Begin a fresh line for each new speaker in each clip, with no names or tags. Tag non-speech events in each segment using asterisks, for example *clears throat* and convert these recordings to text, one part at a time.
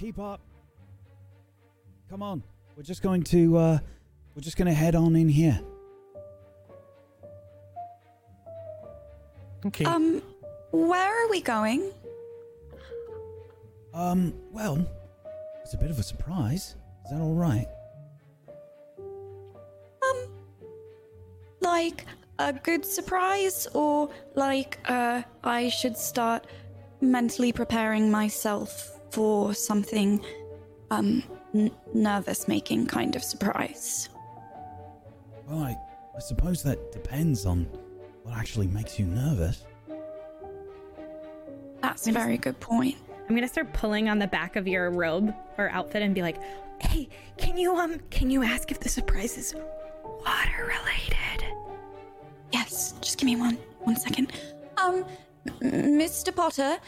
right, everybody, keep up. Come on, we're just going to uh, we're just going to head on in here.
Okay.
Um, where are we going?
Um, well, it's a bit of a surprise. Is that all right?
Um, like a good surprise, or like uh, I should start mentally preparing myself for something um n- nervous making kind of surprise.
Well, I, I suppose that depends on what actually makes you nervous.
That's a very good point.
I'm gonna start pulling on the back of your robe or outfit and be like, "Hey, can you um, can you ask if the surprise is water related?"
Yes, just give me one one second. Um, m- Mr. Potter,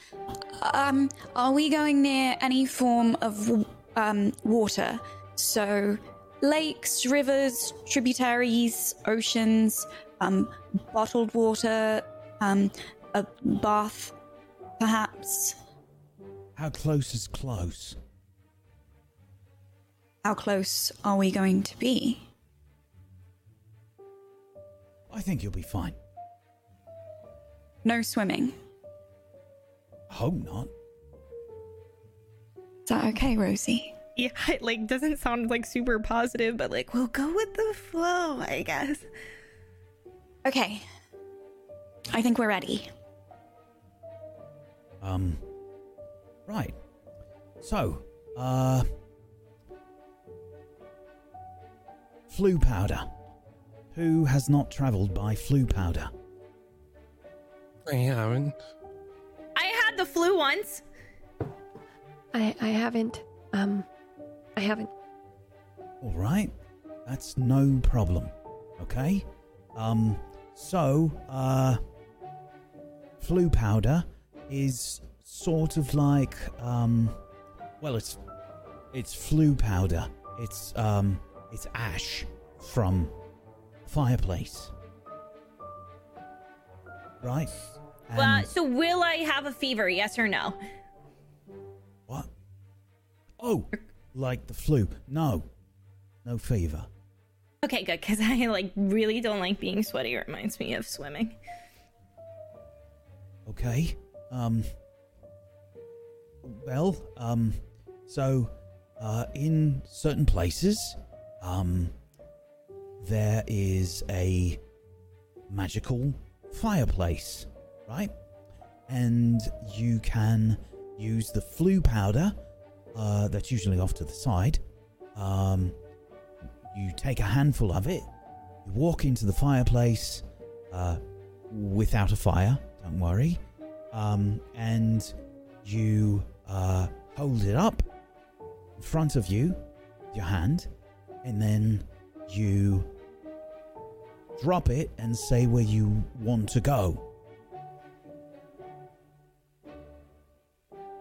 um, are we going near any form of um water? So, lakes, rivers, tributaries, oceans, um, bottled water, um, a bath, perhaps.
How close is close?
How close are we going to be?
I think you'll be fine.
No swimming.
Hope not.
Is that okay, Rosie?
Yeah, it like doesn't sound like super positive, but like we'll go with the flow, I guess.
Okay. I think we're ready.
Um, right. So, uh, Floo powder. Who has not travelled by Floo powder?
I haven't.
I had the flu once.
I I haven't. Um, I haven't.
All right, that's no problem. Okay. Um. So, uh, Floo powder is sort of like um. Well, it's it's Floo powder. It's um. It's ash from fireplace. Right.
Uh,
And-
so will I have a fever? Yes or no?
What? Oh, like the flu? No, no fever.
Okay, good, because I like really don't like being sweaty. It reminds me of swimming.
Okay. Um. Well, um. So, uh, in certain places, um, there is a magical fireplace, right? And you can use the Floo powder. Uh, that's usually off to the side. Um, you take a handful of it. You walk into the fireplace. Uh, without a fire, don't worry. Um, and you uh, hold it up in front of you, with your hand, and then you drop it and say where you want to go.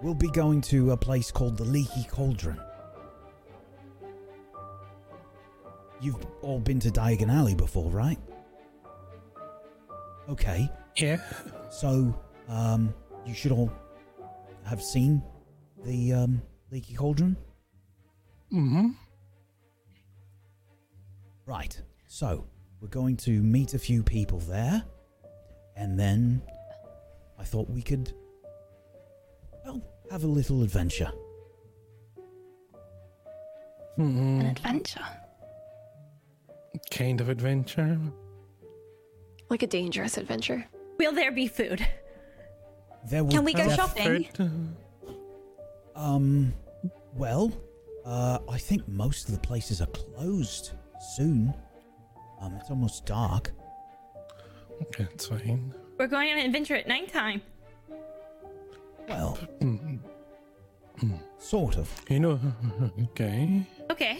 We'll be going to a place called the Leaky Cauldron. You've all been to Diagon Alley before, right? Okay.
Yeah.
So, um, you should all have seen the um, Leaky Cauldron.
Mm-hmm.
Right. So, we're going to meet a few people there, and then I thought we could, well, have a little adventure.
Mm-hmm.
An adventure.
Kind of adventure.
Like a dangerous adventure.
Will there be food?
There will
Can we go
def-
shopping?
Um, well, uh, I think most of the places are closed soon. Um, it's almost dark.
Okay, that's fine.
We're going on an adventure at nighttime.
Well,
Mm,
sort of.
You know, *laughs* okay.
Okay.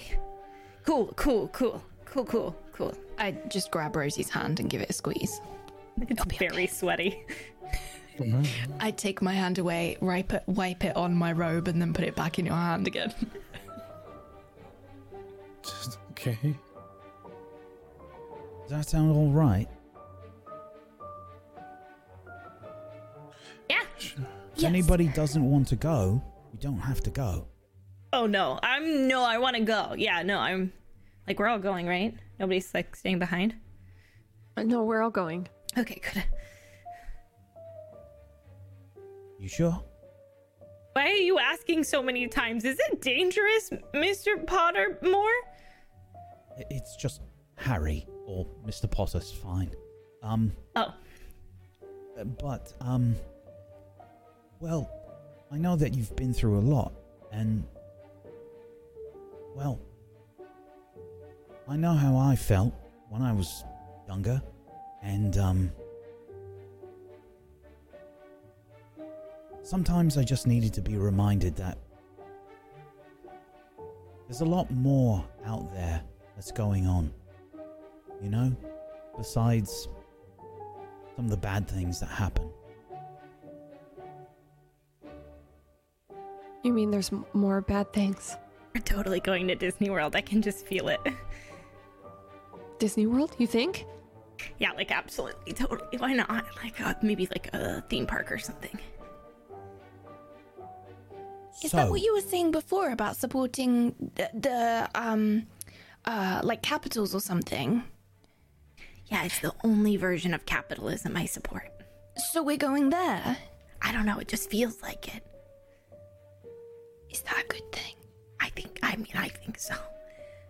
Cool, cool, cool, cool, cool, cool.
I just grab Rosie's hand and give it a squeeze.
It's very sweaty.
Mhm. *laughs*
I take my hand away, wipe it, wipe it on my robe, and then put it back in your hand again.
Just okay.
Does that sound all right?
Yeah.
If anybody doesn't want to go, you don't have to go.
Oh no, I'm no, I want to go. Yeah, no, I'm like we're all going, right? Nobody's like staying behind.
Uh, No, we're all going.
Okay, good.
You sure?
Why are you asking so many times? Is it dangerous, Mr. Pottermore?
I- It's just Harry or Mr. Potter's fine. Um,
Oh,
uh, but um, well, I know that you've been through a lot, and well, I know how I felt when I was younger, and um, sometimes I just needed to be reminded that there's a lot more out there that's going on. You know, besides some of the bad things that happen.
You mean there's m- more bad things?
we're totally going to Disney World. I can just feel it.
Disney World, you think?
Yeah, like absolutely, totally. Why not? Like uh, maybe like a theme park or something.
Is
so,
that what you were saying before about supporting the, the um, uh, like capitals or something?
Yeah, it's the only version of capitalism I support.
So we're going there.
I don't know. It just feels like it.
Is that a good thing?
I think. I mean, I think so.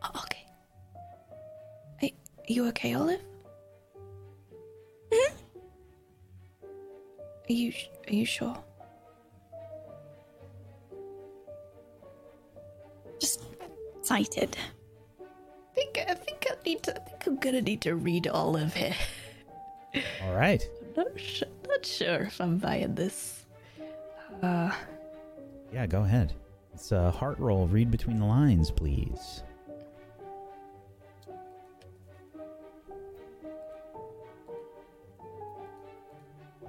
Oh, okay. Are, are you okay, Olive?
Mm-hmm.
Are you are you sure?
Just excited.
I think I think I need to. I think I'm gonna need to read Olive *laughs* here.
all right.
Not sure, not sure if I'm buying this. Uh,
Yeah, go ahead. It's a heart roll. Read between the lines, please.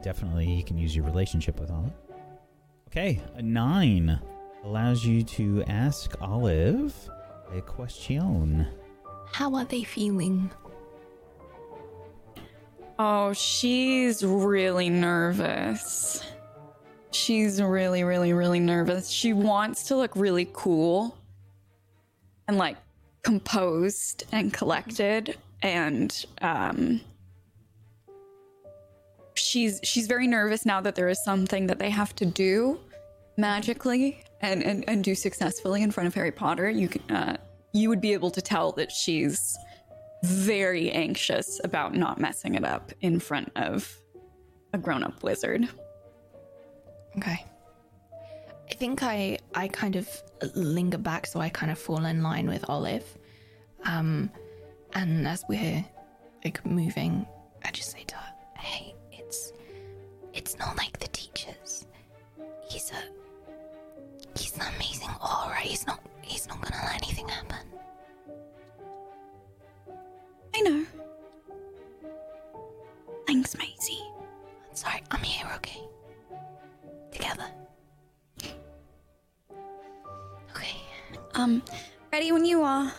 Definitely, you can use your relationship with Olive. Okay, a nine allows you to ask Olive a question.
How are they feeling?
Oh, she's really nervous. She's really, really, really nervous. She wants to look really cool and like composed and collected and um she's she's very nervous now that there is something that they have to do magically and and, and do successfully in front of Harry Potter. You can uh you would be able to tell that she's very anxious about not messing it up in front of a grown-up wizard.
Okay. I think I I kind of linger back, so I kind of fall in line with Olive. Um, and as we're like moving, I just say to her, "Hey, it's it's not like the teachers. He's a he's an amazing Auror. He's not he's not gonna let anything happen."
I know. Thanks, Maisie.
Sorry, I'm here. Okay. Together. Okay.
Um, ready when you are.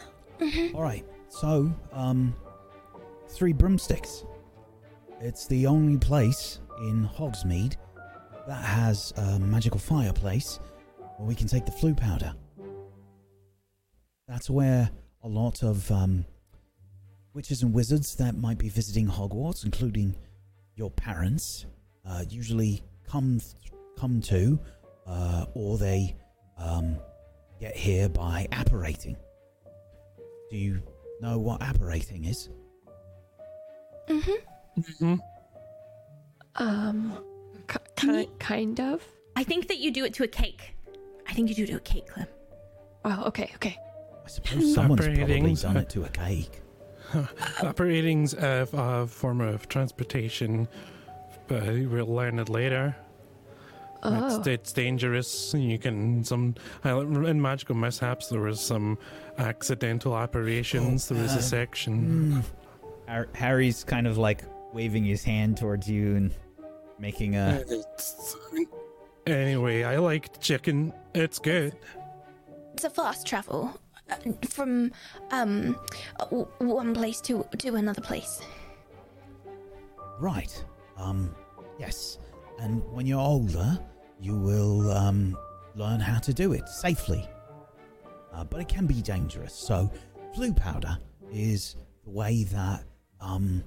All right. So, um, three broomsticks. It's the only place in Hogsmeade that has a magical fireplace where we can take the Floo powder. That's where a lot of um, witches and wizards that might be visiting Hogwarts, including your parents, uh, usually come th- come to, uh, or they um, get here by apparating. Do you know what apparating is?
Mm-hmm.
Um, ki- ki- kind of.
I think that you do it to a cake. I think you do it to a cake, Clem.
Oh, okay, okay.
I suppose someone's probably
Apparating.
done it to a cake.
Apparating's a, a form of transportation, but we'll learn it later.
Oh,
It's, it's dangerous. You can some in magical mishaps. There was some accidental operations.
Oh,
there was a section. Hmm.
Har- Harry's kind of like waving his hand towards you and making a.
Anyway, I liked chicken. It's good.
It's a fast travel from um one place to to another place.
Right. Um. Yes. And when you're older, you will um learn how to do it safely. Uh, but it can be dangerous. So, Floo powder is the way that, um,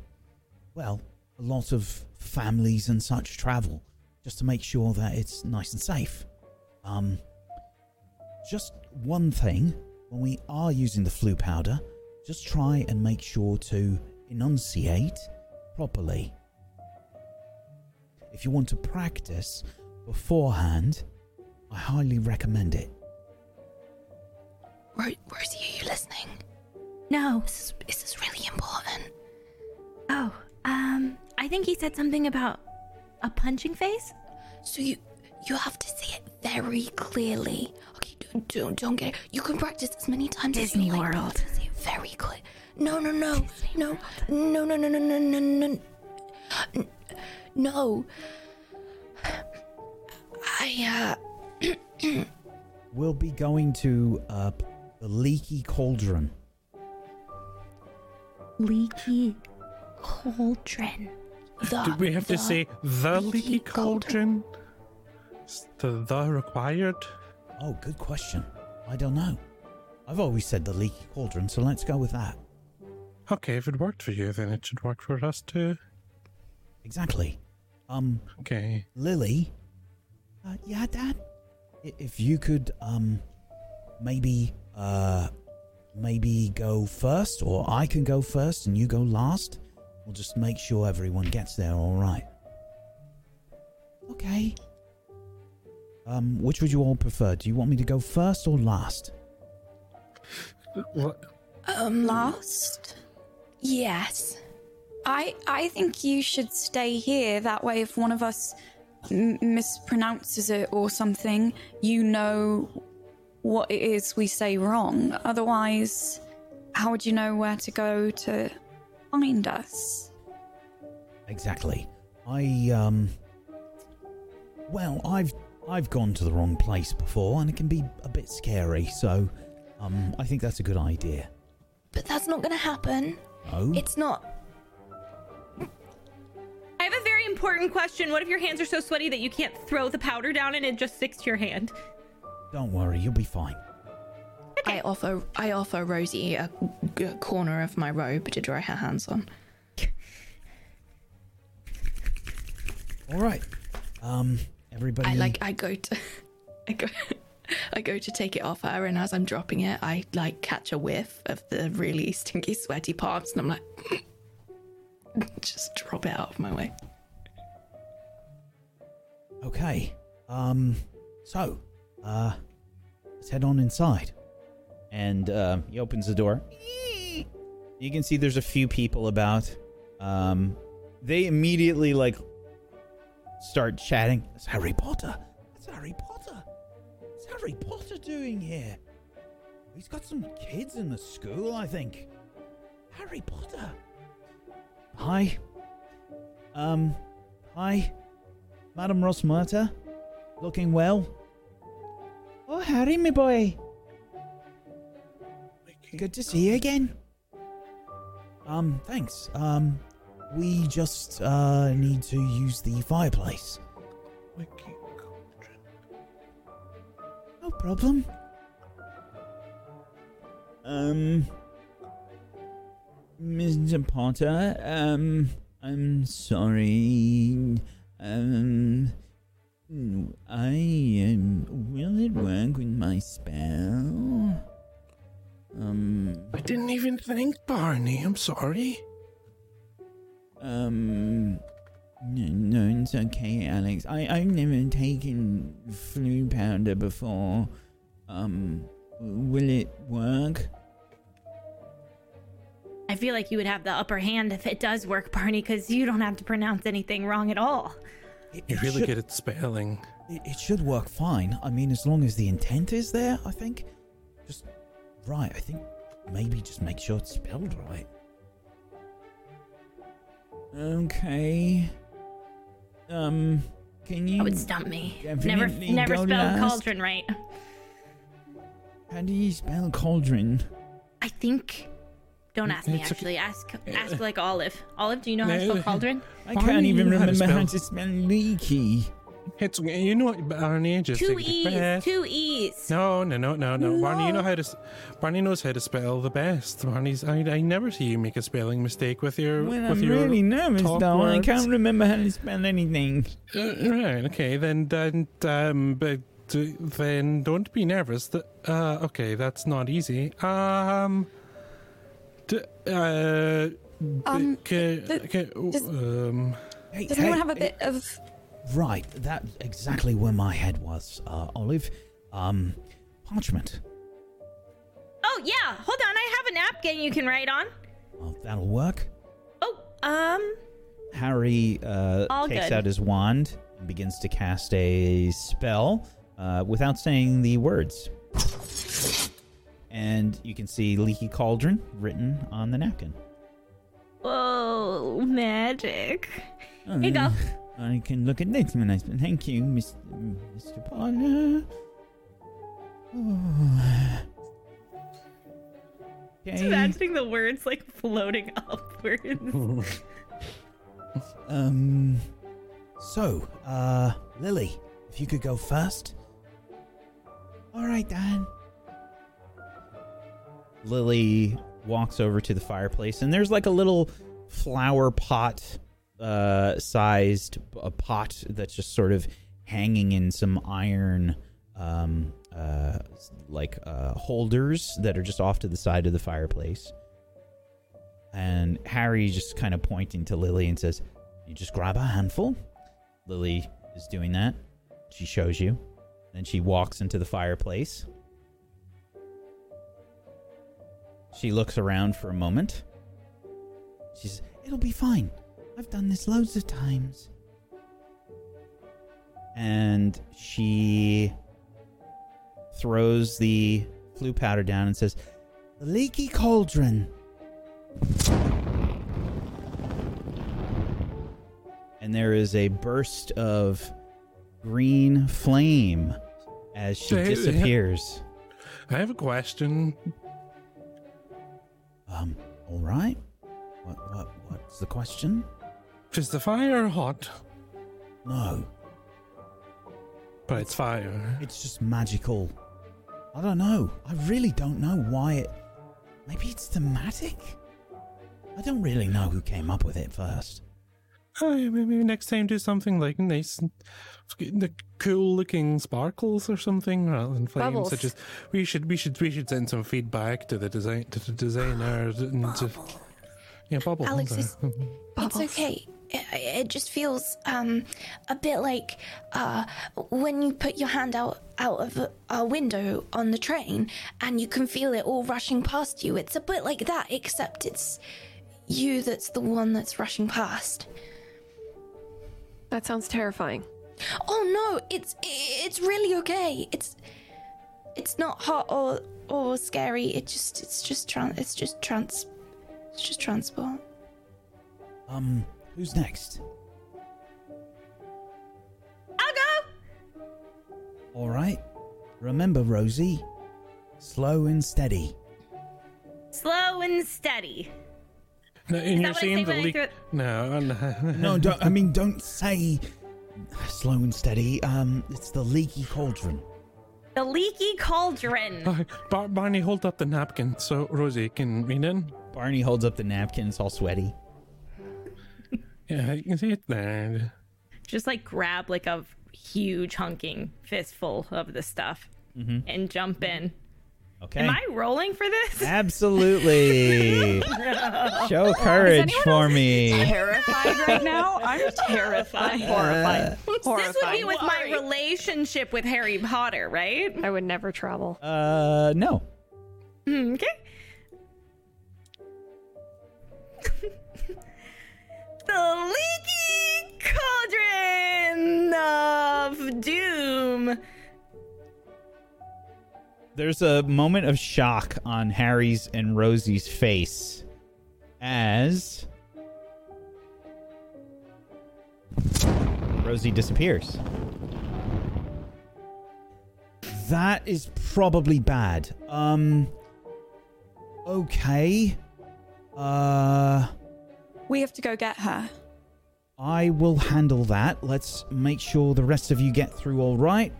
well, a lot of families and such travel, just to make sure that it's nice and safe. Um, just one thing when we are using the Floo powder, just try and make sure to enunciate properly. If you want to practice beforehand, I highly recommend it.
Ro- Rosie, are you listening?
No.
Is this, is this really important?
Oh, um, I think he said something about a punching face.
So you you have to say it very clearly. Okay, don't don't, don't get it. You can practice as many times as
Disney
you like. but you
World.
have to say very clear. No, no, no, no, no, no, no, no, no, no, no, N- no. I uh, *clears throat*
We'll be going to uh, the Leaky Cauldron.
Leaky cauldron.
the
Do we have to say the leaky cauldron? Is The the required?
Oh, good question. I don't know. I've always said the Leaky Cauldron, so let's go with that.
Okay, if it worked for you, then it should work for us too.
Exactly. Um,
Okay.
Lily. Uh, yeah, Dad. I- If you could, um, maybe, uh, maybe go first, or I can go first and you go last. We'll just make sure everyone gets there all right. Okay. Um, which would you all prefer? Do you want me to go first or last?
What?
um
Last?
Yes.
I I think you should stay here. That way, if one of us m- mispronounces it or something, you know what it is we say wrong. Otherwise, how would you know where to go to find us?
Exactly. I um well, I've I've gone to the wrong place before and it can be a bit scary, so um I think that's a good idea.
But that's not gonna happen.
Oh.
It's not
I have a very important question. What if your hands are so sweaty that you can't throw the powder down and it just sticks to your hand?
Don't worry, you'll be fine.
I offer I offer Rosie a, a corner of my robe to dry her hands on.
All right. Um everybody
I like I go to *laughs* I go *laughs* I go to take it off her and as I'm dropping it I like catch a whiff of the really stinky sweaty parts, and I'm like *laughs* just drop it out of my way.
Okay. Um so, uh let's head on inside.
and um, he opens the door. You can see there's a few people about. Um, they immediately like start chatting.
It's Harry Potter. It's Harry Potter. What's Harry Potter doing here? He's got some kids in the school, I think. Harry Potter. Hi. Um, hi. Madam Rosmerta. Looking well? Oh, Harry, my boy. Good to see you again. Um, thanks. Um, we just, uh, need to use the fireplace. No problem.
Um, Mr. Potter, um, I'm sorry. Um, I um, will it work with my spell? Um,
I didn't even think Barney. I'm sorry.
Um, no, no, it's okay, Alex. I I've never taken Floo powder before. Um, will it work?
I feel like you would have the upper hand if it does work, Barney, because you don't have to pronounce anything wrong at all.
It,
You're really
should,
good at spelling.
It, it should work fine. I mean, as long as the intent is there, I think. Just right. I think maybe just make sure it's spelled right.
Okay. Um, can you?
That would stump me. Never, never
go
spelled
last.
cauldron right.
How do you spell cauldron?
I think. Don't ask me.
It's okay.
Actually, ask ask like Olive. Olive, do you know how to spell cauldron?
I can't even
knew how to
remember how to spell leaky.
It's you know what, Barney. Just
Two
take a deep
E's.
breath.
Two E's.
No, no, no, no, no. Barney, you know how to. Barney knows how to spell the best. Barney's. I, I never see you make a spelling mistake with your.
When
with
I'm
your
really nervous,
talk
though, I can't remember how to spell anything.
Uh, right. Okay. Then. Then. Um. But. Then don't be nervous. Th- Uh. Okay. That's not easy. Um. D- uh.
Um,
Ca-
the-
ca-
does-
um.
Does anyone
hey,
have a
hey,
bit of.
Right, that's exactly where my head was, uh, Olive. Um, parchment.
Oh yeah, hold on. I have a napkin you can write on.
Oh, that'll work.
Oh, um,
Harry uh, takes
good.
out his wand and begins to cast a spell uh, without saying the words. And you can see Leaky Cauldron written on the napkin.
whoa, magic. Here you go. *laughs* *laughs*
I can look at this when I spell. Thank you, Miss, Mr. Potter.
Just
Okay.
imagining the words like floating upwards. *laughs* *laughs*
Um. So, uh, Lily, if you could go first. All right, Dan. Lily walks over to the fireplace, and there's like a little flower pot, uh, sized a pot that's just sort of hanging in some iron, um, uh, like uh, holders that are just off to the side of the fireplace. And Harry just kind of pointing to Lily and says, You just grab a handful. Lily is doing that. She shows you. Then she walks into the fireplace. She looks around for a moment. She says, It'll be fine. I've done this loads of times. And she throws the Floo powder down and says, The leaky cauldron. and there is a burst of green flame as she disappears.
I have a question.
Um, all right. What, what, what's the question?
Is the fire hot?
No,
But it's fire.
it's just magical. I don't know. I really don't know why it. Maybe it's thematic. I don't really know who came up with it first.
Oh, yeah, maybe next time do something like nice, the cool looking sparkles or something rather than flames.
Bubbles.
Such as we should, we should, we should send some feedback to the design to the designers and to yeah, bubble.
Alex, is- *laughs* It's okay. It, it just feels um a bit like uh when you put your hand out out of a, a window on the train and you can feel it all rushing past you. It's a bit like that, except it's you that's the one that's rushing past.
That sounds terrifying.
Oh no, it's it's really okay. It's it's not hot or or scary. It just it's just trans it's just trans it's just transport.
Um, who's next?
I'll go.
All right. Remember, Rosie, slow and steady.
Slow and steady.
No, and you're
that what I
the leak. No, no,
No, don't. I mean, don't say slow and steady. Um, it's the leaky cauldron.
The leaky cauldron.
Oh, Bar- Barney, hold up the napkin so Rosie can read it.
Barney holds up the napkin. It's all sweaty.
Yeah, you can see it there.
Just like grab like a huge hunking fistful of the stuff mm-hmm. and jump in.
Okay.
Am I rolling for this?
Absolutely. *laughs* Show courage
anyone
for
else
me.
terrified right now. *laughs* I'm terrified. Horrified.
Uh, this would be
Horrified.
with my relationship with Harry Potter, right?
I would never travel.
Uh, no.
Hmm, okay. *laughs* the leaky cauldron of doom.
There's a moment of shock on Harry's and Rosie's face as Rosie disappears. That is probably bad. Um okay. Uh
We have to go get her.
I will handle that. Let's make sure the rest of you get through all right.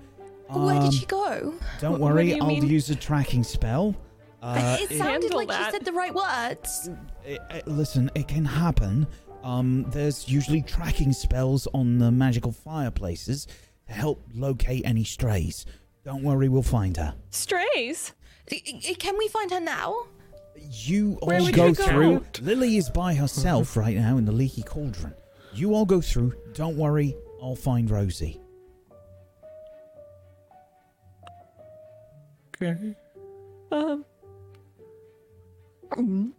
Where
Um,
did she go?
Don't
What
worry,
do
I'll
mean?
use a tracking spell. Uh,
it
it-
sounded
Handle
like she said the right words.
it- it- listen, it can happen. Um, there's usually tracking spells on the magical fireplaces to help locate any strays. Don't worry, we'll find her.
Strays.
I- I- Can we find her now?
You
Where
all
would
go
you go?
through. Lily is by herself *laughs* right now in the leaky cauldron. You all go through. Don't worry, I'll find Rosie.
Okay.
Um. *clears throat*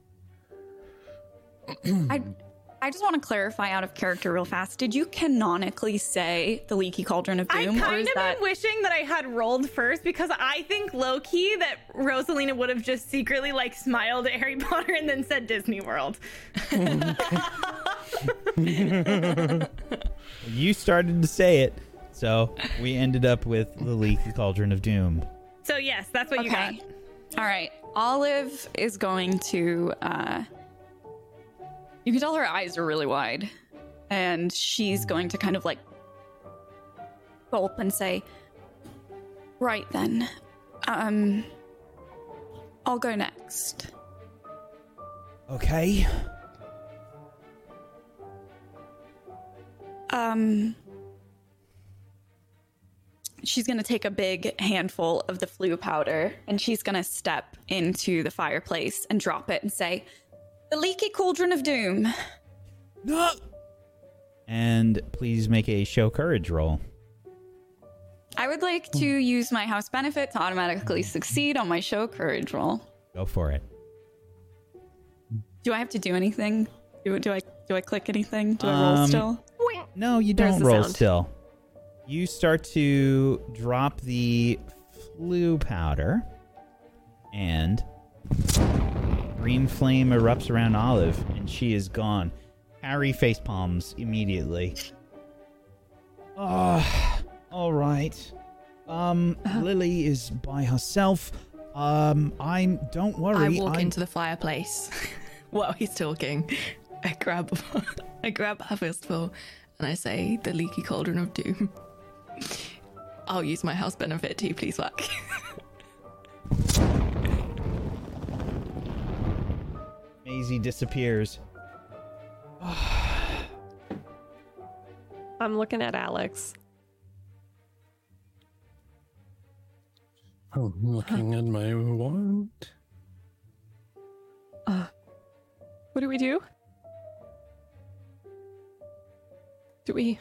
I I just want to clarify out of character real fast. Did you canonically say the leaky cauldron of
I
doom, or
kind
is
of
that
am wishing that I had rolled first because I think low key that Rosalina would have just secretly like smiled at Harry Potter and then said Disney World. *laughs*
You started to say it, so we ended up with the leaky cauldron of doom.
So yes, that's what you got.
All right. Olive is going to. uh You can tell her eyes are really wide, and she's going to kind of like gulp and say, "Right then, um, I'll go next."
Okay.
Um, she's gonna take a big handful of the Floo powder and she's gonna step into the fireplace and drop it and say, "The leaky cauldron of doom."
No. *gasps*
And please make a show courage roll.
I would like to use my house benefit to automatically succeed on my show courage roll.
Go for it.
Do I have to do anything? Do, do I do I click anything? Do I roll
Um,
still?
No, you
There's
don't
the
roll
sound.
still. You start to drop the Floo powder, and green flame erupts around Olive, and she is gone. Harry face palms immediately.
Ah, all right. Um, Lily is by herself. Um, I'm. Don't worry.
I walk
I'm,
into the fireplace *laughs* while he's talking. I grab, *laughs* I grab a fistful, and I say, "The leaky cauldron of doom." *laughs* I'll use my house benefit to please whack.
Maisie disappears. *sighs*
I'm looking at Alex.
I'm looking at my wand.
Uh, what do we do? Do we?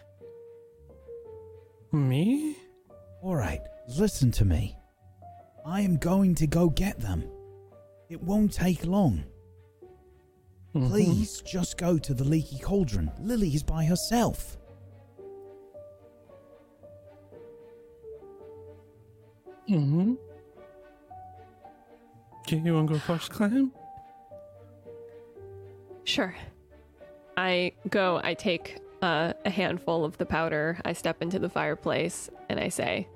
Me?
All right. Listen to me. I am going to go get them. It won't take long.
Mhm.
Please, just go to the leaky cauldron. Lily is by herself.
Mm-hmm. Okay, you want to go first, Clem?
Sure. I go, I take uh, a handful of the powder, I step into the fireplace, and I say,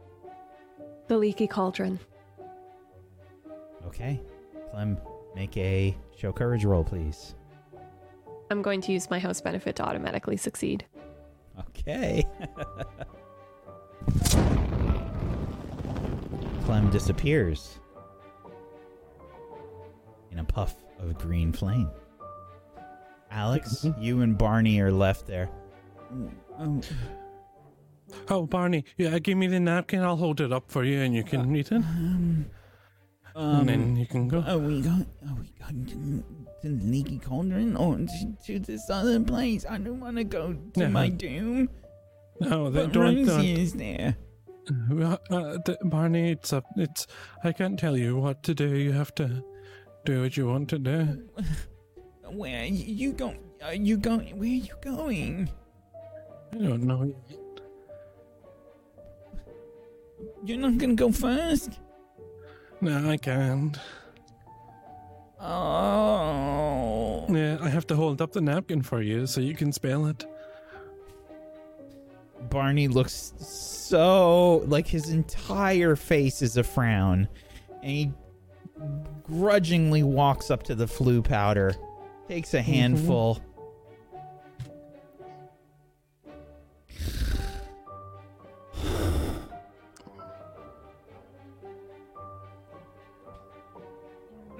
The leaky cauldron.
Okay. Clem, make a show courage roll, please.
I'm going to use my house benefit to automatically succeed.
Okay. *laughs* Clem disappears in a puff of green flame. Alex, *laughs* mm-hmm. you and Barney are left there.
Oh,
Oh, Barney, yeah, give me the napkin. I'll hold it up for you, and you can uh, eat it,
um,
and then
um,
you can go.
are we going? Are we going to, to the leaky cauldron or to, to this other place? I don't want to go to
No.
my doom.
No, they
But
don't.
Rosie
don't.
is there.
Uh, uh, th- Barney, it's up. It's. I can't tell you what to do. You have to do what you want to do. *laughs*
Where are you, you go? Are you going? Where are you going?
I don't know.
You're not gonna go first.
No, I can't.
Oh.
Yeah, I have to hold up the napkin for you so you can spell it.
Barney looks so like his entire face is a frown, and he grudgingly walks up to the Floo powder, takes a mm-hmm. handful,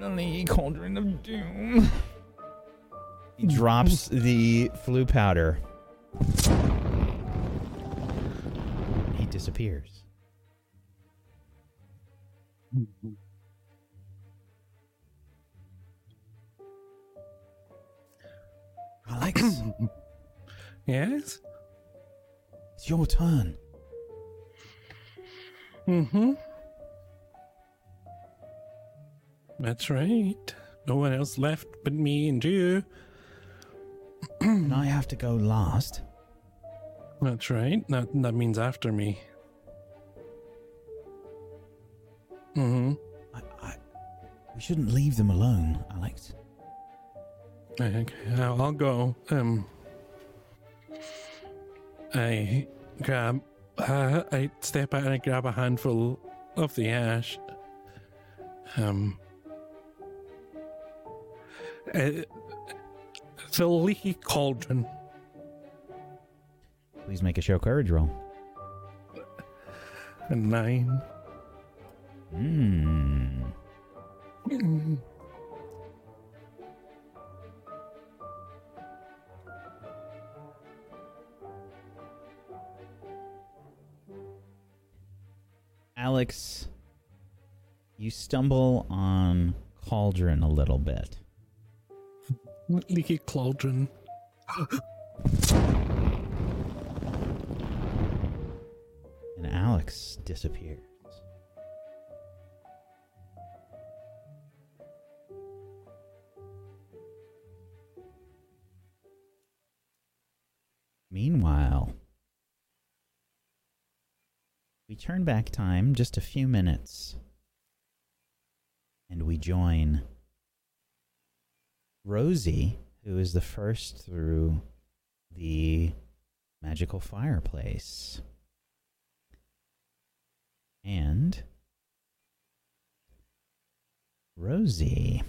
The cauldron of doom. He drops the Floo powder. He disappears.
Alex, *coughs*
Yes?
it's your turn.
Mm-hmm. That's right. No one else left but me and you.
and I have to go last.
That's right. That that means after me. Mm-hmm.
I, I, we shouldn't leave them alone, Alex.
Okay, I'll I'll go. Um, I grab. Uh, I step out and I grab a handful of the ash. Um, uh, the leaky cauldron.
Please make a show courage roll.
A nine.
Hmm. Alex, you stumble on Cauldron a little bit.
Leaky cauldron.
and Alex disappears. Meanwhile, we turn back time just a few minutes and we join Rosie, who is the first through the magical fireplace. And Rosie.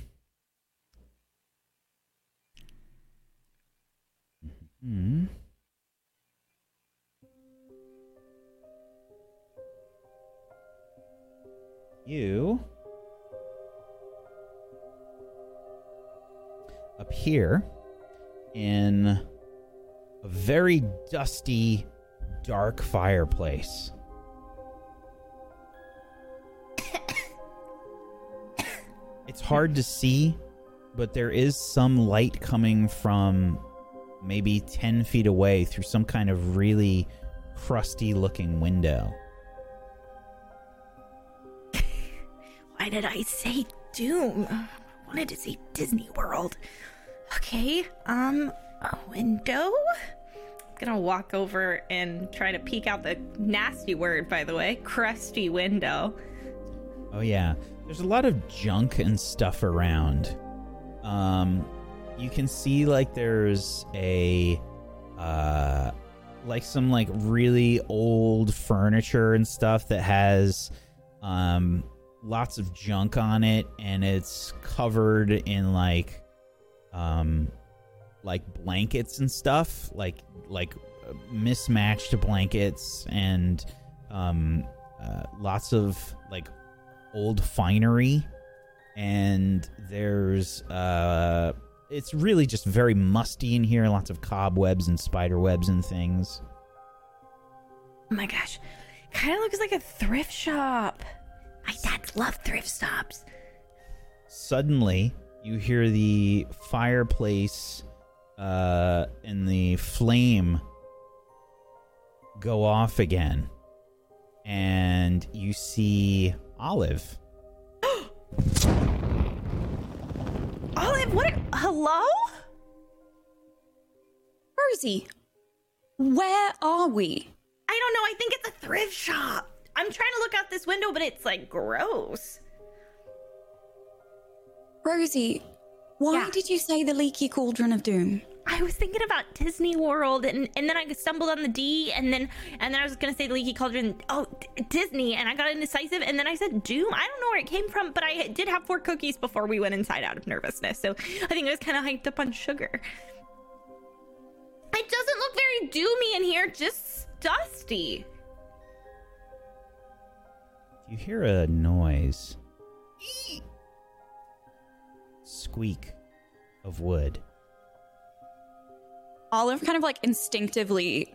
Hmm. You appear in a very dusty, dark fireplace. *coughs* it's hard to see, but there is some light coming from maybe 10 feet away through some kind of really crusty looking window. *coughs*
Why did I say Doom? I wanted to say Disney World. Okay, um, a window? Gonna walk over and try to peek out the nasty word, by the way, crusty window.
Oh yeah, there's a lot of junk and stuff around. Um, you can see like there's a, uh, like some like really old furniture and stuff that has, um, lots of junk on it, and it's covered in like, um, like blankets and stuff, like like uh, mismatched blankets and um, uh, lots of like old finery and there's uh it's really just very musty in here lots of cobwebs and spider webs and things
Oh my gosh, kind of looks like a thrift shop. My dads love thrift shops.
suddenly you hear the fireplace uh and the flame go off again and you see olive *gasps*
Olive, what? Hello?
Rosie, where are we?
I don't know. I think it's a thrift shop. I'm trying to look out this window, but it's like gross.
Rosie, why
Yeah.
did you say the leaky cauldron of doom?
I was thinking about Disney World, and and then I stumbled on the D, and then and then I was gonna say the Leaky Cauldron. Oh, D- Disney, and I got indecisive, and then I said Doom. I don't know where it came from, but I did have four cookies before we went inside out of nervousness, so I think I was kind of hyped up on sugar. It doesn't look very doomy in here, just dusty.
you hear a noise squeak of wood.
Olive kind of like instinctively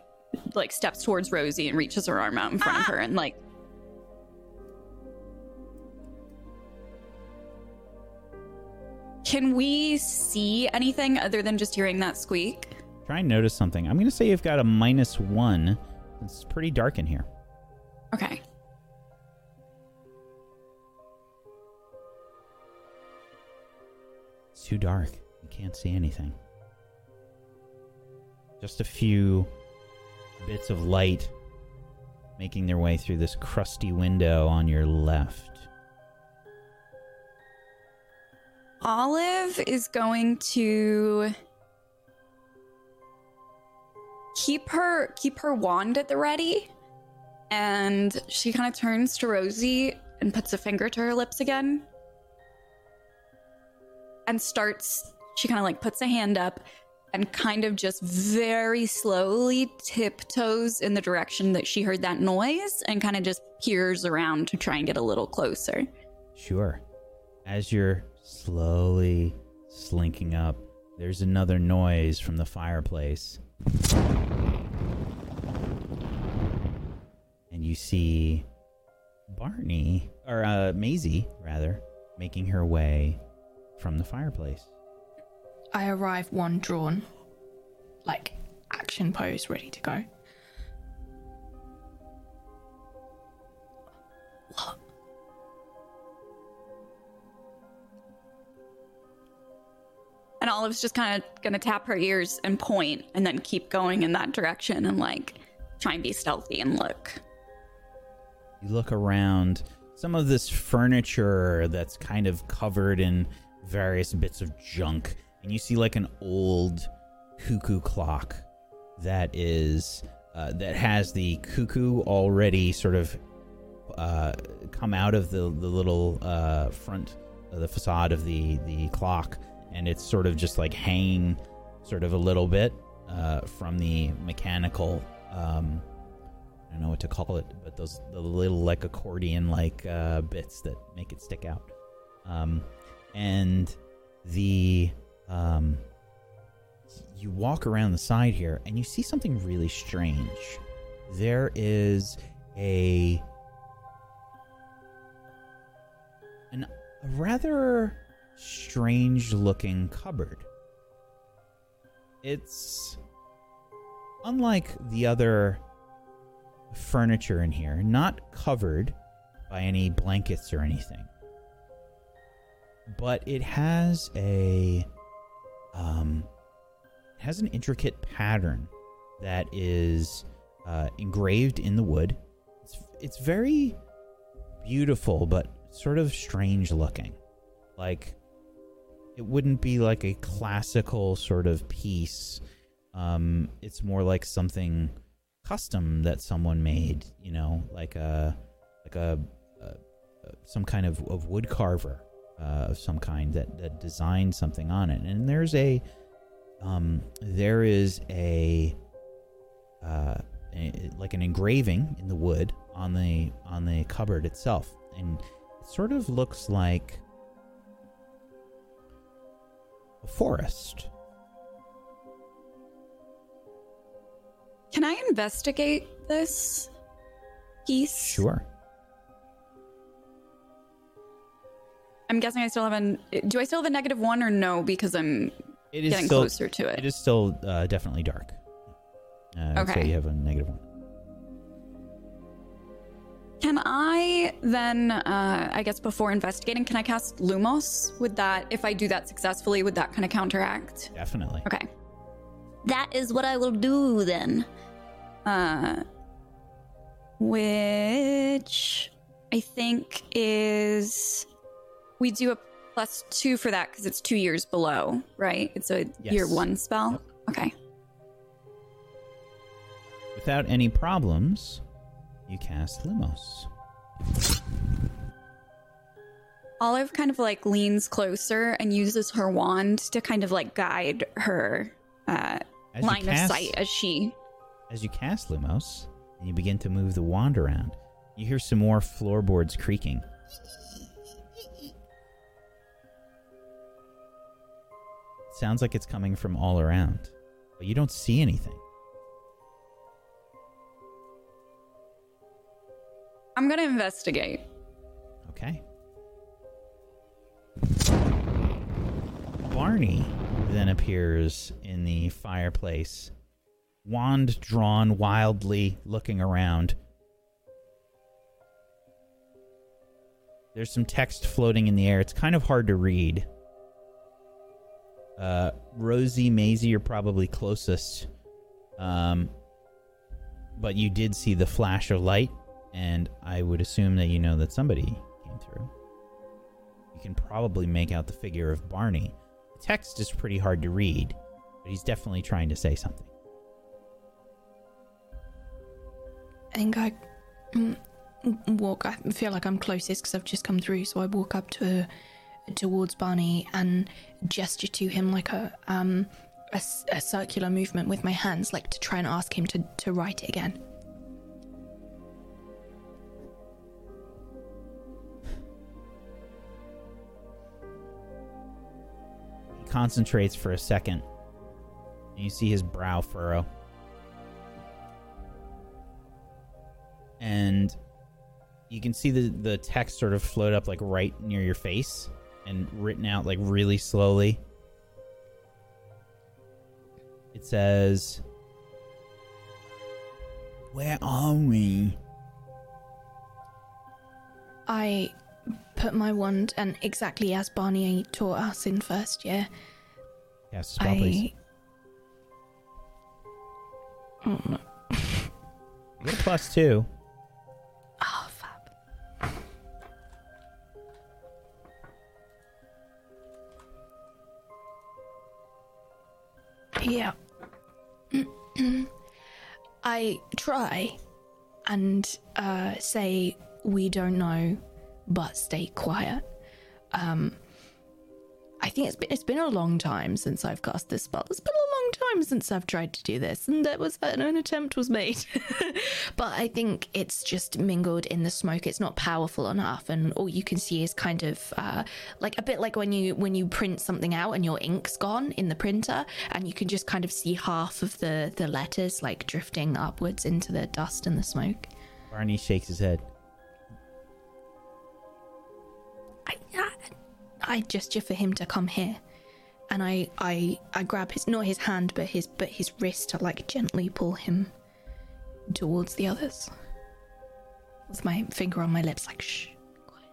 like steps towards Rosie and reaches her arm out in front of ah. her and like Can we see anything other than just hearing that squeak?
Try and notice something. I'm going to say you've got a minus one. It's pretty dark in here.
Okay.
Too dark. You can't see anything. Just a few bits of light making their way through this crusty window on your left.
Olive is going to keep her keep her wand at the ready and she kind of turns to Rosie and puts a finger to her lips again and starts she kind of like puts a hand up and kind of just very slowly tiptoes in the direction that she heard that noise and kind of just peers around to try and get a little closer.
Sure. As you're slowly slinking up, there's another noise from the fireplace. And you see Barney, or uh, Maisie, rather, making her way from the fireplace.
I arrive one drawn, like action pose, ready to go. What?
And Olive's just kind of gonna tap her ears and point and then keep going in that direction and like try and be stealthy and look.
You look around, some of this furniture that's kind of covered in various bits of junk, and you see like an old cuckoo clock that is uh, that has the cuckoo already sort of uh, come out of the the little uh, front of the facade of the the clock, and it's sort of just like hanging, sort of a little bit uh, from the mechanical. Um, I don't know what to call it, but those the little like accordion like uh, bits that make it stick out. Um, and the um, you walk around the side here and you see something really strange. There is a an a rather strange looking cupboard. It's unlike the other furniture in here, not covered by any blankets or anything. But it has a um it has an intricate pattern that is uh, engraved in the wood. It's it's very beautiful but sort of strange looking. Like it wouldn't be like a classical sort of piece. Um it's more like something custom that someone made, you know, like a like a, a, some kind of, of wood carver uh, of some kind that that designed something on it. And there's a um there is a uh a, like an engraving in the wood on the on the cupboard itself and it sort of looks like a forest
Can I investigate this piece?
sure
I'm guessing I still have an. Do I still have a negative one or no? Because I'm
it is
getting
still
closer to it.
it is still uh, definitely dark uh, I'd say
Okay.
you have a negative one
Can I then, uh, I guess before investigating, can I cast Lumos? Would that, if I do that successfully, would that kind of counteract?
definitely
Okay. That is what I will do then. Uh, which I think is. We do a plus two for that because it's two years below, right? It's a year one spell.
Yep.
Okay.
without any problems you cast lumos
Olive kind of like leans closer and uses her wand to kind of like guide her uh,
As you
line of sight as she.
As you cast Lumos and you begin to move the wand around, you hear some more floorboards creaking. Sounds like it's coming from all around, but you don't see anything.
I'm gonna investigate.
Okay. Barney then appears in the fireplace, wand drawn wildly, looking around. There's some text floating in the air. It's kind of hard to read. Uh, Rosie, Maisie are probably closest. Um, but you did see the flash of light, and I would assume that you know that somebody came through. You can probably make out the figure of Barney. The text is pretty hard to read, but he's definitely trying to say something.
I think I mm, walk. I feel like I'm closest because I've just come through. So I walk up to towards Barney and gesture to him like a um a, a circular movement with my hands, like to try and ask him to to write it again.
He concentrates for a second, and you see his brow furrow. And you can see the, the text sort of float up like right near your face and written out like really slowly. It says, Where are we?
I put my wand and exactly as Barney taught us in first year.
Yes, spell, please.
Oh, no.
You get a plus two.
Yeah. *clears throat* I try and uh, say we don't know, but stay quiet. Um, I think it's been it's been a long time since I've cast this spell. It's been a time since I've tried to do this, and that was an, attempt was made. *laughs* but I think it's just mingled in the smoke. It's not powerful enough, and all you can see is kind of uh, like a bit like when you when you print something out and your ink's gone in the printer, and you can just kind of see half of the the letters like drifting upwards into the dust and the smoke.
Barney shakes his head.
I, I, I gesture for him to come here, and I, I, I grab his not his hand, but his but his wrist to like gently pull him towards the others. With my finger on my lips, like shh. quiet."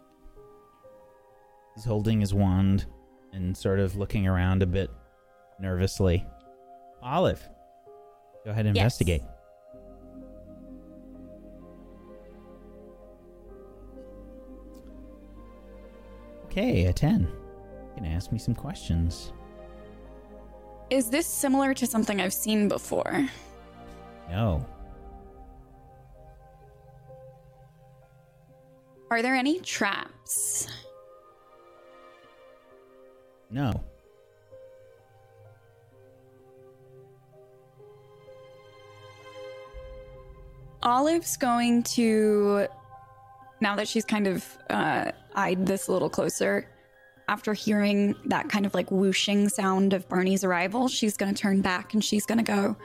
He's holding his wand and sort of looking around a bit nervously. Olive, go ahead and
Yes.
investigate. Okay, a 10. You can ask me some questions.
Is this similar to something I've seen before?
No.
Are there any traps?
No.
Olive's going to, now that she's kind of uh, eyed this a little closer, after hearing that kind of like whooshing sound of Barney's arrival, she's going to turn back and she's going to go,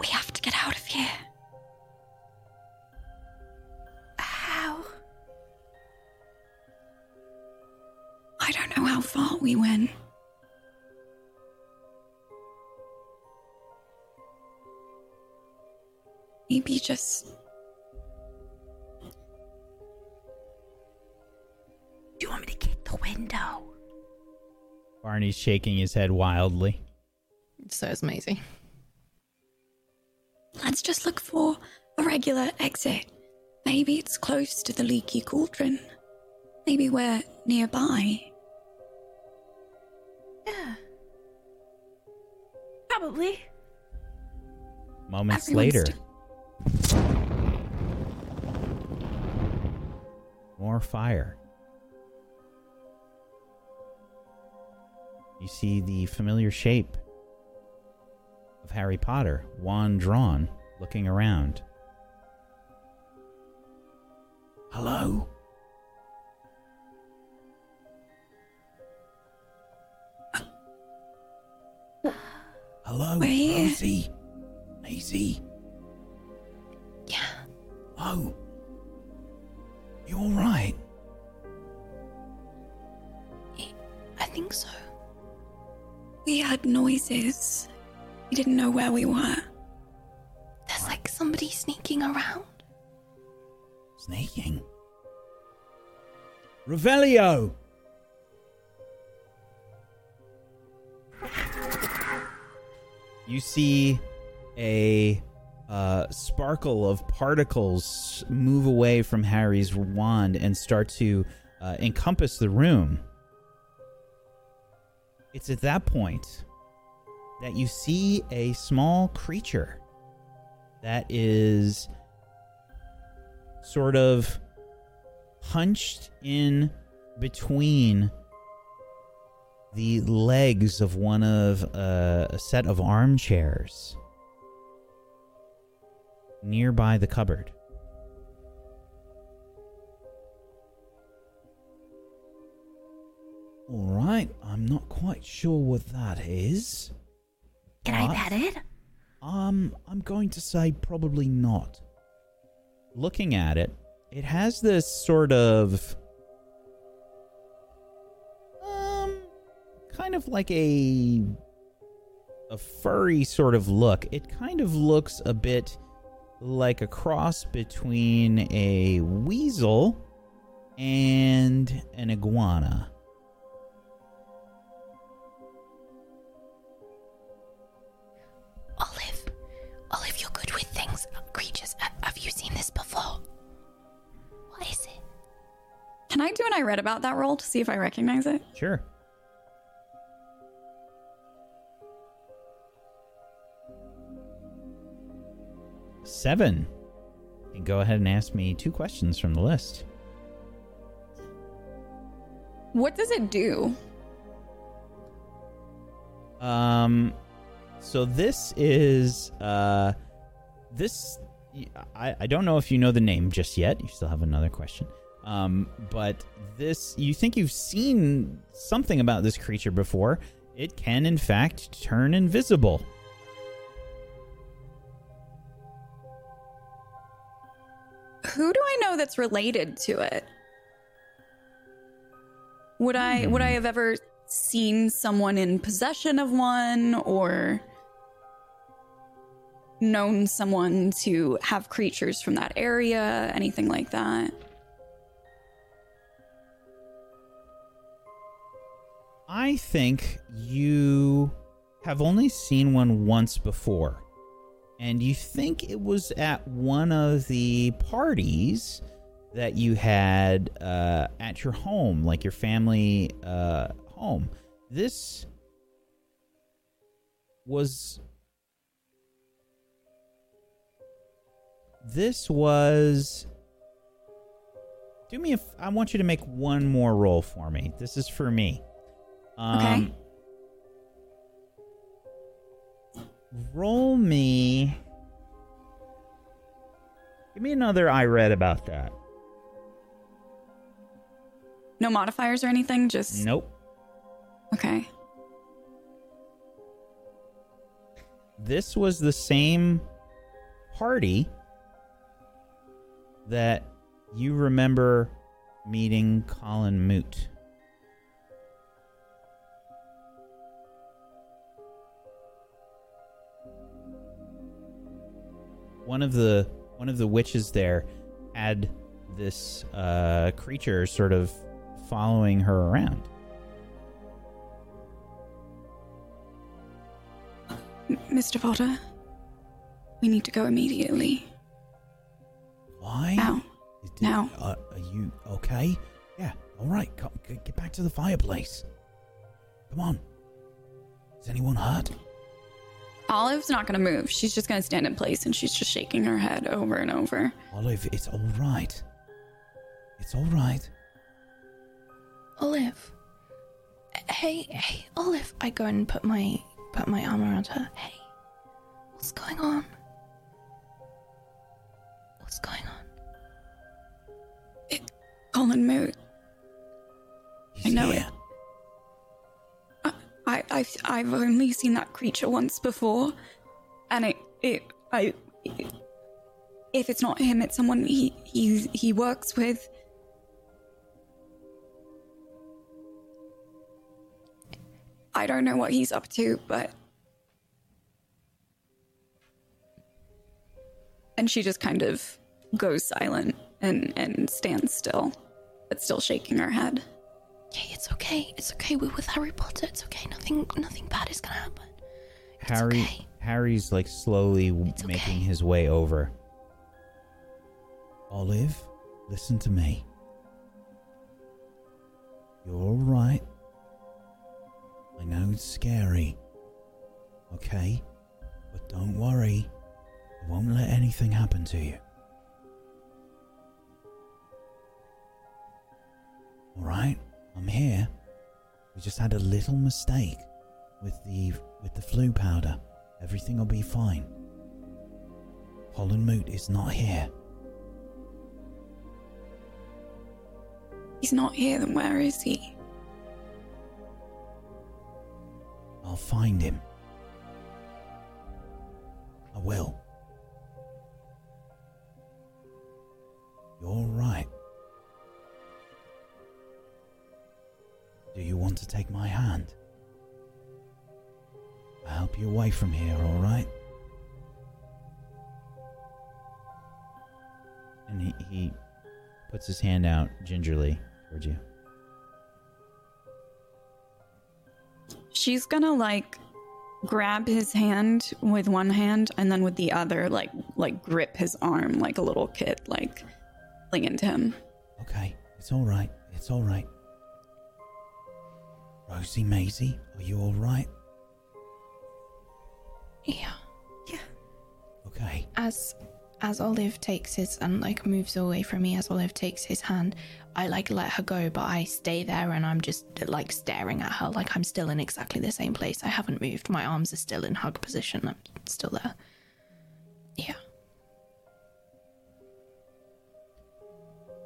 We have to get out of here.
How?
I don't know how far we went. Maybe just
Barney's shaking his head wildly.
So is Maisie.
let's just look for a regular exit. Maybe it's close to the leaky cauldron. Maybe we're nearby.
Yeah. Probably.
Moments
Everyone's
later,
st-
more fire. You see the familiar shape of Harry Potter, wand drawn, looking around. Hello?
Hello,
We're.
Rosie. Maisie.
Yeah.
Oh. You all right?
I think so.
We heard noises. We didn't know where we were.
There's like somebody sneaking around.
Sneaking. Revelio!
You see a uh, sparkle of particles move away from Harry's wand and start to uh, encompass the room. It's at that point that you see a small creature that is sort of hunched in between the legs of one of uh, a set of armchairs nearby the cupboard.
All right, I'm not quite sure what that is.
Can I pet it?
Um, I'm going to say probably not.
Looking at it, it has this sort of um kind of like a a furry sort of look. It kind of looks a bit like a cross between a weasel and an iguana.
Olive, Olive, you're good with things, creatures. Ha- Have you seen this before? What is it?
Can I do an I read about that roll to see if I recognize it?
Sure. Seven. You can go ahead and ask me two questions from the list.
What does it do?
Um, so this is uh, this. I I don't know if you know the name just yet. You still have another question. Um, but this you think you've seen something about this creature before? It can in fact turn invisible.
Who do I know that's related to it? Would I would I have ever seen someone in possession of one or known someone to have creatures from that area, anything like that?
I think you have only seen one once before. And you think it was at one of the parties that you had uh, at your home, like your family uh, home. This was. This was. Do me a. f- I want you to make one more roll for me. This is for me. Um,
Okay.
Roll me. Give me another I read about that.
No modifiers or anything, just
Nope.
Okay.
This was the same party that you remember meeting Colin Moot. One of the one of the witches there had this uh, creature sort of following her around.
M- Mr. Potter, we need to go immediately.
Why?
Now.
Is-
Now.
Uh, are you okay? Yeah. All right. Come, get back to the fireplace. Come on. Is anyone hurt?
Olive's not going to move. She's just going to stand in place and she's just shaking her head over and over.
Olive, it's all right. It's all right.
Olive. Hey, hey, Olive. I go and put my put my arm around her. Hey, what's going on? What's going on?
Colin Moot.
He's
I know
here.
I, I, I've I've only seen that creature once before, and it it I. if it's not him, it's someone he he he works with. I don't know what he's up to, but. And she just kind of goes silent and, and stands still, but still shaking her head.
Okay, it's okay. It's okay. We're with Harry Potter. It's okay. Nothing nothing bad is gonna happen.
Harry
okay.
Harry's like slowly
It's
making
okay.
his way over.
Olive, listen to me. You're all right. I know it's scary. Okay? But don't worry. I won't let anything happen to you. All right? I'm here. We just had a little mistake with the with the Floo powder. Everything will be fine. Holland Moot is not here.
He's not here, then where is he?
I'll find him. I will. You're right. Do you want to take my hand? I'll help you away from here, alright?
And he, he puts his hand out gingerly towards you.
She's gonna like grab his hand with one hand and then with the other like like grip his arm like a little kid, like clinging to him.
Okay, it's alright. It's alright. Rosie Maisie, are you alright?
Yeah.
Yeah okay.
As as Olive takes his and like moves away from me, as Olive takes his hand, I like let her go, but I stay there and I'm just like staring at her, like I'm still in exactly the same place. I haven't moved. My arms are still in hug position. I'm still there. Yeah.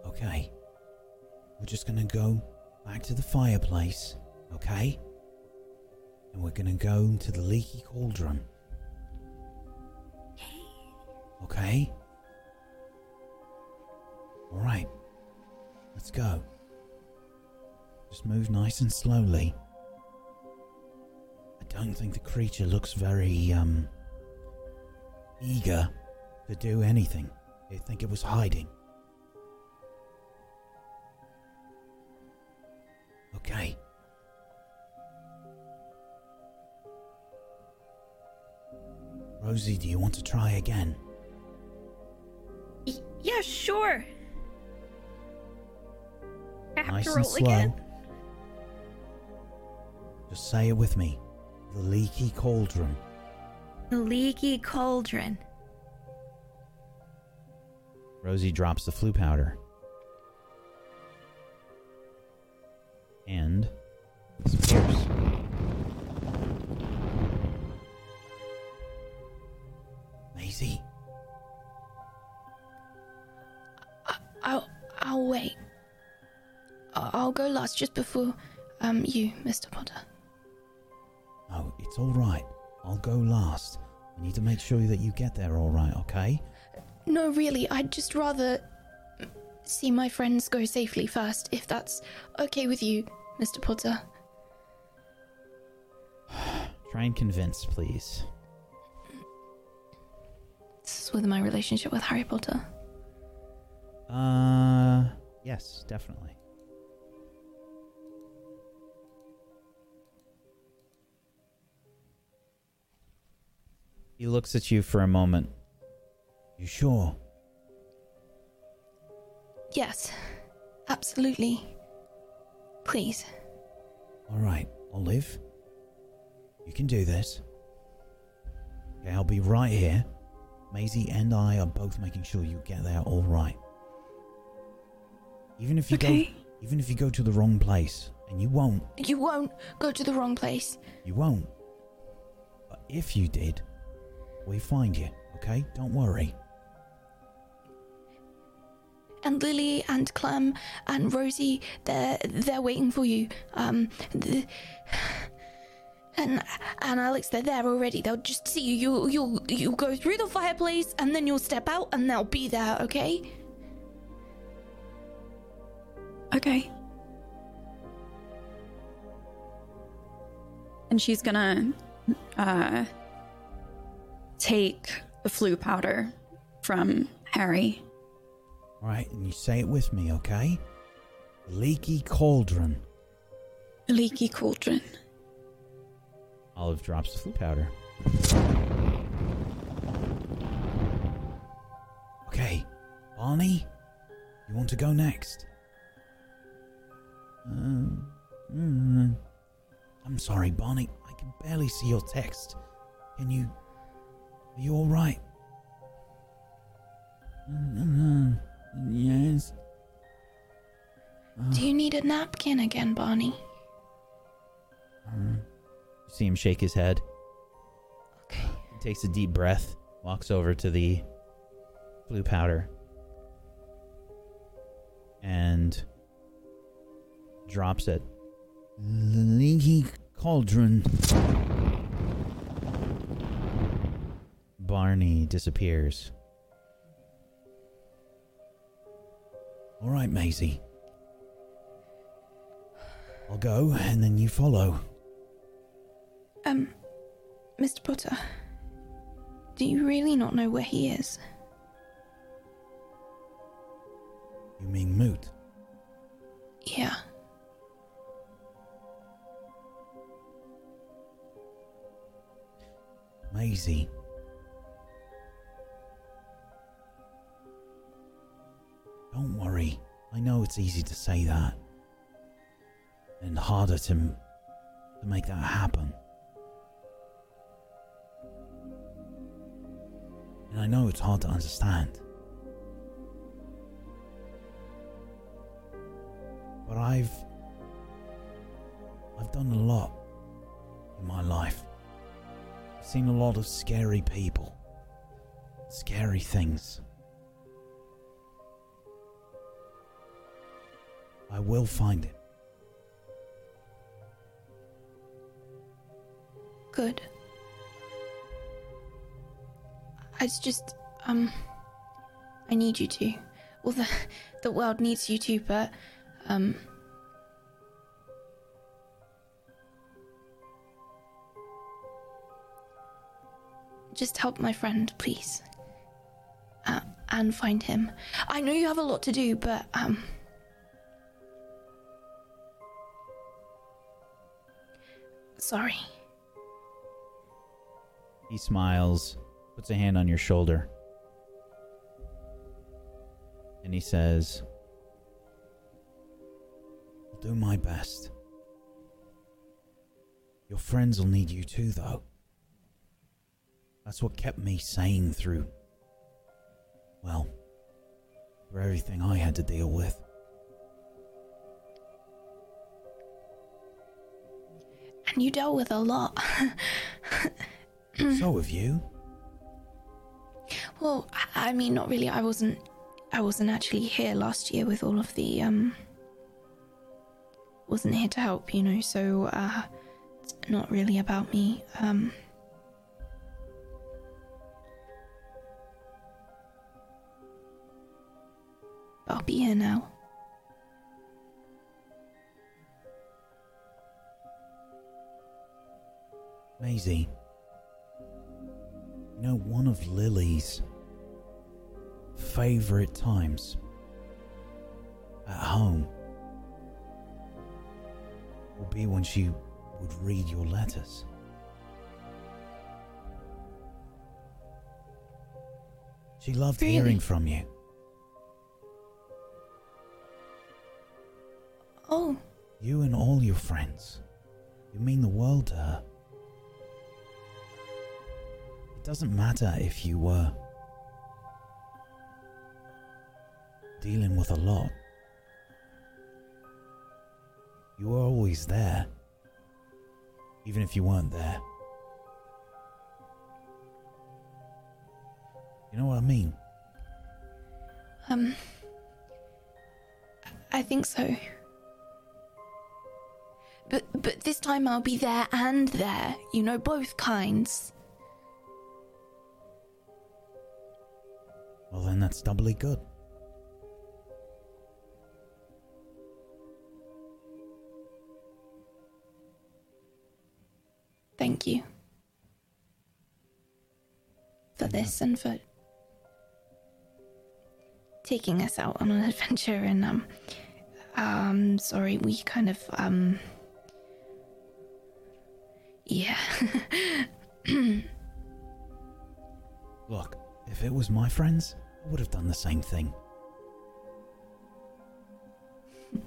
Okay. We're just gonna go back to the fireplace, okay? And we're gonna go to the leaky cauldron. Okay? Alright. Let's go. Just move nice and slowly. I don't think the creature looks very, um, eager to do anything. I think it was hiding. Okay. Rosie, do you want to try again?
Y- yeah, sure. I have
nice
to
and
roll
slow.
again.
Just say it with me. The leaky cauldron.
The leaky cauldron.
Rosie drops the Floo powder. And disappears.
Maisie,
I'll go last just before um you, Mr. Potter.
no, it's all right. I'll go last. I need to make sure that you get there all right, okay?
No, really, I'd just rather see my friends go safely first, if that's okay with you, Mr. Potter. *sighs*
Try and convince, please.
This is with my relationship with Harry Potter.
Uh, yes, definitely. He looks at you for a moment.
You sure?
Yes, absolutely. Please.
All right, Olive. You can do this. Okay, I'll be right here. Maisie and I are both making sure you get there all right. Even if you
Okay.
go, even if you go to the wrong place, and you won't,
You won't go to the wrong place.
you won't. But if you did, we find you. Okay, don't worry.
And Lily and Clem and Rosie, they're they're waiting for you. Um, th- and and Alex, they're there already. They'll just see you. You'll you'll you'll go through the fireplace, and then you'll step out, and they'll be there. Okay?
Okay. And she's gonna uh, take the Floo powder from Harry.
All right, and you say it with me, okay? Leaky cauldron.
Leaky cauldron.
Olive drops the Floo powder.
Okay, Barney, you want to go next? Um, mm, I'm sorry, Barney. I can barely see your text. Can you? Are you all right? Yes.
Do you need a napkin again, Barney?
Um,
You see him shake his head.
Okay.
He takes a deep breath, walks over to the Floo powder, and drops it.
The leaky cauldron.
Barney disappears.
All right, Maisie. I'll go, and then you follow.
Um, Mr. Potter, do you really not know where he is?
You mean Moot?
Yeah.
Maisie. Don't worry. I know it's easy to say that. And harder to, to make that happen. And I know it's hard to understand. But I've. I've done a lot in my life. I've seen a lot of scary people, scary things. I will find him.
Good. It's just, um, I need you to. Well, the *laughs* the world needs you to, but, um, just help my friend, please, uh, and find him. I know you have a lot to do, but, um. Sorry.
He smiles, puts a hand on your shoulder, and he says,
I'll do my best. Your friends will need you too, though. That's what kept me sane through. Well, through everything I had to deal with.
And you dealt with a lot.
so have you.
Well, I I mean, not really. I wasn't. I wasn't actually here last year with all of the um. Wasn't here to help, you know. So, uh, it's not really about me. Um. I'll be here now.
Maisie, you know, one of Lily's favorite times at home will be when she would read your letters. She loved
Really?
hearing from you.
Oh,
You and all your friends. You mean the world to her. It doesn't matter if you were dealing with a lot. You were always there, even if you weren't there. You know what I mean?
um. I think so. But but this time I'll be there and there. You know, both kinds.
Well, then that's doubly good.
Thank you. For this and for taking us out on an *laughs* adventure and um um sorry we kind of um yeah *laughs*
if it was my friends, I would have done the same thing. *laughs*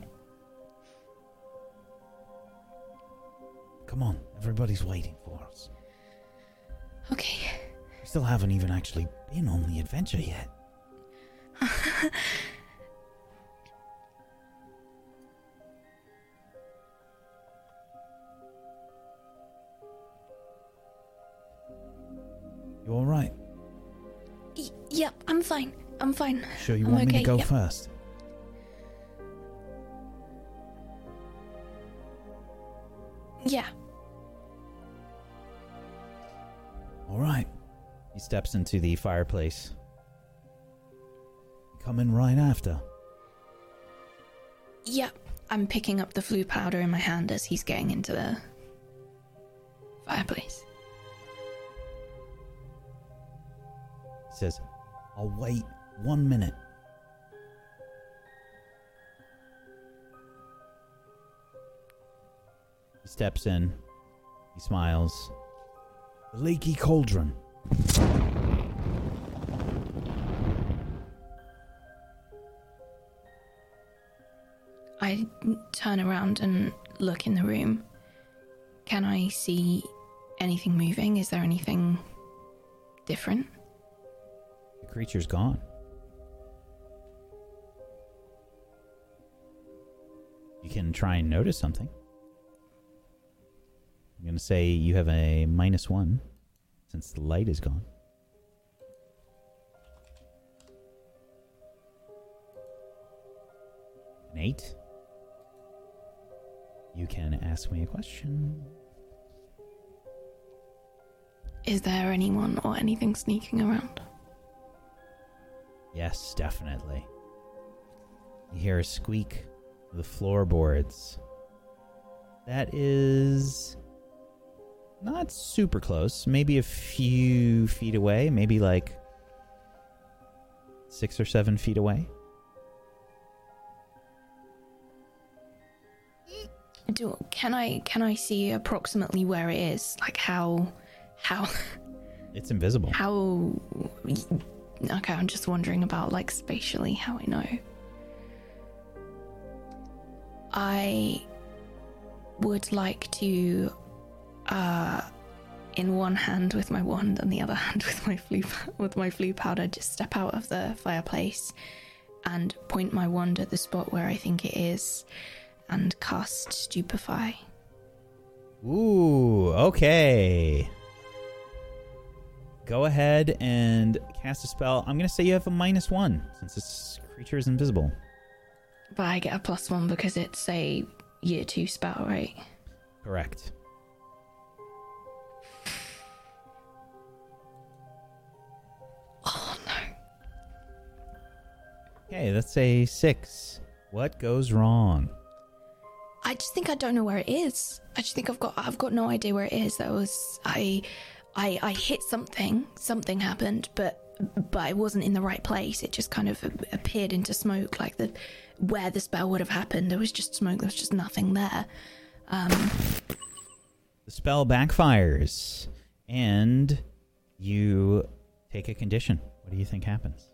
Come on, everybody's waiting for us.
okay
We still haven't even actually been on the adventure yet. *laughs*
I'm fine
Sure you
I'm
want me to go
yeah.
first?
yeah
Alright.
He steps into the fireplace.
Come in right after.
yep I'm picking up the Floo powder in my hand as he's getting into the fireplace
He says, I'll wait one minute.
He steps in. He smiles.
The leaky cauldron.
I turn around and look in the room. Can I see anything moving? Is there anything different?
The creature's gone. Can try and notice something. I'm going to say you have a minus one since the light is gone. An eight. You can ask me a question.
Is there anyone or anything sneaking around?
Yes, definitely. You hear a squeak the floorboards. That is not super close. Maybe a few feet away. Maybe like six or seven feet away.
Do can I can I see approximately where it is? Like how how *laughs*
It's invisible.
how Okay, I'm just wondering about like spatially how I know. I would like to uh in one hand with my wand and the other *laughs* hand with my Floo with my Floo powder just step out of the fireplace and point my wand at the spot where I think it is and cast stupefy.
Ooh, okay. Go ahead and cast a spell. I'm going to say you have a minus one since this creature is invisible.
But I get a plus one because it's a year two spell, right?
Correct.
Oh no.
Okay, that's a six. What goes wrong?
I just think I don't know where it is. I just think I've got I've got no idea where it is. That was I I I hit something, something happened, but but it wasn't in the right place. It just kind of appeared into smoke like the where the spell would have happened. There was just smoke, there was just nothing there. Um
The spell backfires, and you take a condition. What do you think happens?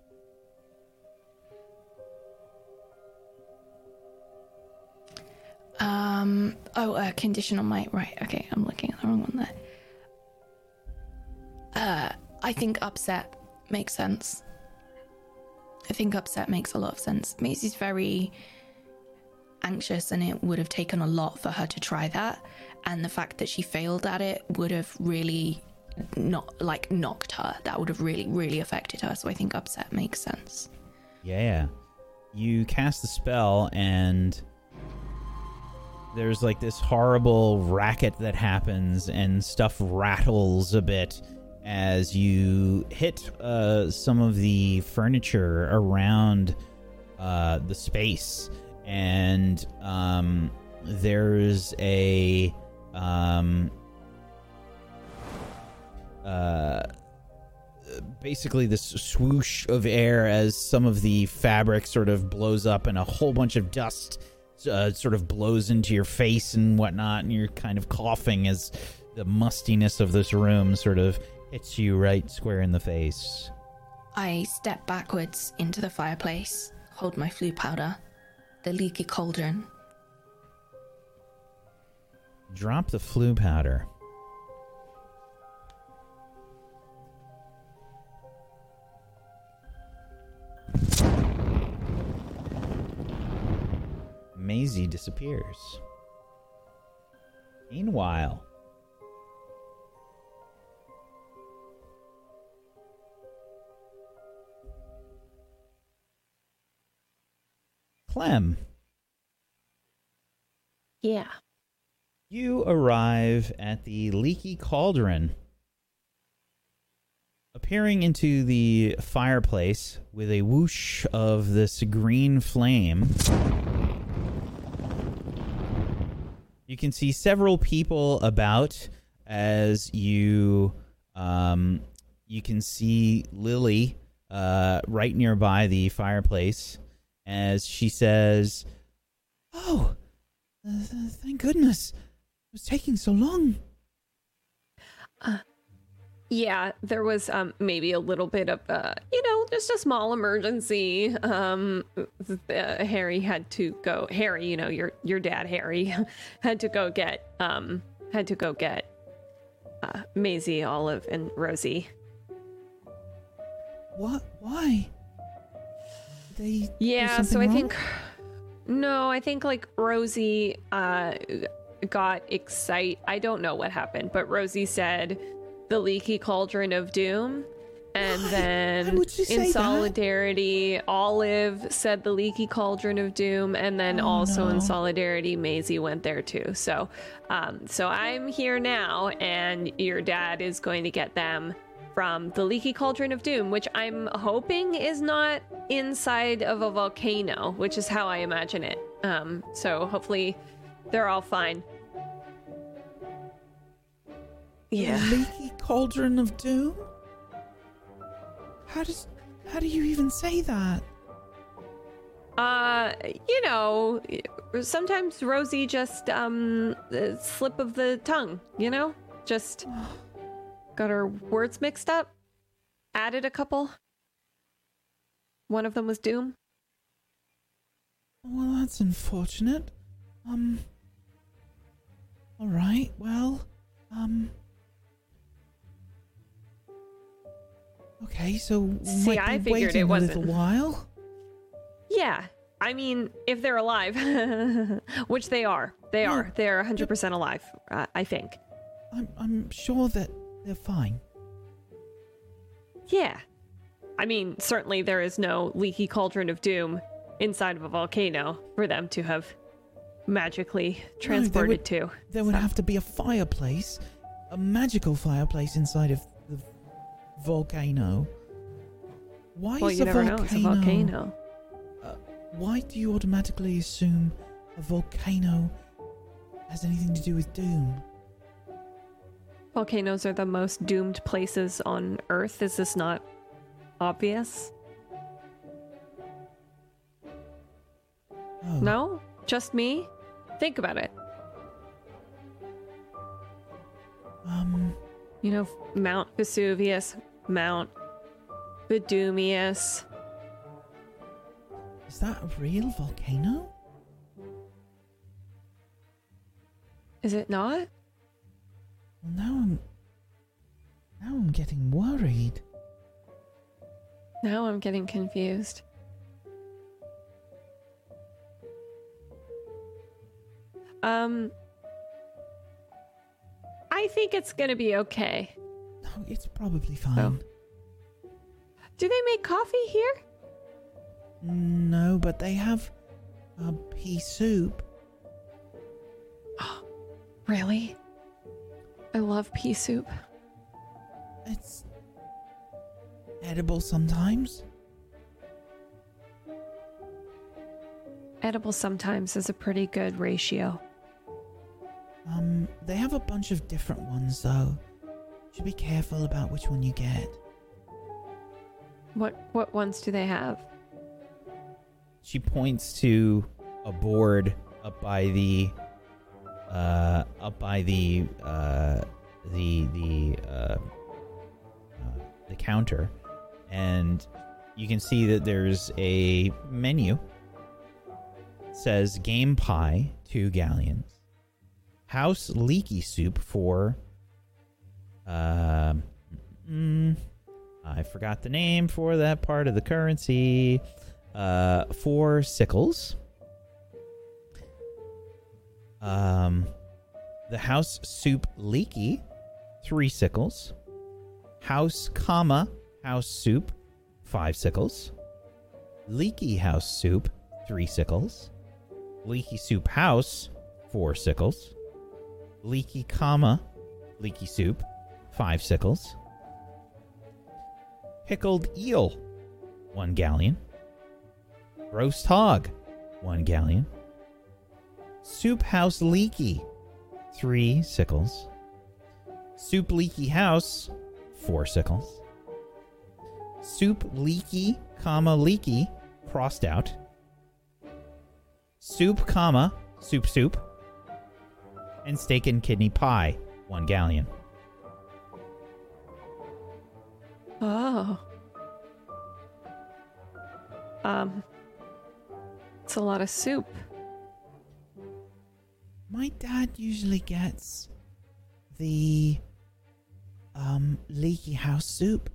um oh a condition on my right, okay, I'm looking at the wrong one there. Uh I think upset makes sense. I think upset makes a lot of sense. Maisie's very anxious, and it would have taken a lot for her to try that. And the fact that she failed at it would have really not like knocked her. That would have really, really affected her. So I think upset makes sense.
Yeah. You cast the spell, and there's like this horrible racket that happens and stuff rattles a bit as you hit uh, some of the furniture around uh, the space. And um, there's a um, uh, basically this swoosh of air as some of the fabric sort of blows up and a whole bunch of dust uh, sort of blows into your face and whatnot, and you're kind of coughing as the mustiness of this room sort of hits you right square in the face.
I step backwards into the fireplace, hold my Floo powder, the leaky cauldron.
Drop the Floo powder. Maisie disappears. Meanwhile, Clem,
Yeah.
you arrive at the leaky cauldron. Appearing into the fireplace with a whoosh of this green flame, you can see several people about as you um, you can see Lily uh, right nearby the fireplace as she says, "Oh, uh, thank goodness! It was taking so long."
Yeah, there was um maybe a little bit of uh you know just a small emergency. Um, uh, Harry had to go. Harry, you know your your dad Harry *laughs* had to go get um had to go get uh, Maisie, Olive, and Rosie.
What? Why? They.
Yeah, so I
wrong?
think no, I think like Rosie uh got excite. I don't know what happened, but Rosie said the leaky cauldron of doom. And
Why?
Then
would you say
in
that?
solidarity, Olive said the leaky cauldron of doom, and then
Oh,
also
no.
in solidarity, Maisie went there too. So, um, so I'm here now, and your dad is going to get them from the leaky cauldron of doom, which I'm hoping is not inside of a volcano, which is how I imagine it. Um, so hopefully, they're all fine.
A leaky cauldron of doom. How does? How do you even say that?
Uh, you know, sometimes Rosie just um slip of the tongue, you know? Just got her words mixed up. Added a couple. One of them was Doom.
Well, that's unfortunate. Um. All right. Well. Um. Okay, so
See, I figured
waiting
it
a little
wasn't.
while.
Yeah. I mean, if they're alive, *laughs* which they are, they
Yeah.
are. They're 100% alive, uh, I think.
I'm I'm sure that they're fine.
Yeah. I mean, certainly there is no leaky cauldron of doom inside of a volcano for them to have magically transported to.
There would
So-
have to be a fireplace, a magical fireplace inside of the volcano. Why
Well,
is
you
a
never know.
volcano?
It's a volcano.
Uh, why do you automatically assume a volcano has anything to do with doom?
Volcanoes are the most doomed places on Earth. Is this not obvious?
Oh,
No? Just me? Think about it.
Um,
You know, Mount Vesuvius, Mount Vedumius.
is that a real volcano?
Is it not?
Well, now I'm. Now I'm getting worried.
Now I'm getting confused. Um, I think it's gonna be okay.
No, it's probably fine.
Do they make coffee here?
No, but they have a pea soup. *gasps*
Really? I love pea soup.
It's edible sometimes.
Edible sometimes is a pretty good ratio.
Um, they have a bunch of different ones though. Should be careful about which one you get.
What what ones do they have?
She points to a board up by the uh up by the uh the the uh, uh the counter and you can see that there's a menu It says game pie two galleons house leaky soup for mm, I forgot the name for that part of the currency uh, four sickles. Um, the house soup leaky, three sickles. House comma house soup, five sickles. Leaky house soup, three sickles. Leaky soup house, four sickles. Leaky comma leaky soup, five sickles. Pickled eel, one galleon. Roast hog, one galleon. Soup house leaky, three sickles. Soup leaky house, four sickles. Soup leaky, comma leaky, crossed out. Soup, comma, soup soup. And steak and kidney pie, one galleon.
Oh. Um it's a lot of soup.
My dad usually gets the um leaky house soup.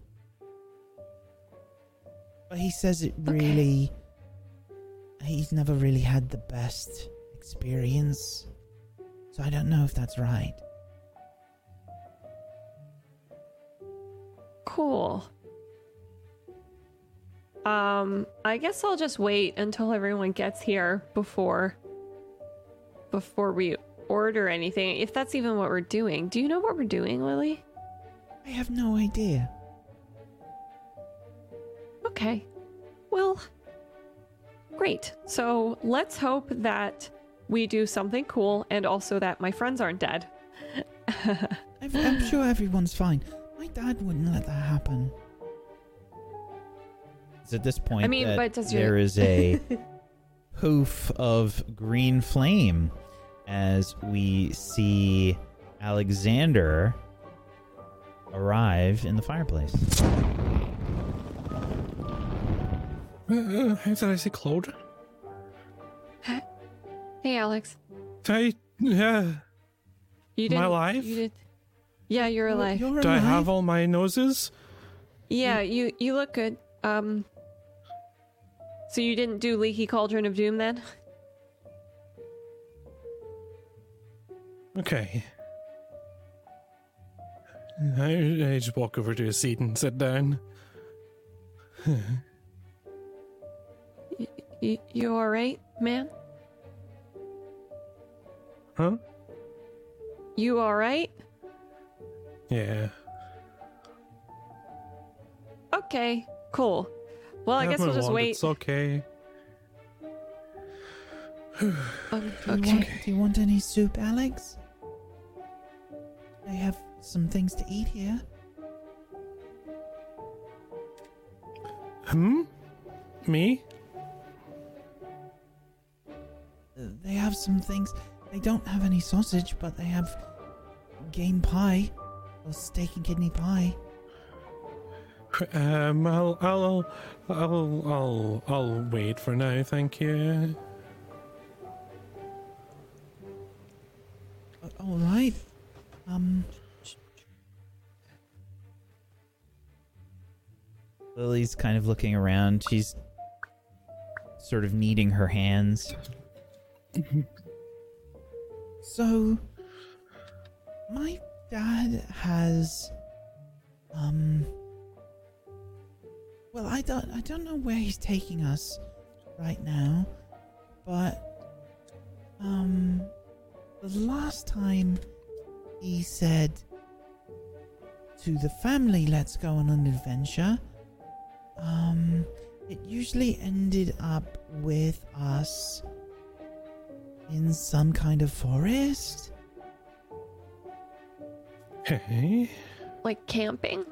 But he says it
Okay.
really he's never really had the best experience. So I don't know if that's right.
Cool. Um, I guess I'll just wait until everyone gets here before before we order anything. If that's even what we're doing. Do you know what we're doing, Lily?
I have no idea.
Okay. Well, great. So, let's hope that we do something cool and also that my friends aren't dead. *laughs*
I've, I'm sure everyone's fine. My dad wouldn't let that happen.
It's at this point
I mean,
that
but does your-
there is a *laughs* hoof of green flame as we see Alexander arrive in the fireplace.
Uh, how did I say Claude?
Hey, Alex.
I, yeah.
You
Am
did
I alive?
You did. Yeah, you're alive.
You're
Do I have all my noses?
Yeah, you you look good. Um So you didn't do Leaky Cauldron of Doom then? *laughs*
Okay. I, I just walk over to a seat and sit down.
You, you all right, man?
Huh?
You all right?
Yeah.
Okay, cool. Well, I
Have
guess we'll just wait.
It's okay.
Um, *sighs*
Do you,
okay.
want, do you want any soup, Alex? I have some things to eat here.
Hmm? Me?
They have some things. They don't have any sausage, but they have game pie or steak and kidney pie.
Um, I'll, I'll, I'll, I'll, I'll wait for now. Thank you.
All right. Um,
Lily's kind of looking around. She's sort of kneading her hands. *laughs*
so my dad has um well, I don't I don't know where he's taking us right now, but um the last time he said to the family, let's go on an adventure, um, it usually ended up with us in some kind of forest.
Okay.
Like camping?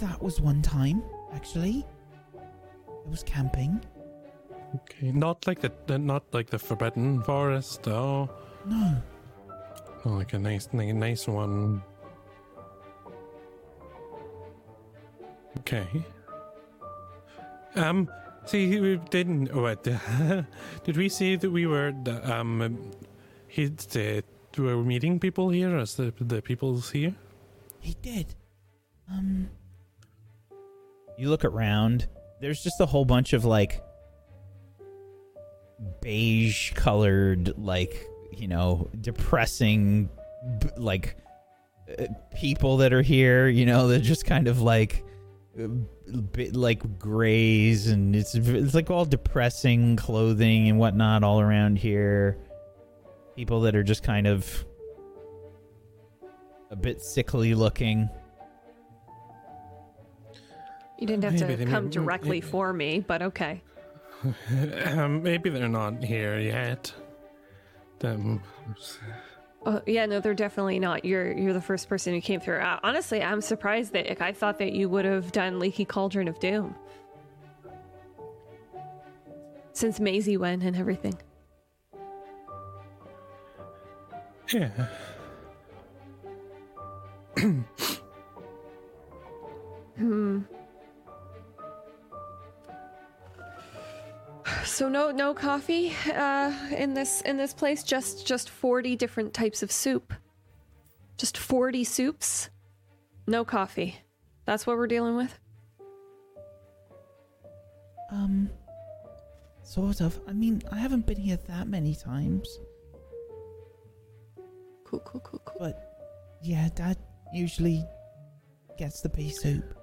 That was one time, actually. It was camping.
Okay. Not like the, the not like the forbidden forest. Oh,
No.
Oh like a nice, ni- nice one. Okay. Um. See, we didn't. What? *laughs* did we say that we were the, um? He uh, we were meeting people here as the the people's here.
He did. Um,
You look around. There's just a whole bunch of like beige colored, like you know, depressing, like uh, people that are here. You know, they're just kind of like uh, bit like grays, and it's it's like all depressing clothing and whatnot all around here. People that are just kind of a bit sickly looking.
You didn't have
Maybe
to come
may-
directly
may-
for me, but okay. *laughs*
maybe they're not here yet. Um,
Oh, yeah, no, they're definitely not. You're you're the first person who came through. Uh, honestly, I'm surprised that like, I thought that you would have done Leaky Cauldron of Doom. Since Maisie went and everything.
yeah. *clears throat*
Hmm. So no no coffee uh in this in this place just just 40 different types of soup. Just 40 soups. No coffee. That's what we're dealing with.
um, sort of. I mean, I haven't been here that many times,
Cool cool cool cool.
but yeah, Dad usually gets the pea soup.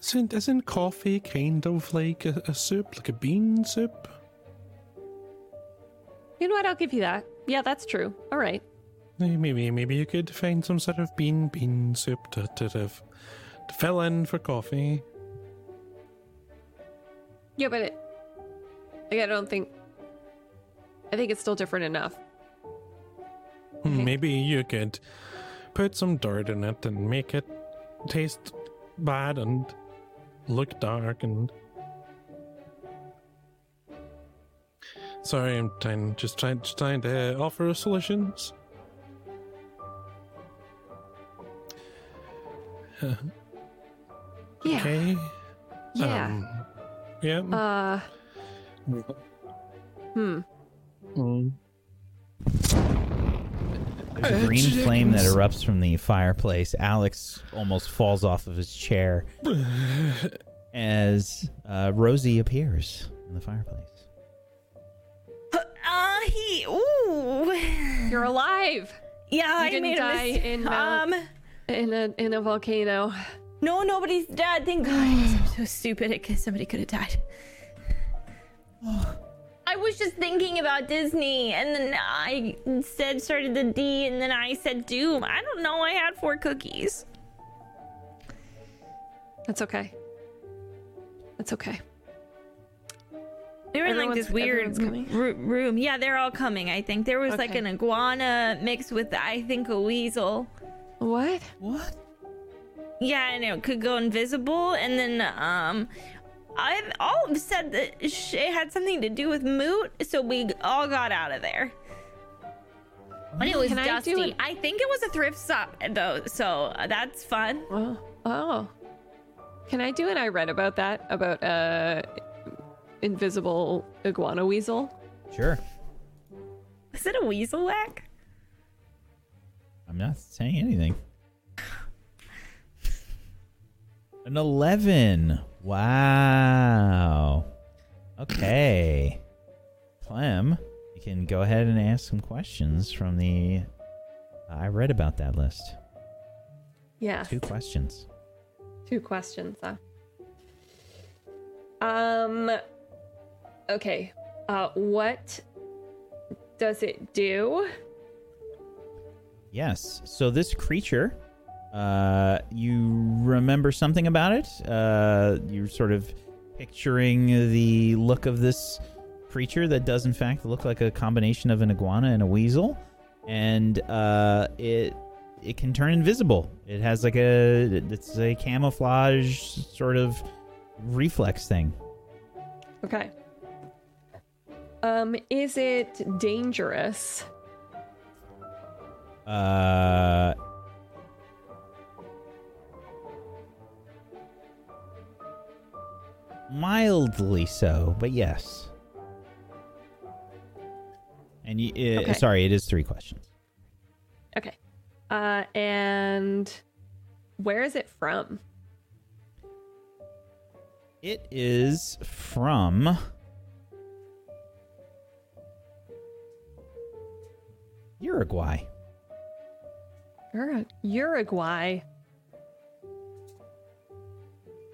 Isn't, isn't coffee kind of like a, a soup, like a bean soup?
You know what? I'll give you that. Yeah, that's true. All right.
Maybe maybe you could find some sort of bean bean soup to, to, to, to fill in for coffee.
Yeah, but it like I don't think I think it's still different enough.
Hmm,
Okay.
Maybe you could put some dirt in it and make it taste bad and look dark and. Sorry, I'm trying, just trying, trying to offer solutions. *laughs*
Yeah.
Okay.
Yeah.
Um, yeah.
uh hmm.
Mm.
There's a green flame that erupts from the fireplace. Alex almost falls off of his chair as uh, Rosie appears in the fireplace.
Uh, he. Ooh.
You're alive
Yeah, I
didn't
made
die
a mis-
in, uh,
um.
in a in a volcano.
No, nobody's dead. Thank God. *gasps* I'm so stupid. I guess somebody could have died. *sighs* I was just thinking about Disney, and then I said started the D, and then I said Doom. I don't know. I had four cookies.
That's okay. That's okay.
They were in like this weird r- room. Yeah, they're all coming. I think there was like an iguana mixed with I think a weasel.
What?
What?
Yeah, and it could go invisible, and then um, I all of said that sh- it had something to do with Moot, so we all got out of there. But it was
Can I
dusty.
an-
I think it was a thrift shop though, so uh, that's fun.
Oh. Oh. Can I do an I read about that about uh invisible iguana weasel?
Sure.
Is it a weasel whack?
I'm not saying anything. An 11. Wow. Okay. Clem, you can go ahead and ask some questions from the. I read about that list.
Yeah.
Two questions.
Two questions, huh? Um okay. Uh what does it do?
Yes. So this creature, uh, you remember something about it? Uh, you're sort of picturing the look of this creature that does in fact look like a combination of an iguana and a weasel, and uh, it it can turn invisible. It has like a it's a camouflage sort of reflex thing.
Okay. Um, is it dangerous?
Uh. Mildly so, but yes. And you, uh,
Okay.
sorry, it is three questions.
Okay. Uh, and where is it from?
It is from Uruguay.
Uruguay.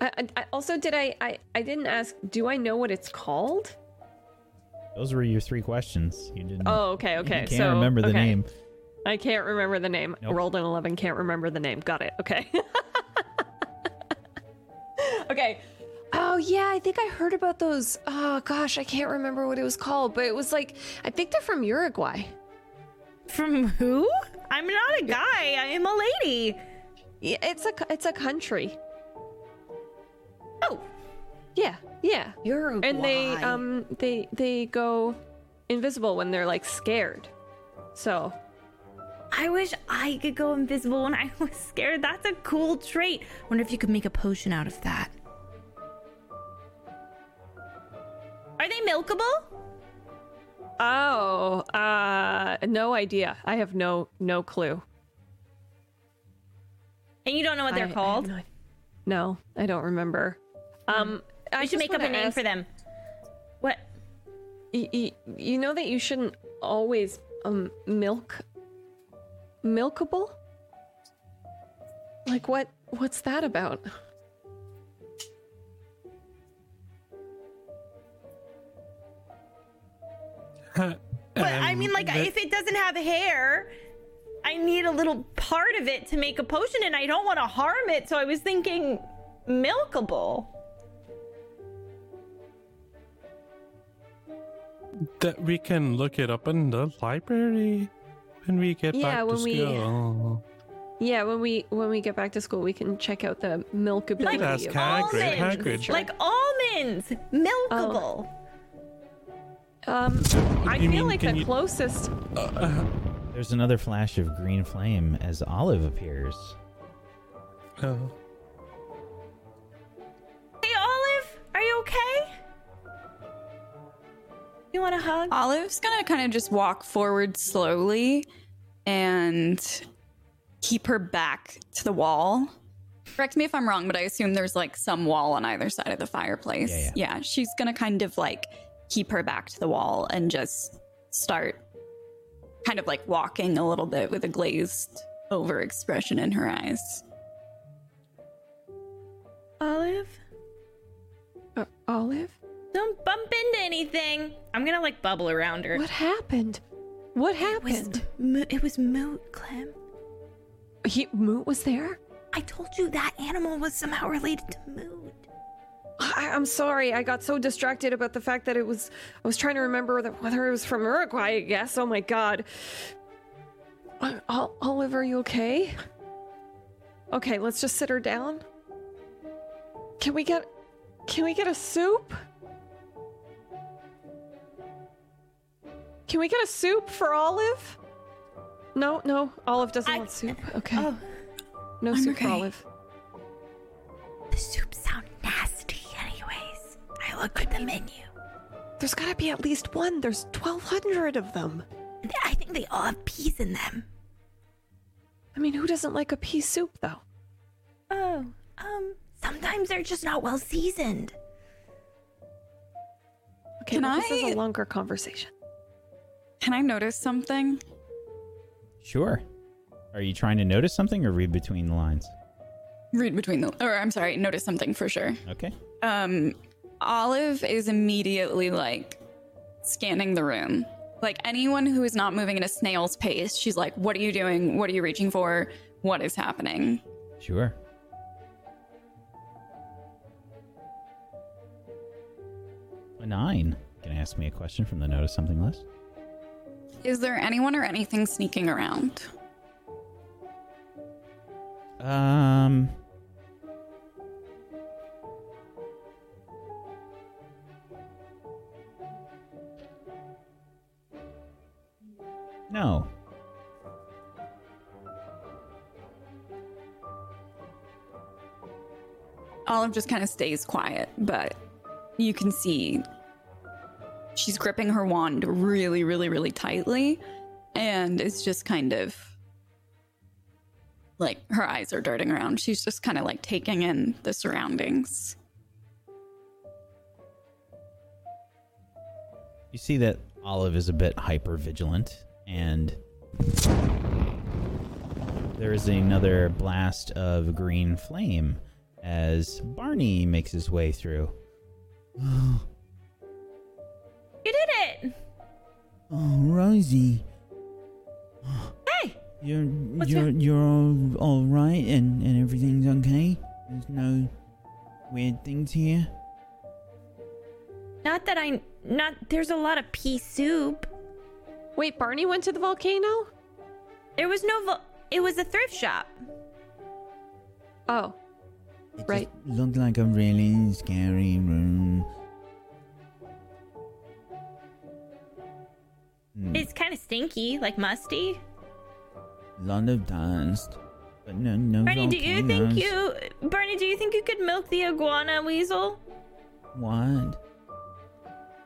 I, I, I also did I, I I didn't ask. Do I know what it's called?
Those were your three questions. You didn't.
Oh, okay, okay.
You can't
so,
remember the
okay.
name.
I can't remember the name.
Nope.
Rolled an eleven. Can't remember the name. Got it. Okay. *laughs* okay. Oh yeah, I think I heard about those. Oh gosh, I can't remember what it was called, but it was like I think they're from Uruguay.
From who? I'm not a guy. I am a lady.
Yeah, it's a it's a country.
Oh,
Yeah, yeah.
Uruguay.
And they um they they go invisible when they're like scared. So
I wish I could go invisible when I *laughs* was scared. That's a cool trait. Wonder if you could make a potion out of that. Are they milkable?
oh, uh no idea. I have no no clue.
And you don't know what they're
I- I
called?
no, no, I don't remember. Um I
I should make up a name
ask-
for them. What?
Y- y- you know that you shouldn't always um milk milkable? Like what what's that about? *laughs*
But I
Um,
mean, like,
the-
if it doesn't have hair, I need a little part of it to make a potion, and I don't want to harm it. So I was thinking milkable.
That we can look it up in the library when we get
Yeah,
back to
when we- Yeah, when we when we get back to school, we can check out the milkability
Like
Ask
of
Hagrid.
almonds,
Hagrid.
like almonds, milkable.
Um, I
You
feel
mean,
like the
you-
closest.
There's another flash of green flame as Olive appears.
Oh.
You want a hug?
Olive's gonna kind of just walk forward slowly and keep her back to the wall. Correct me if I'm wrong, but I assume there's like some wall on either side of the fireplace.
Yeah, yeah.
yeah she's gonna kind of like keep her back to the wall and just start kind of like walking a little bit with a glazed over expression in her eyes.
Olive,
Uh, Olive,
don't bump into anything. I'm gonna like bubble around her.
what happened? What
It was,
happened?
mo- it was Moot, Clem.
He, Moot was there.
I told you that animal was somehow related to Moot.
I, I'm sorry. I got so distracted about the fact that it was. I was trying to remember that whether it was from Uruguay. I guess. Oh my god. Uh, Ol- Olive, are you okay? Okay, let's just sit her down. Can we get? Can we get a soup? Can we get a soup for Olive? No, no. Olive doesn't
I-
want soup. Okay.
Oh,
no
I'm
soup for. Olive.
the soups sound nasty, anyways. I looked at the menu.
There's gotta be at least one. There's 1,200 of them.
I think they all have peas in them.
I mean, who doesn't like a pea soup, though?
Oh, um, sometimes they're just not well seasoned.
Okay,
Can
well, this is a longer conversation.
Can I notice something?
Sure. Are you trying to notice something or read between the lines?
Read between the or I'm sorry, notice something for sure.
Okay.
um olive is immediately like scanning the room Like anyone who is not moving at a snail's pace, she's like, What are you doing? What are you reaching for? What is happening?
Sure. A nine. Can I ask me a question from the notice something list?
Is there anyone or anything sneaking around?
Um. No.
Olive just kind of stays quiet, but you can see she's gripping her wand really, really, really tightly, and it's just kind of like her eyes are darting around. She's just kind of like taking in the surroundings.
You see that Olive is a bit hyper vigilant, and there is another blast of green flame as Barney makes his way through. *sighs* *sighs*
You did it!
Oh, Rosie,
Hey!
you're
What's
you're
your-
you're all all right and and everything's okay. There's no weird things here.
Not that I. Not. There's a lot of pea soup.
Wait, Barney went to the volcano?
There was no. Vo- it was a thrift shop.
Oh,
It
Right.
just looked like a really scary room. Hmm,
It's kind of stinky, like musty.
lot of dust, but no no
Barney, do you think you. Bernie, do you think you could milk the iguana weasel?
What?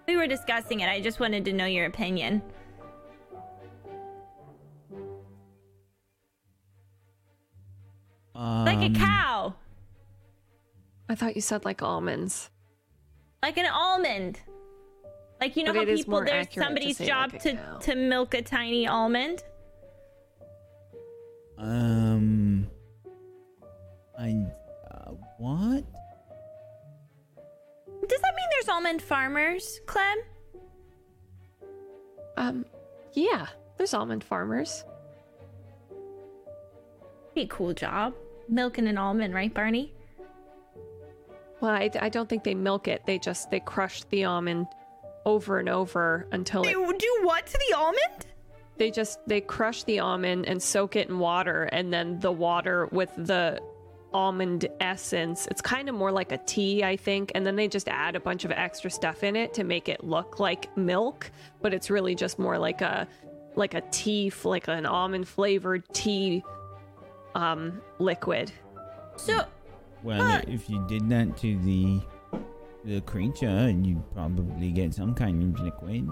We were discussing it. I just wanted to know your opinion. Like a
Um,
cow.
I thought you said like almonds.
Like an almond. Like you know
But
how people there's
accurate to
somebody's job
like
to
cow.
to milk a tiny almond.
Um. I. Uh, what?
Does that mean there's almond farmers, Clem?
Um, yeah, there's almond farmers.
Be a cool job. Milking an almond, right, Barney?
Well, I, I don't think they milk it. They just they crush the almond over and over until it,
do what to the almond?
they just they crush the almond and soak it in water, and then the water with the almond essence. It's kind of more like a tea, I think, and then they just add a bunch of extra stuff in it to make it look like milk, but it's really just more like a like a tea, like an almond flavored tea um liquid.
So
Well,
Huh.
if you did that to the the creature, and you'd probably get some kind of liquid.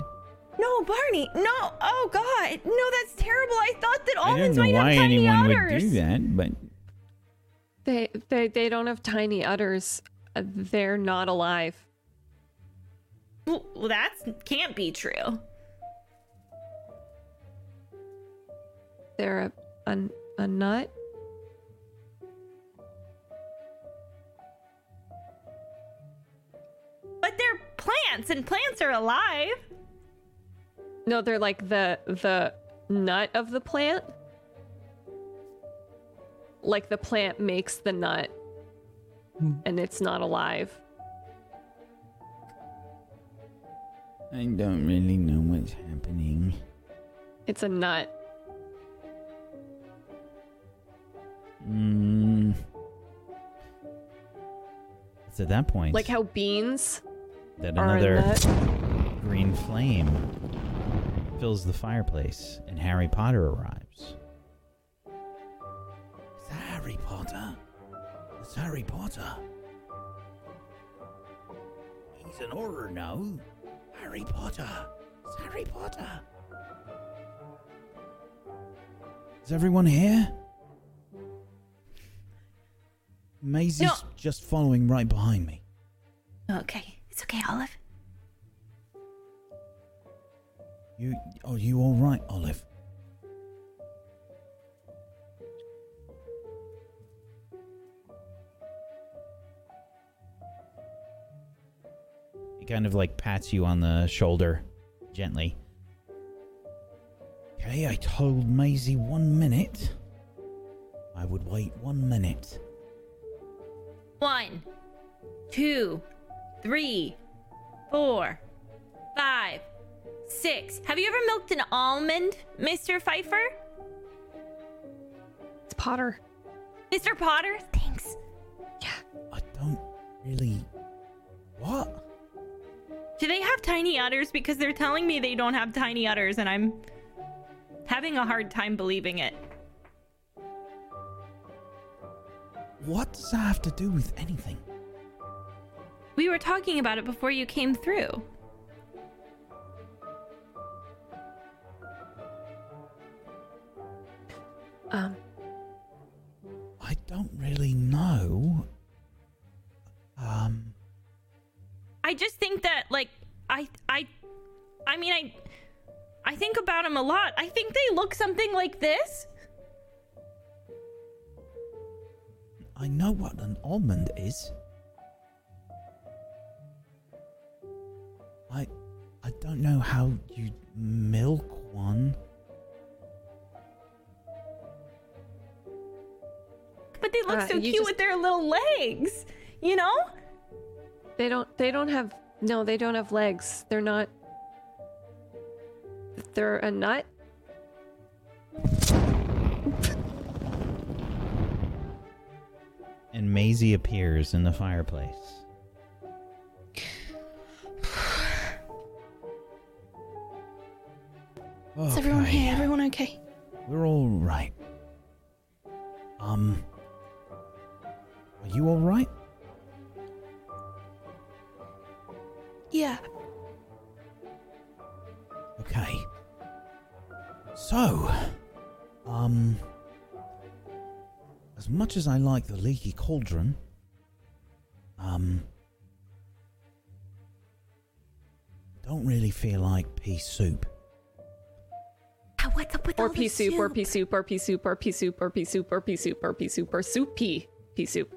no, Barney, no. Oh God, no, that's terrible. I thought that almonds might have tiny otters.
I don't
almonds
know why anyone would do that, but
They they they don't have tiny udders. Uh, They're not alive.
Well, that can't be true.
They're a a, a nut.
They're plants, and plants are alive.
No, they're like the the nut of the plant. Like the plant makes the nut, and it's not alive.
I don't really know what's happening.
It's a nut.
Mm. It's at that point
Like how beans
that
are
another
nut.
green flame fills the fireplace, and Harry Potter arrives.
It's Harry Potter. It's Harry Potter. He's an Auror now. Harry Potter. It's Harry Potter. Is everyone here? Maisie's
No.
just following right behind me.
Okay, it's okay, Olive.
You are you all right, Olive?
He kind of like pats you on the shoulder gently.
Okay, I told Maisie one minute. I would wait one minute.
One, two, three, four, five, six. Have you ever milked an almond, Mr. Pfeiffer?
It's Potter.
Mr. Potter? Thanks. Yeah.
I don't really. What?
Do they have tiny udders? Because they're telling me they don't have tiny udders, and I'm having a hard time believing it.
What does that have to do with anything?
We were talking about it before you came through.
Um,
I don't really know. Um,
I just think that like I I I mean I I think about them a lot. I think they look something like this.
I know what an almond is. I I don't know how you milk one.
But they look
Uh,
so cute
just-
with their little legs. You know?
they don't. They don't have. No, they don't have legs. They're not. They're a nut.
And Maisie appears in the fireplace.
Is everyone here? Everyone okay?
We're all right. Um, are you all right?
Yeah.
Okay. So, um, as much as I like the leaky cauldron, um, don't really feel like pea soup.
What's up with
Or
all
pea
the
soup, or pea soup, or pea soup, or pea soup, or pea soup, or pea soup, or pea soup, or soup pea. Pea soup.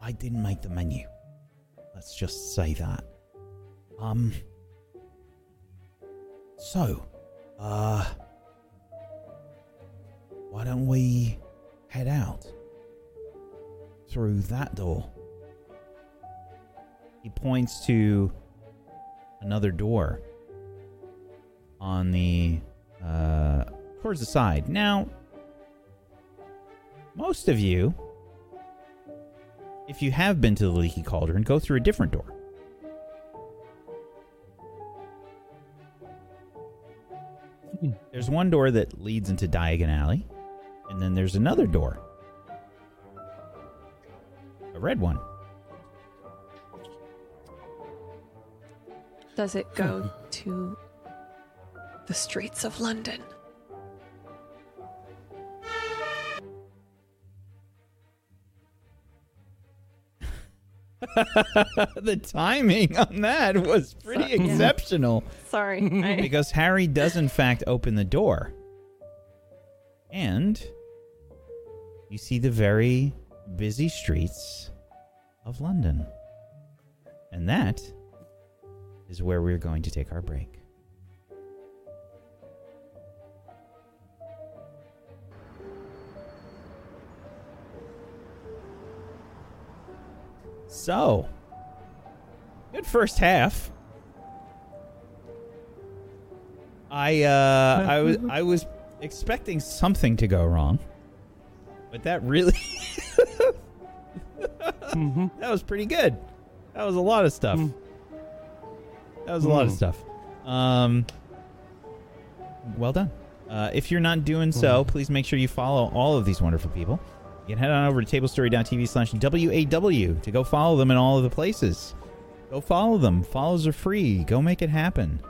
I didn't make the menu. Let's just say that. Um. So, uh. Why don't we head out? Through that door.
He points to another door on the uh, towards the side. Now, most of you, if you have been to the Leaky Cauldron, go through a different door. There's one door that leads into Diagon Alley, and then there's another door. A red one.
Does it go to the streets of London? *laughs*
the timing on that was pretty exceptional
Sorry. *laughs* I,
because Harry does in fact open the door. And you see the very busy streets of London. And that is where we're going to take our break. So, good first half. I uh I was *laughs* I was expecting something to go wrong. But that really *laughs* That was pretty good. That was a lot of stuff. That was a lot of
Mm.
stuff. Um well done. Uh, if you're not doing so, please make sure you follow all of these wonderful people. You can head on over to tablestory.tv slash WAW to go follow them in all of the places. Go follow them. Follows are free. Go make it happen.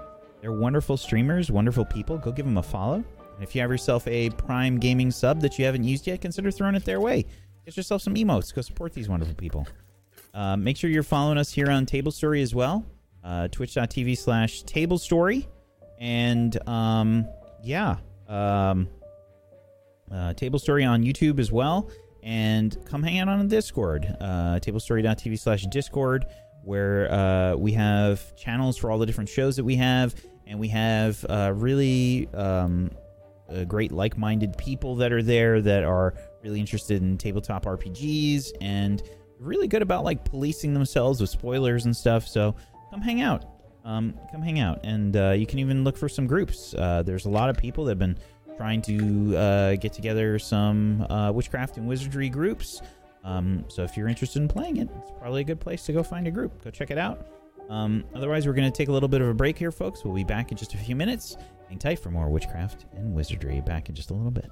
They're wonderful streamers, wonderful people. Go give them a follow. And if you have yourself a Prime Gaming sub that you haven't used yet, consider throwing it their way. Get yourself some emotes. Go support these wonderful people. Uh, make sure you're following us here on Table Story as well. Uh, Twitch.tv slash Table Story. And um, yeah, um, uh, Table Story on YouTube as well. And come hang out on Discord, uh, tablestory.tv slash Discord, where uh, we have channels for all the different shows that we have. and we have uh, really um, great like-minded people that are there that are really interested in tabletop RPGs and really good about like policing themselves with spoilers and stuff. So come hang out. Um, come hang out, and uh, you can even look for some groups. Uh, there's a lot of people that have been trying to uh, get together some uh, witchcraft and wizardry groups. Um, so if you're interested in playing it, it's probably a good place to go find a group. Go check it out. Um, otherwise, we're going to take a little bit of a break here, folks. We'll be back in just a few minutes. Hang tight for more witchcraft and wizardry. Back in just a little bit.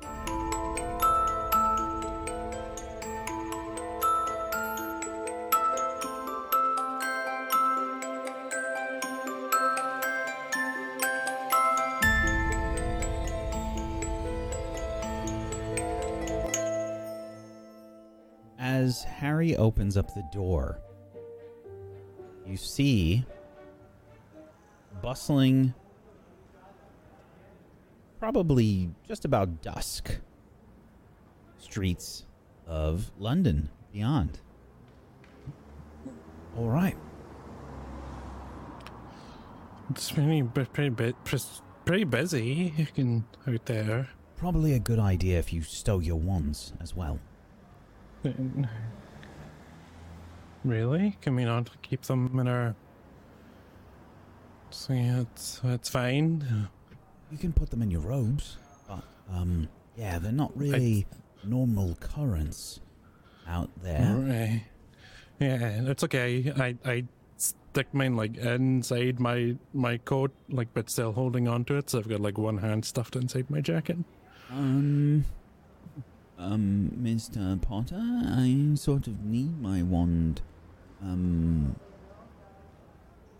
Harry opens up the door, you see bustling, probably just about dusk, streets of London beyond. All right.
It's pretty, pretty, pres- pretty busy in, out there.
Probably a good idea if you stow your wands as well.
Really? Can we not keep them in our? So yeah, it's it's fine.
You can put them in your robes, but um, yeah, they're not really normal currents out there.
Right. Yeah, it's okay. I I stick mine like inside my my coat, like but still holding onto it. So I've got like one hand stuffed inside my jacket.
Um, um, Mr. Potter, I sort of need my wand. Um,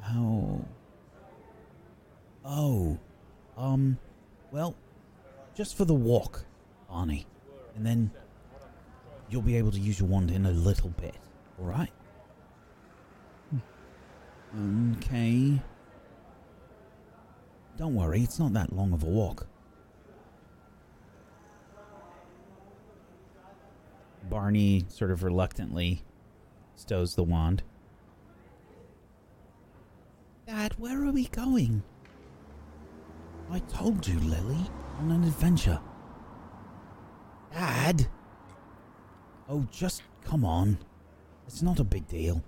how? Oh, um, well, just for the walk, Arnie, and then you'll be able to use your wand in a little bit. All right. Okay. Don't worry, it's not that long of a walk.
Barney sort of reluctantly stows the wand.
Dad, where are we going? I told you, Lily, on an adventure. Dad! Oh, just come on. It's not a big deal.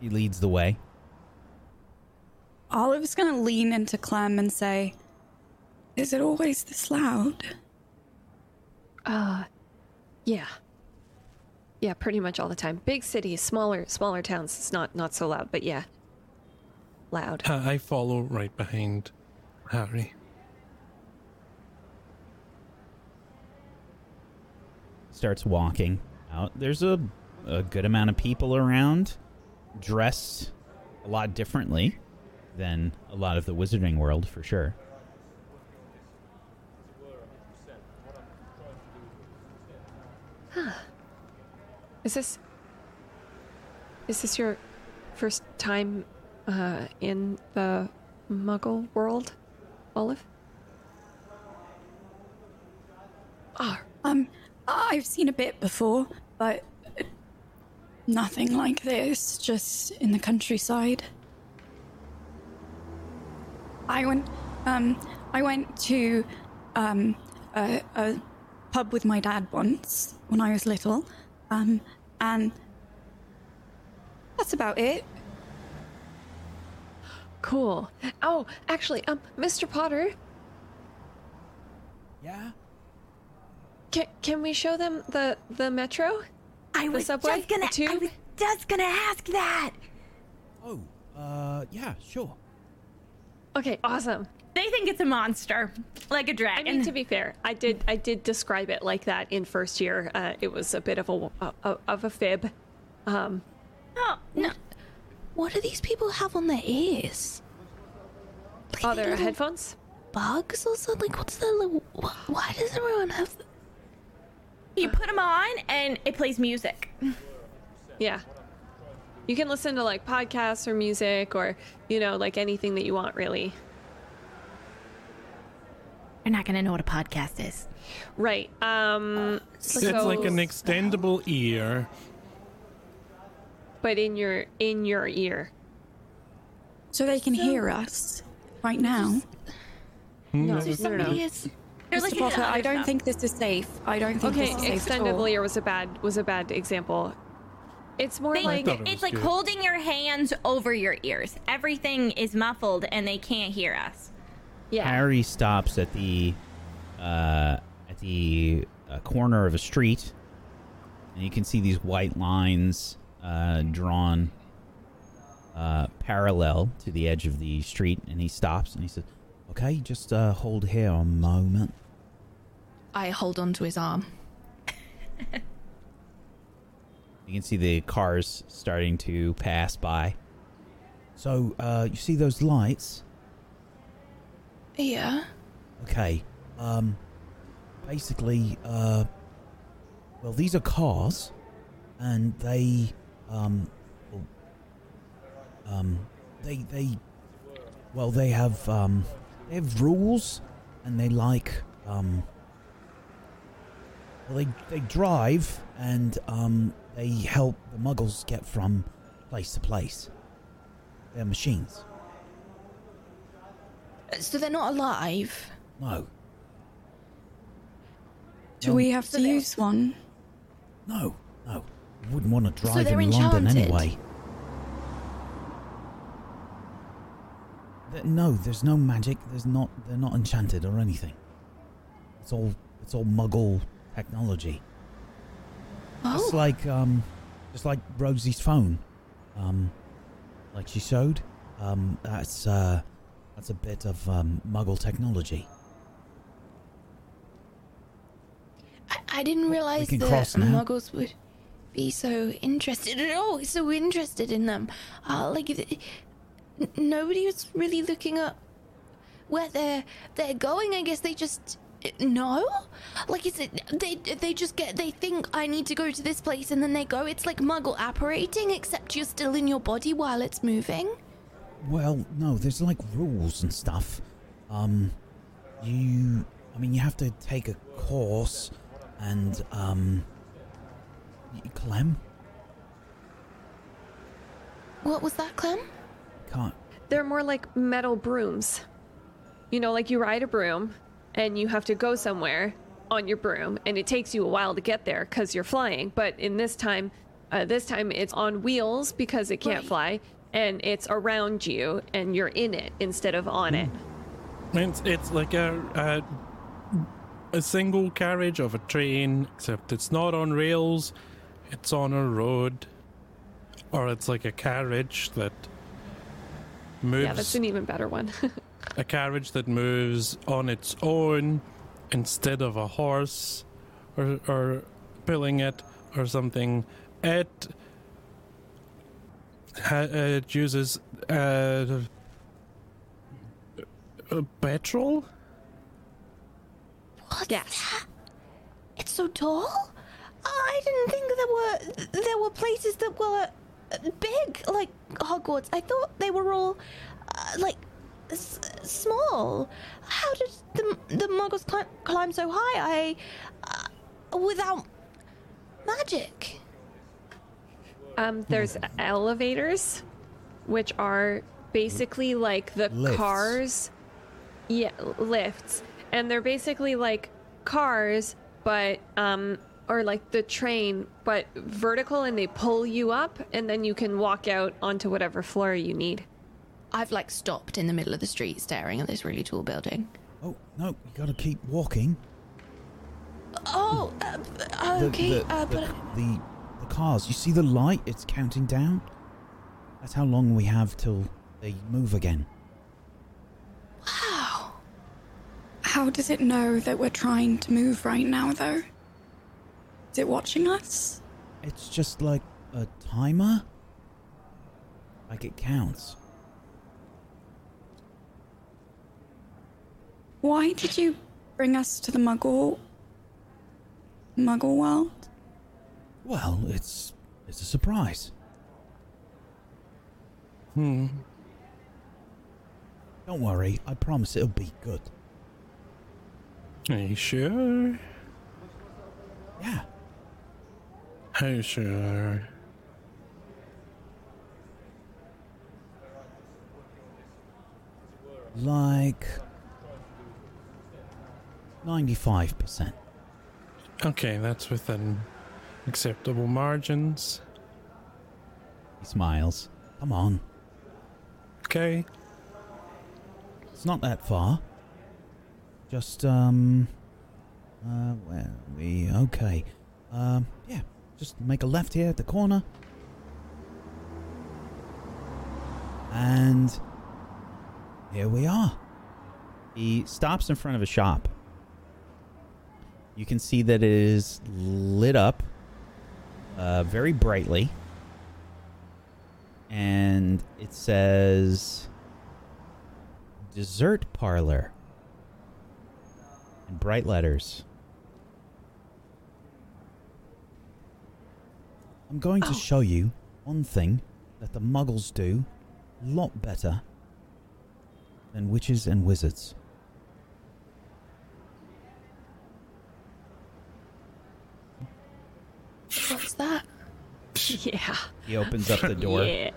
He leads the way.
Olive's gonna lean into Clem and say, Is it always this loud?
Uh, yeah. Yeah, pretty much all the time. Big cities, smaller smaller towns, it's not not so loud, but yeah. Loud.
Uh, I follow right behind Harry.
starts walking out. There's a, a good amount of people around, dressed a lot differently than a lot of the wizarding world, for sure.
Is this Is this your first time uh in the muggle world, Olive? Ah,
Um, I've seen a bit before, but nothing like this, just in the countryside. I went, um, I went to, um, a, a pub with my dad once when I was little, um, and that's about it.
cool. Oh, actually, um, Mr. Potter,
Yeah?
can can we show them the the metro?
I was
subway?
just gonna.
The
I was just gonna ask that.
Oh, uh, yeah, sure.
Okay, awesome.
They think it's a monster, like a dragon.
I mean, to be fair, I did I did describe it like that in first year. Uh, it was a bit of a uh, of a fib. Um,
oh no!
What do these people have on their ears? Like
oh,
they
headphones.
bugs or something? Like, what's the little? wh- Why does everyone have? The,
You put them on, and it plays music.
Yeah. You can listen to like podcasts or music or, you know, like anything that you want, really.
You're not gonna know what a podcast is.
Right. Um.
so It's like an extendable ear.
but in your in your ear.
So they can hear us right now.
No,
So
no, no,
somebody
no.
is.
They're
Mr.
looking
Potter,
at
I don't
stuff.
think this is safe. I don't think
Okay,
this is safe at all.
extendable ear was a bad was a bad example. It's more
They,
like
thought it was
it's like
good.
holding your hands over your ears. Everything is muffled and they can't hear us.
Yeah.
Harry stops at the uh, at the uh, corner of a street, and you can see these white lines uh, drawn uh, parallel to the edge of the street. And he stops and he says, "Okay, just uh, hold here a moment."
I hold on to his arm. *laughs*
You can see the cars starting to pass by.
So, uh, you see those lights?
Yeah.
Okay. Um, basically, uh, well, these are cars, and they, um, well, um, they, they, well, they have, um, they have rules, and they like, um, well, they, they drive, and, um, they help the muggles get from place to place. They're machines.
So they're not alive.
No,
Do
No.
we have to use one?
no, no. I wouldn't want to drive
they're
in London
enchanted.
anyway. Th- No, there's no magic. There's not. They're not enchanted or anything. It's all. It's all Muggle technology.
Oh.
Just like um, just like Rosie's phone, um, like she showed. Um, that's uh, that's a bit of um, Muggle technology.
I, I didn't realize that muggles would be so interested at all. So interested in them. Uh, like th- nobody was really looking at where they're they're going. I guess they just no. Like is it they they just get they think I need to go to this place and then they go. It's like muggle apparating, except you're still in your body while it's moving.
Well, no, there's like rules and stuff. Um, you, I mean, you have to take a course, and um, y- Clem
What was that, Clem?
can't.
They're more like metal brooms. You know, like you ride a broom and you have to go somewhere on your broom and it takes you a while to get there cuz you're flying, but in this time uh, this time it's on wheels because it can't
Right.
fly and it's around you and you're in it instead of on it. Mm.
It's it's like a, a a single carriage of a train, except it's not on rails. It's on a road, or it's like a carriage that moves.
Yeah, that's an even better one. *laughs*
a carriage that moves on its own instead of a horse or, or pulling it or something. It, ha- it uses uh, uh, petrol.
What?
yes.
It's so tall. I didn't think there were there were places that were uh, big like Hogwarts. I thought they were all uh, like s- small. How did the the Muggles climb, climb so high? I uh, without magic.
Um, there's elevators, which are basically like the
Lifts.
cars. Yeah, lifts, and they're basically like cars, but um, or like the train, but vertical, and they pull you up, and then you can walk out onto whatever floor you need.
I've like stopped in the middle of the street staring at this really tall building.
Oh no, you gotta keep walking.
Oh, uh,
The-
okay,
the,
uh,
the,
but
the the cars. You see the light? It's counting down. That's how long we have till they move again.
wow.
How does it know that we're trying to move right now, though? Is it watching us?
It's just like a timer. Like it counts.
Why did you bring us to the Muggle Muggle world?
Well, it's it's a surprise.
Hmm.
Don't worry, I promise it'll be good.
Are you sure?
Yeah.
Are you sure?
Like 95%.
Okay, that's within acceptable margins.
He smiles.
Come on.
Okay.
It's not that far. Just, um. Uh, where are we? Okay. Um, yeah. Just make a left here at the corner. And. Here we are.
He stops in front of a shop. You can see that it is lit up uh, very brightly. And it says dessert parlor in bright letters.
I'm going to
Oh.
show you one thing that the muggles do a lot better than witches and wizards.
What's that?
Yeah.
He opens up the door.
Yeah.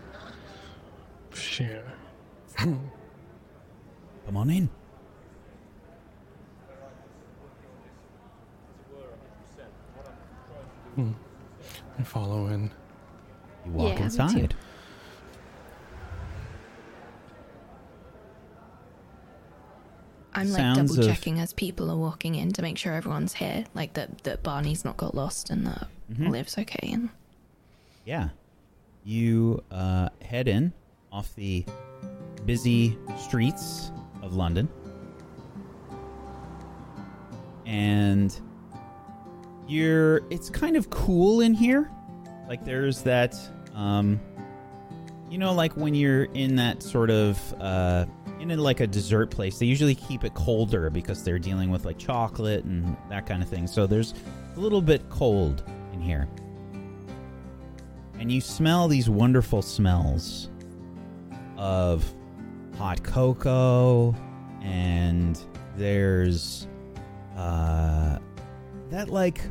Sure.
Come on in. Hmm.
I follow in.
You walk
yeah,
inside.
I'm like
Sounds
double
of-
checking as people are walking in to make sure everyone's here, like that that Barney's not got lost and that
Mhm.
Olive's okay. in.
Yeah. You uh, head in off the busy streets of London. And you're it's kind of cool in here. Like there's that um you know like when you're in that sort of uh in a, like a dessert place, they usually keep it colder because they're dealing with like chocolate and that kind of thing. So there's a little bit cold here. And you smell these wonderful smells of hot cocoa and there's uh that like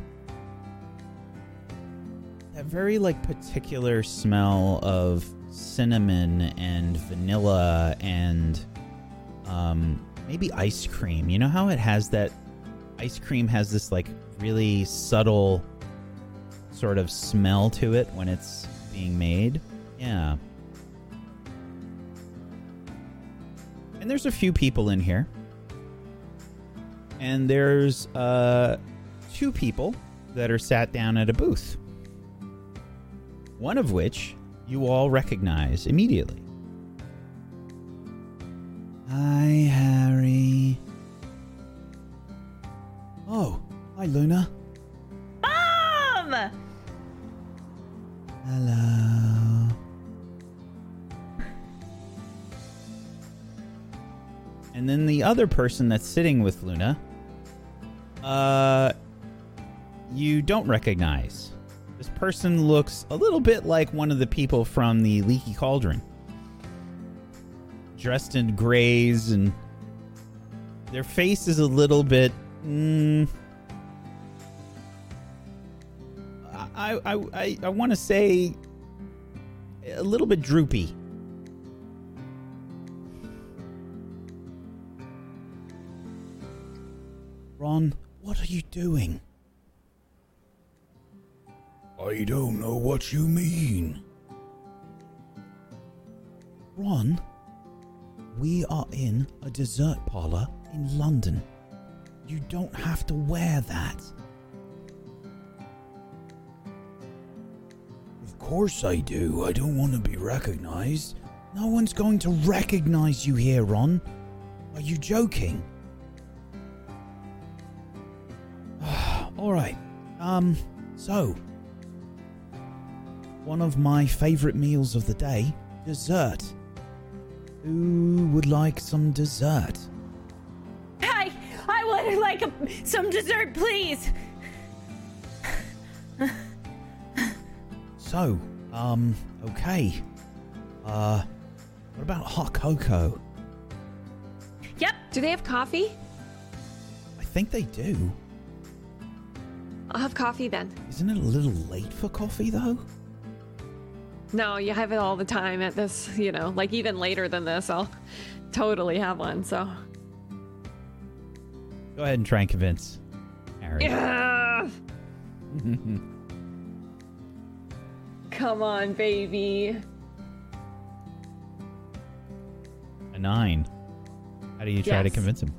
that very like particular smell of cinnamon and vanilla and um maybe ice cream. You know how it has that ice cream has this like really subtle sort of smell to it when it's being made. Yeah. And there's a few people in here. And there's uh two people that are sat down at a booth. One of which you all recognize immediately.
Hi, Harry. Oh, hi, Luna.
Mom!
Hello.
And then the other person that's sitting with Luna, uh, you don't recognize. This person looks a little bit like one of the people from the Leaky Cauldron. Dressed in grays, and their face is a little bit. Mm, I I I, I want to say a little bit droopy.
Ron, what are you doing? I don't know what you mean. Ron, we are in a dessert parlor in London. You don't have to wear that. Course I do. I don't want to be recognized. No one's going to recognize you here, Ron. Are you joking? *sighs* All right. Um, so one of my favorite meals of the day, dessert. Who would like some dessert?
I I would like a, some dessert, please.
So, um, okay. Uh, what about hot cocoa?
Yep.
Do they have coffee?
I think they do.
I'll have coffee then.
Isn't it a little late for coffee though?
No, you have it all the time at this, you know, like even later than this, I'll totally have one. So,
Go ahead and try and convince Harry.
yeah. *laughs* Come on, baby.
A nine. How do you try to convince him?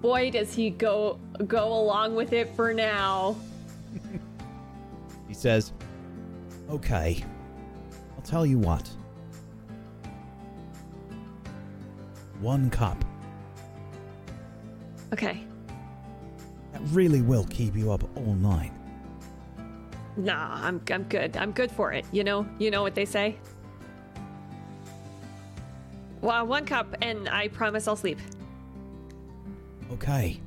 Boy, does he go go along with it for now.
He says,
Okay. I'll tell you what. One cup.
Okay.
That really will keep you up all night.
Nah, I'm I'm good. I'm good for it. You know, you know what they say. Well, one cup, and I promise I'll sleep.
Okay.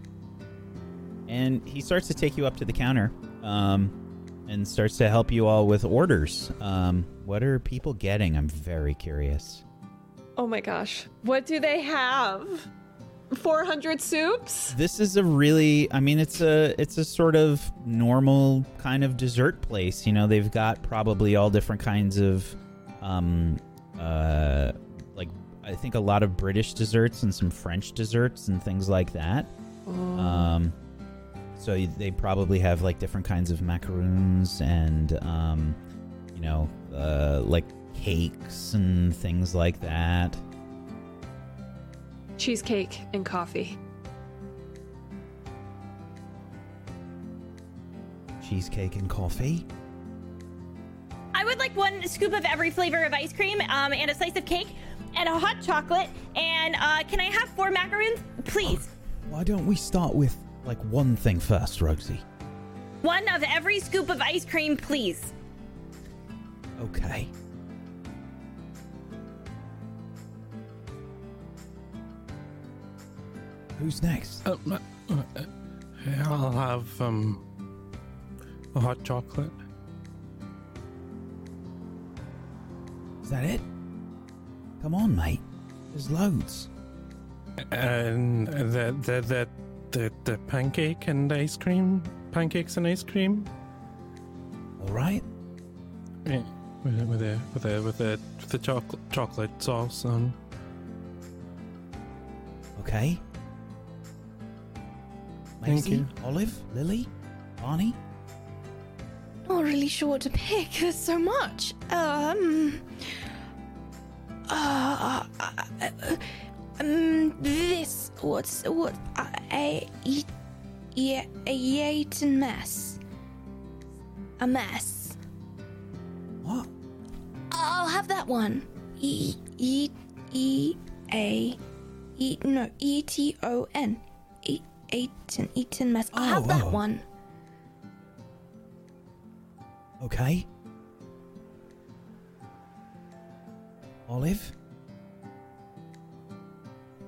and he starts to take you up to the counter, um, and starts to help you all with orders. Um, what are people getting? I'm very curious.
Oh my gosh, what do they have? Four hundred soups?
This is a really, I mean, it's a, it's a sort of normal kind of dessert place. You know, they've got probably all different kinds of, um, uh, like I think a lot of British desserts and some French desserts and things like that. Um, so they probably have like different kinds of macaroons and, um, you know, uh, like cakes and things like that.
Cheesecake and coffee.
Cheesecake and coffee.
I would like one scoop of every flavor of ice cream, um, and a slice of cake, and a hot chocolate. And uh, can I have four macaroons, please?
Why don't we start with like one thing first, Rosie?
One of every scoop of ice cream, please.
Okay. Who's next?
Uh, uh, uh, I'll have um a hot chocolate.
Is that it? Come on, mate. There's loads.
And the the the the, the pancake and ice cream, pancakes and ice cream.
All right.
Yeah, with the with the with the with the, with the chocolate chocolate sauce on.
Okay.
Thank
Maisie,
you.
Olive, Lily, Barney.
Not really sure what to pick. *laughs* There's so much. Um. Uh, uh, uh, um. This. What's what? Uh, a. Yeah, a ate and mess. A mess.
What?
I'll have that one. E e e a e no e t o n. E eaten eaten mess. I'll have
Oh,
that
oh.
one.
Okay. Olive.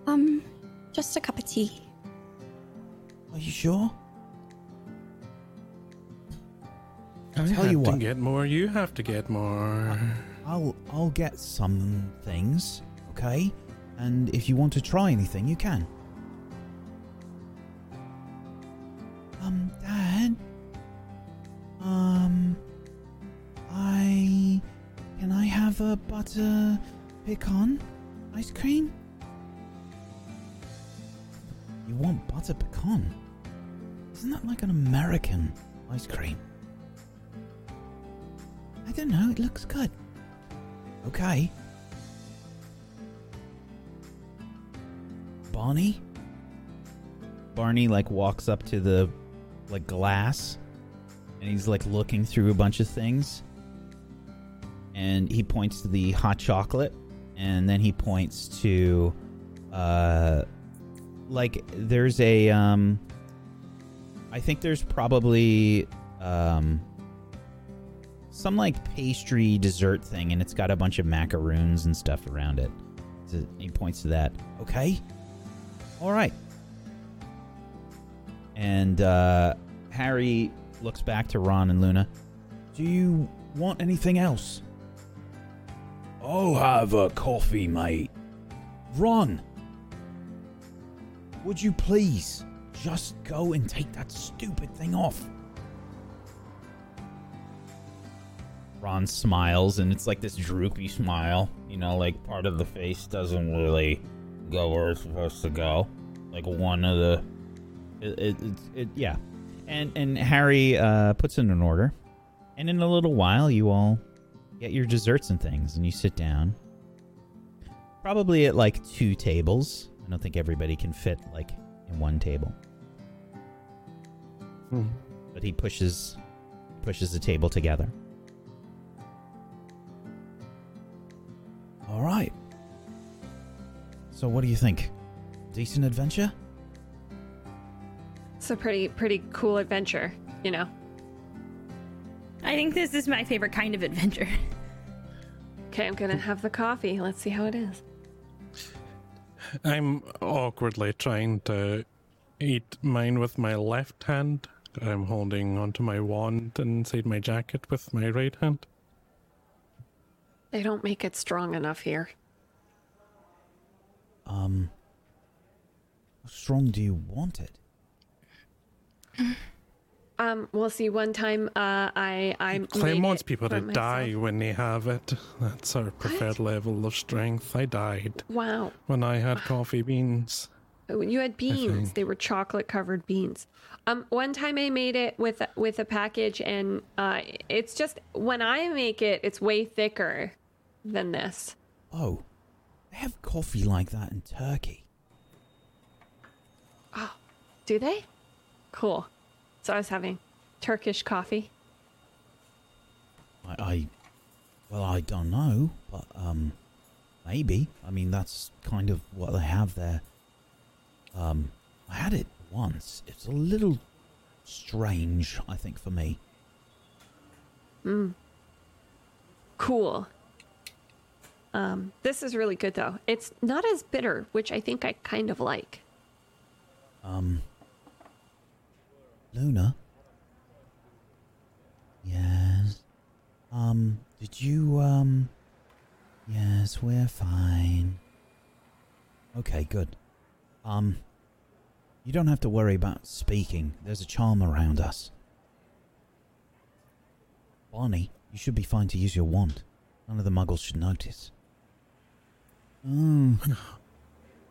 Um, just a cup of tea.
Are you sure?
I
tell
have
you
to
what.
get more. You have to get more.
I'll I'll get some things, okay? And if you want to try anything, you can. Um, Dad. Um, I can I have a butter pecan ice cream? You want butter pecan? Isn't that like an American ice cream? I don't know. It looks good. Okay. Barney?
Barney like walks up to the like glass and he's like looking through a bunch of things and he points to the hot chocolate and then he points to uh like there's a um I think there's probably um some like pastry dessert thing and it's got a bunch of macaroons and stuff around it. So he points to that.
Okay.
All right. And uh, Harry looks back to Ron and Luna.
Do you want anything else? I'll have a coffee, mate. Ron.
would you please just go and take that stupid thing off?
Ron smiles, and it's like this droopy smile. You know, like part of the face doesn't really go where it's supposed to go. Like one of the, it, it, it, it yeah. And and Harry uh, puts in an order, and in a little while, you all get your desserts and things, and you sit down. Probably at like two tables. I don't think everybody can fit like in one table.
Hmm.
But he pushes pushes the table together.
All right. So, what do you think? Decent adventure?
It's a pretty pretty cool adventure, you know.
I think this is my favorite kind of adventure. *laughs*
Okay, I'm gonna have the coffee. Let's see how it is.
I'm awkwardly trying to eat mine with my left hand. I'm holding onto my wand inside my jacket with my right hand.
They don't make it strong enough here.
Um, how strong do you want it?
Um, we'll see. One time, uh, I I
Clem
made
wants
it
people
for
to
myself.
die when they have it. That's our preferred level of strength. I died
Wow,
when I had coffee beans.
Oh, you had beans. They were chocolate covered beans. Um, one time I made it with with a package, and uh, it's just when I make it, it's way thicker than this.
Oh, they have coffee like that in Turkey.
Do they? Cool. So I was having Turkish coffee.
I, I well, I don't know, but um, maybe. I mean, that's kind of what they have there. Um, I had it once. It's a little strange, I think, for me. Hmm.
Cool. Um, this is really good though. It's not as bitter, which I think I kind of like.
Um, Luna. Yes. Um, did you, um, yes, we're fine. Okay, good. Um, you don't have to worry about speaking. There's a charm around us. Barney, you should be fine to use your wand. None of the muggles should notice. Oh. *laughs*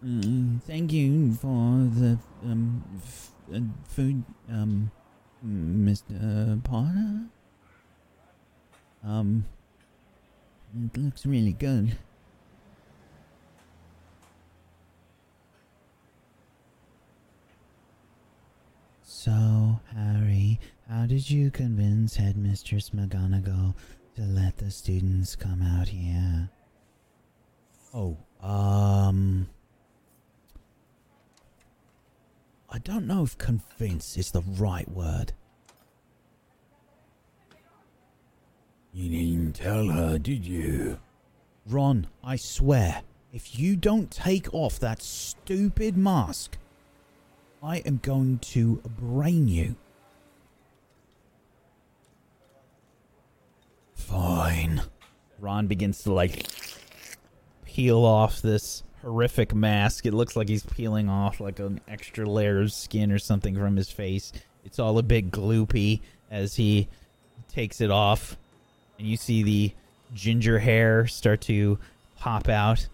Mm, thank you for the um f- food, um, Mr. Potter. Um, it looks really good. So, Harry, how did you convince Headmistress McGonagall to let the students come out here? Oh, um. I don't know if convince is the right word. You didn't tell her, did you? Ron, I swear, if you don't take off that stupid mask, I am going to brain you. Fine.
Ron begins to like peel off this horrific mask. It looks like he's peeling off like an extra layer of skin or something from his face. It's all a bit gloopy as he takes it off. And you see the ginger hair start to pop out.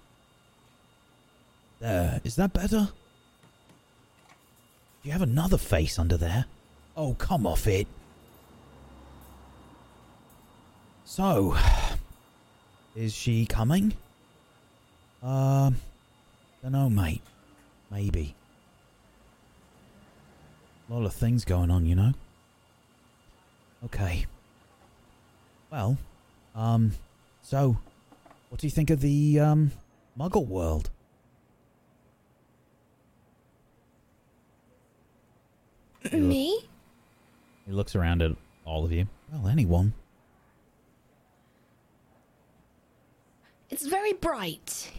There, is that better? Do you have another face under there? Oh, come off it. So, *sighs* is she coming? Um, dunno, mate. Maybe. A lot of things going on, you know. Okay. Well, um, so, what do you think of the, um, Muggle world?
Me?
He looks around at all of you.
Well, anyone.
It's very bright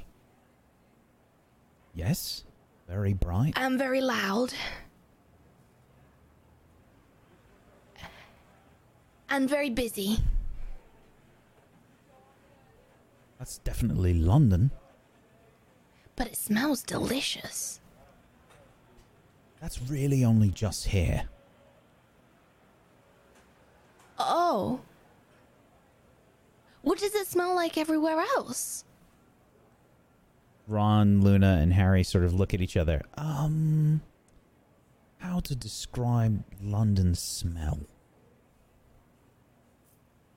Yes, very bright.
and very loud. And very busy.
That's definitely London.
But it smells delicious.
That's really only just here.
Oh. What does it smell like everywhere else?
Ron, Luna, and Harry sort of look at each other.
Um, how to describe London's smell?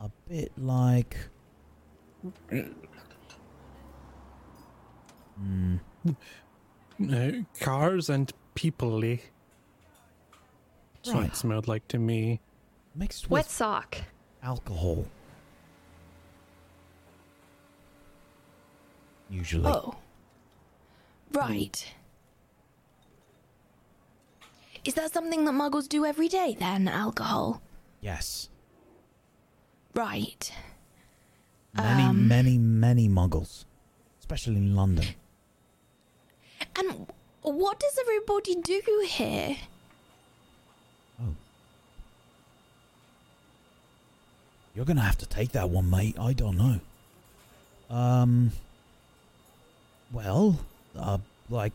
A bit like. Hmm.
Uh, cars and people-y. That's what
Right.
it smelled like to me.
Mixed with
Wet sock.
alcohol. Usually.
Oh. Right. Is that something that muggles do every day then, alcohol?
Yes.
Right.
Many,
Um.
many, many muggles. Especially in London.
And what does everybody do here?
Oh. You're gonna have to take that one, mate. I don't know. Um. Well, uh, like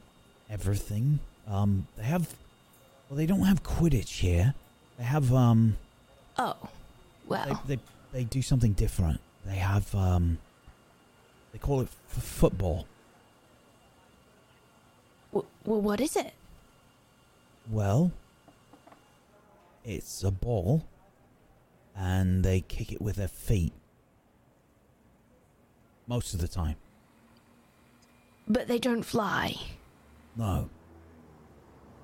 everything. Um, they have. Well, they don't have Quidditch here. They have um.
Oh.
They
Well.
they, they do something different. They have um. They call it f- football.
W- well, what is it?
Well, it's a ball, and they kick it with their feet. Most of the time.
But they don't fly.
No.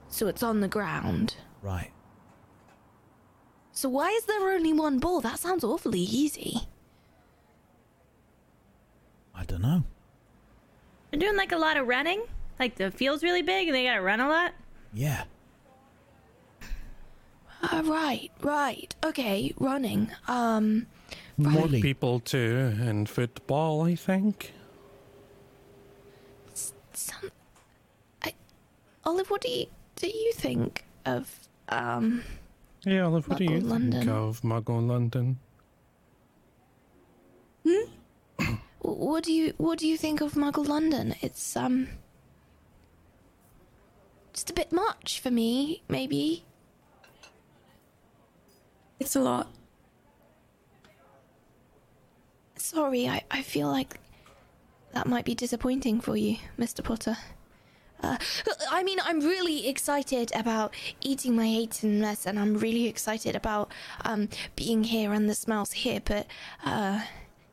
So it's on the ground.
Right.
So why is there only one ball? That sounds awfully easy.
I don't know.
They're doing like a lot of running. Like the field's really big and they gotta run a lot.
Yeah.
Uh, right, right. Okay, running. Um,
More people too in football, I think.
Some. I, Olive, what do you do? You think of um?
Yeah, Olive, what do you
Muggle
think
London.
of Muggle London? Hmm.
What do you what do you think of Muggle London? It's um. Just a bit much for me, maybe.
It's a lot.
Sorry, I, I feel like that might be disappointing for you, Mr. Potter. Uh, I mean, I'm really excited about eating my Hayton mess, and I'm really excited about um, being here and the smells here, but uh,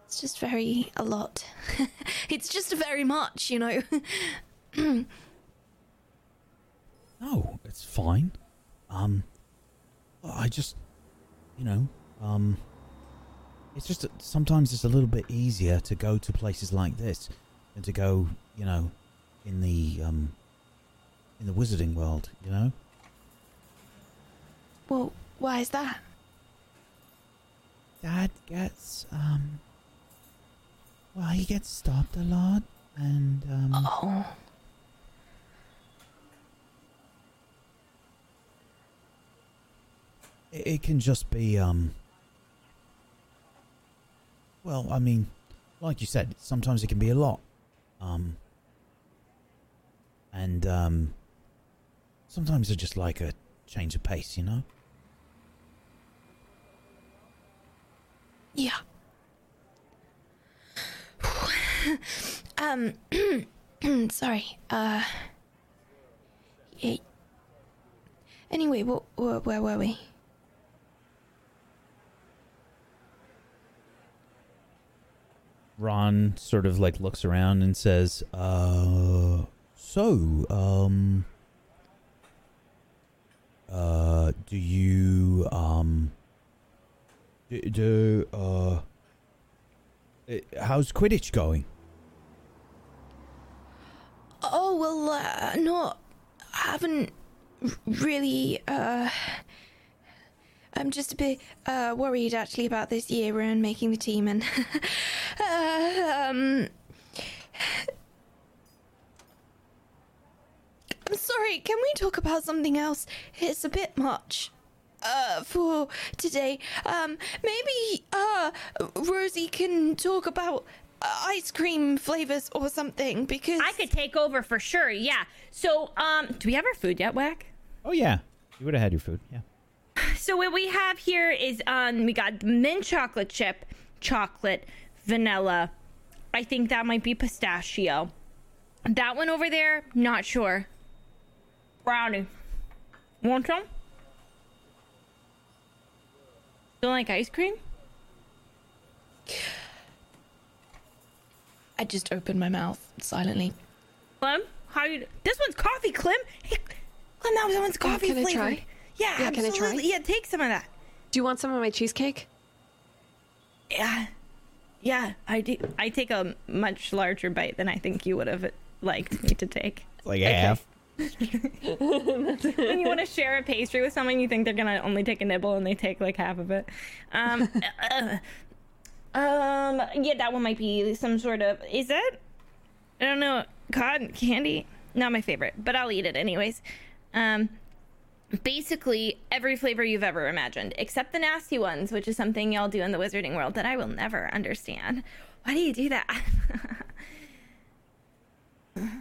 it's just very a lot. *laughs* it's just very much, you know.
No, *clears throat* it's fine. Um, I just, you know, um, it's just sometimes it's a little bit easier to go to places like this than to go, you know, in the um, in the wizarding world. You know,
well, why is that?
Dad gets um, well, he gets stopped a lot, and um,
Oh,
it, it can just be um well i mean like you said sometimes it can be a lot um and um sometimes i just like a change of pace you know
yeah. *sighs* um, *clears throat* sorry. Uh, yeah. Anyway, what, what, where were we?
Ron sort of like looks around and says,
uh so um uh do you um do, do uh eh, how's quidditch going
Oh well, uh, not. I haven't really. Uh, I'm just a bit uh, worried actually about this year and making the team and. *laughs* uh, um. I'm sorry. Can we talk about something else? It's a bit much. Uh, for today, um, maybe uh, Rosie can talk about uh, ice cream flavors or something because
I could take over for sure, yeah. So, um, do we have our food yet, Whack?
Oh yeah, you would have had your food. Yeah.
So what we have here is um we got mint chocolate chip, chocolate, vanilla. I think that might be pistachio. That one over there, not sure. Brownie. Want some? Don't like ice cream?
I just opened my mouth silently.
Clem, how you? This one's coffee, Clem. Hey, Clem, that was one's coffee
can I try?
Yeah,
Yeah, can I try?
Yeah, take some of that.
Do you want some of my cheesecake?
Yeah, yeah. I do. I take a much larger bite than I think you would have liked me to take.
It's like half.
when you want to share a pastry with someone, you think they're gonna only take a nibble and they take like half of it. Um, *laughs* uh, um, yeah, that one might be some sort of. Is that? I don't know. Cotton candy, not my favorite, but I'll eat it anyways. Um, basically every flavor you've ever imagined, except the nasty ones, which is something y'all do in the wizarding world that I will never understand. Why do you do that? *laughs*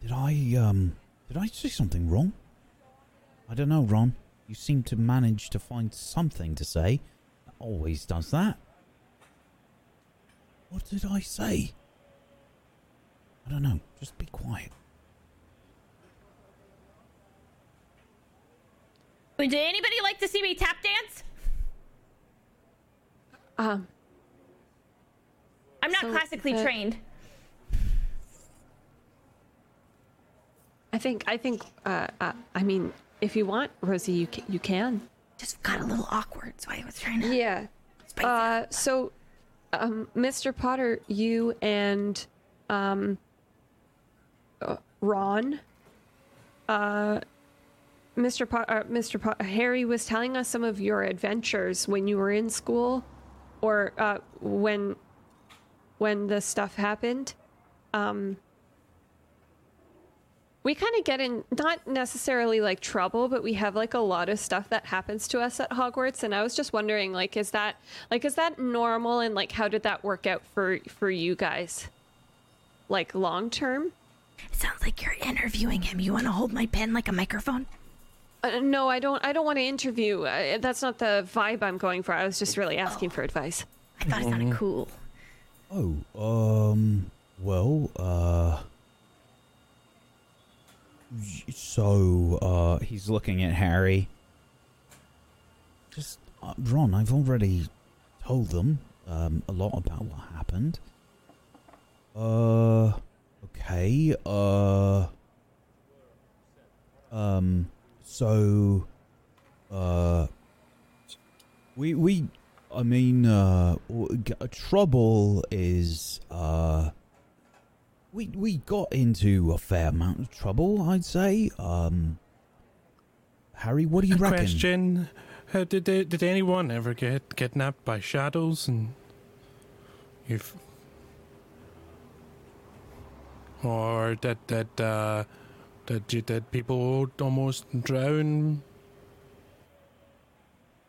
Did I, um, did I say something wrong? I don't know, Ron. You seem to manage to find something to say. Always does that. What did I say? I don't know. Just be quiet.
Would anybody like to see me tap dance?
Um,
I'm not
So
classically
the-
trained.
I think I think uh, uh, I mean if you want, Rosie, you ca- you can.
Just got a little awkward, so I was trying to.
Yeah. Uh, so, um, Mr. Potter, you and um, uh, Ron, uh, Mr. Po- uh, Mr. Po- Harry was telling us some of your adventures when you were in school, or uh, when when the stuff happened. Um, we kind of get in not necessarily like trouble but we have like a lot of stuff that happens to us at hogwarts and i was just wondering like is that like is that normal and like how did that work out for for you guys like long term
It sounds like you're interviewing him. You want to hold my pen like a microphone?
Uh, no i don't i don't want to interview uh, that's not the vibe i'm going for i was just really asking for advice
I thought it sounded cool.
Oh, um, well, uh. So, uh,
He's looking at Harry.
just, uh, Ron, I've already told them, um, a lot about what happened. Uh, okay, uh. Um, so, uh. We, we, I mean, uh, trouble is, uh. We, we got into a fair amount of trouble, I'd say. Um, Harry, what do you reckon?
Question: uh, Did they, did anyone ever get kidnapped by shadows and you've or did did uh, did you did people almost drown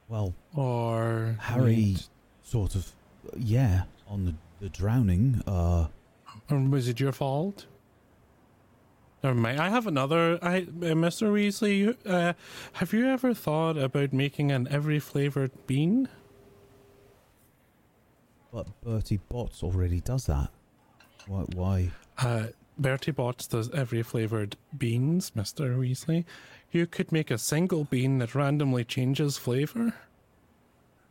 Well,
or
Harry, sort of, yeah, on the, the drowning. Uh,
was it your fault? Never mind. I have another. I, uh, Mr. Weasley, uh, have you ever thought about making an every flavored bean?
but Bertie Bott's already does that. Why? Why?
Uh, Bertie Bott's does every flavored beans, Mr. Weasley. You could make a single bean that randomly changes flavor.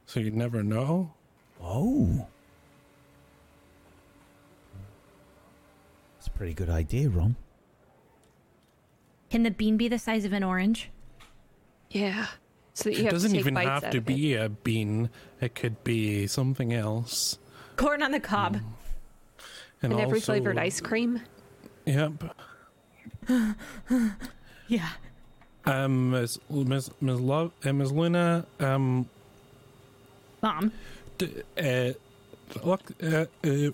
So you'd never know.
Oh, it's a pretty good idea, Ron.
Can the bean be the size of an orange?
yeah so that you
It doesn't even have to
of it.
be a bean, it could be something else.
Corn on the cob. Hmm.
And,
and every
also-
flavored ice cream
Yep. *sighs*
Yeah.
Um, Ms. Miss Ms. Love, uh, Miss Luna, um,
Mom.
d- uh, look, uh, uh,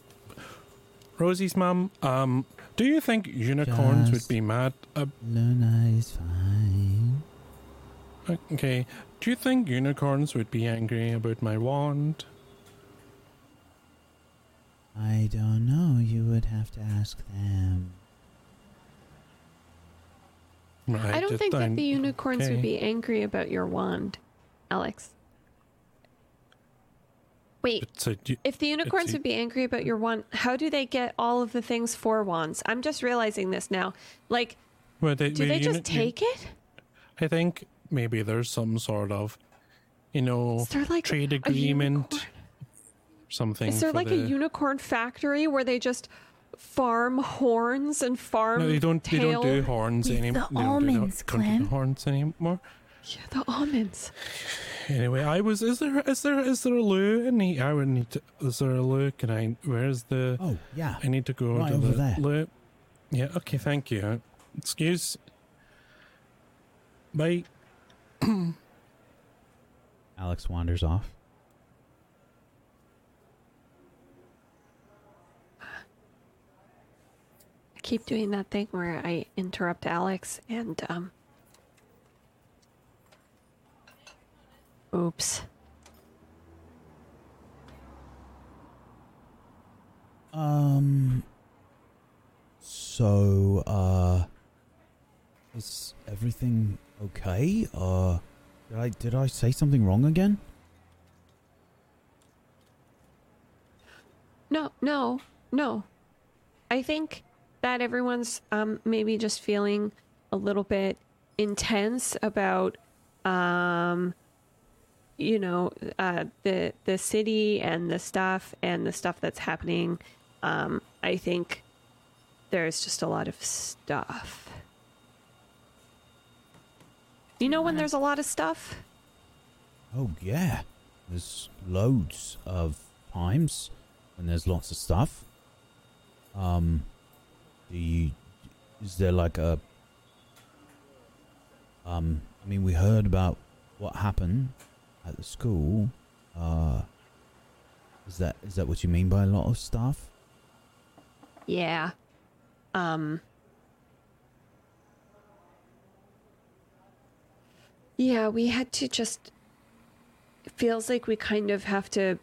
Rosie's mom. um, do you think unicorns
Just-
would be mad? Uh,
Luna is fine.
okay, do you think unicorns would be angry about my wand?
I don't know. You would have to ask them.
Right,
I don't think that the unicorns
okay.
would be angry about your wand, Alex. Wait,
a, you-
if the unicorns
a-
would be angry about your wand, how do they get all of the things for wands? I'm just realizing this now. Like,
well, they,
do they
uni-
just take it?
I think maybe there's some sort of, you know,
like
trade agreement, something.
Is there like
the,
a unicorn factory where they just farm horns and farm?
No, they don't. They don't do horns
With
anymore.
the almonds,
don't do horns anymore.
Yeah, the almonds.
Anyway, I was. Is there? Is there? Is there a loo? in the- I would need to. Is there a loo? Can I? Where's the?
Oh, yeah.
I need to go
Right
to
over
the
there.
loo. Yeah. Okay. Thank you. Excuse. Bye.
Alex wanders off.
Keep doing that thing where I interrupt Alex and um. Oops.
Um. So, uh, is everything okay? Uh, did I did I say something wrong again?
No, no, no. I think that everyone's um, maybe just feeling a little bit intense about, um, you know, uh, the the city and the stuff and the stuff that's happening. Um, I think there's just a lot of stuff. You know when there's a lot of stuff?
Oh yeah, there's loads of times when there's lots of stuff. Um, do you? Is there like a? Um, I mean, we heard about what happened at the school. Uh, is that is that what you mean by a lot of stuff?
Yeah. Um Yeah, we had to just it feels like we kind of have to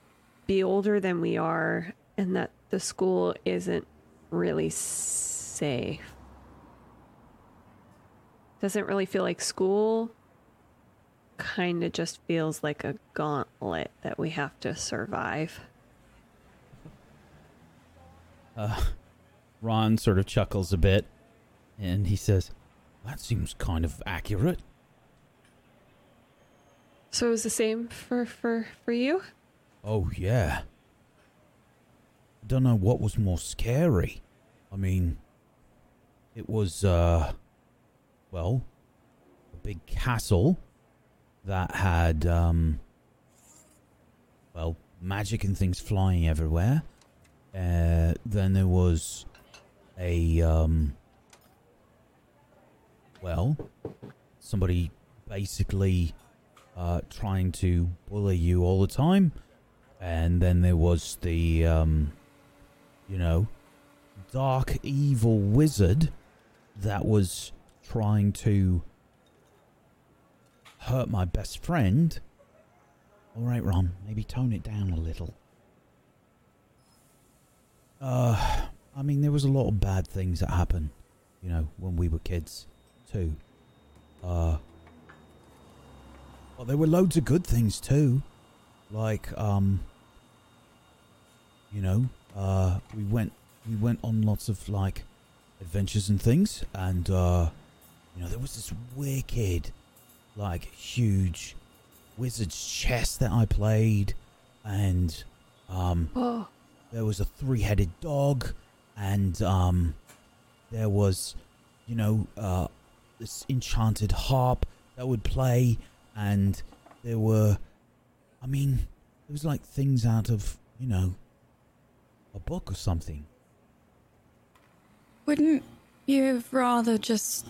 be older than we are and that the school isn't really safe. Doesn't really feel like school. Kind of just feels like a gauntlet that we have to survive.
Uh, Ron sort of chuckles a bit, and he says,
That seems kind of accurate.
So it was the same for for for you?
Oh yeah. I don't know what was more scary. I mean, it was uh, well, a big castle that had um, well, magic and things flying everywhere. Uh, then there was a um, well, somebody basically uh, trying to bully you all the time. And then there was the, um, you know, dark evil wizard that was trying to hurt my best friend. All right, Ron, maybe tone it down a little. Uh, I mean, there was a lot of bad things that happened, you know, when we were kids, too. Uh, well, there were loads of good things too, like um, you know, uh, we went we went on lots of like adventures and things, and uh, you know, there was this wicked, like huge wizard's chess that I played, and um,
Oh,
there was a three-headed dog and um there was you know uh this enchanted harp that would play and there were i mean it was like things out of you know a book or something
Wouldn't you have rather just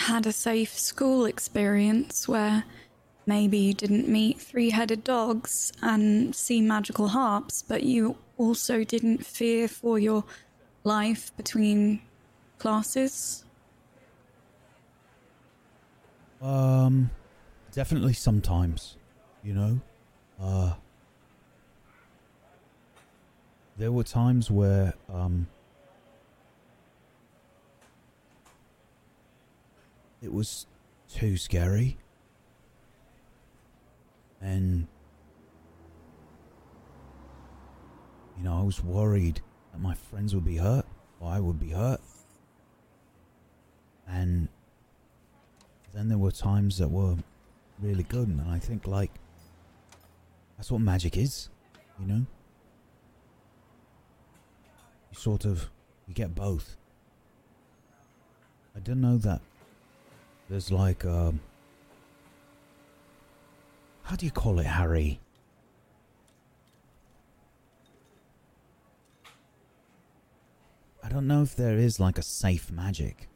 had a safe school experience where maybe you didn't meet three headed dogs and see magical harps, but you also didn't fear for your life between classes?
um definitely sometimes you know uh there were times where um it was too scary. And you know, I was worried that my friends would be hurt or I would be hurt. And then there were times that were really good and I think like that's what magic is, you know? You sort of you get both. I didn't know that there's like um how do you call it, Harry? I don't know if there is like a safe magic.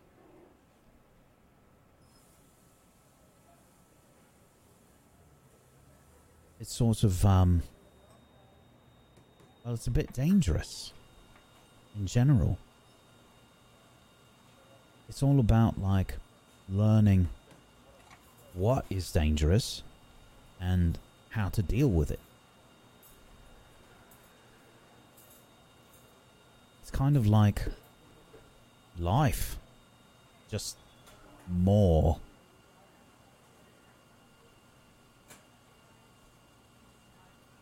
It's sort of um well it's a bit dangerous in general. It's all about like learning what is dangerous and how to deal with it. It's kind of like life, just more.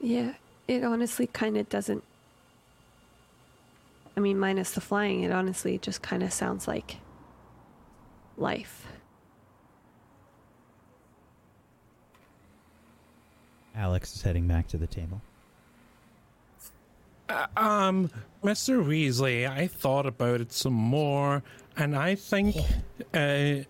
Yeah, it honestly kind of doesn't. I mean, minus the flying, it honestly just kind of sounds like life.
Alex is heading back to the table.
Uh, um, Mr. Weasley, I thought about it some more, and I think uh,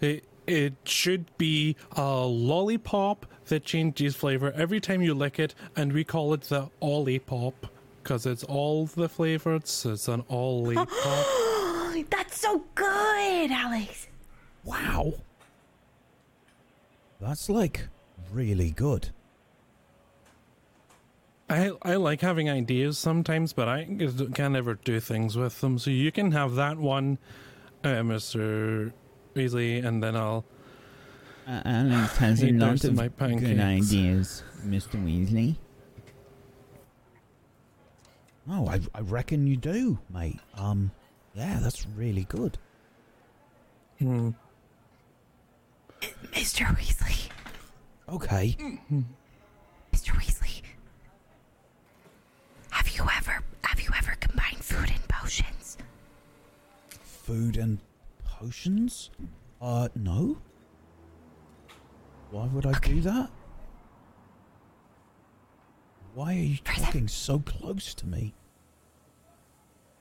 it, it should be a lollipop that changes flavor every time you lick it, and we call it the Olipop because it's all the flavors. It's an Olipop. *gasps*
That's so good, Alex.
Wow. That's like really good.
I I like having ideas sometimes, but I can't ever do things with them. So you can have that one, uh, Mr. Weasley, and then I'll.
Uh, Alex *sighs* has a
Eat
lot
most of
of
my
good ideas, Mr. Weasley.
Oh, I, I reckon you do, mate. Um, yeah, that's really good.
Hmm.
Mr. Weasley.
Okay.
Mr. Weasley. Have you ever have you ever combined food and potions?
Food and potions? Uh, no. Why would I do that? Why are you
For the-
talking so close to me?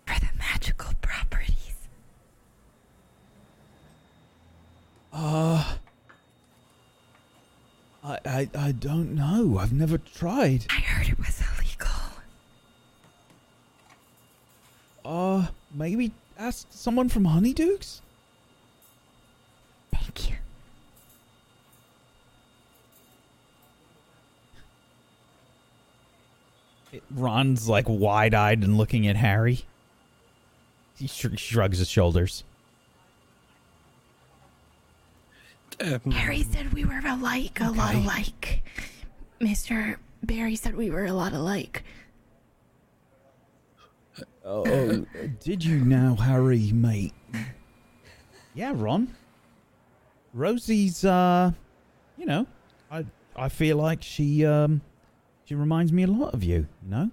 For the magical properties.
Uh, I, I, I don't know. I've never tried.
I heard it was illegal.
Uh, maybe ask someone from Honeydukes?
Thank you.
Ron's like wide eyed and looking at Harry. He shr- shrugs his shoulders.
Um,
Harry said we were alike, a lot alike. Mr. Barry said we were a lot alike.
Oh, did you now, Harry, mate?
Yeah, Ron. Rosie's, uh, you know,
I, I feel like she, um,
she reminds me a lot of you, you know?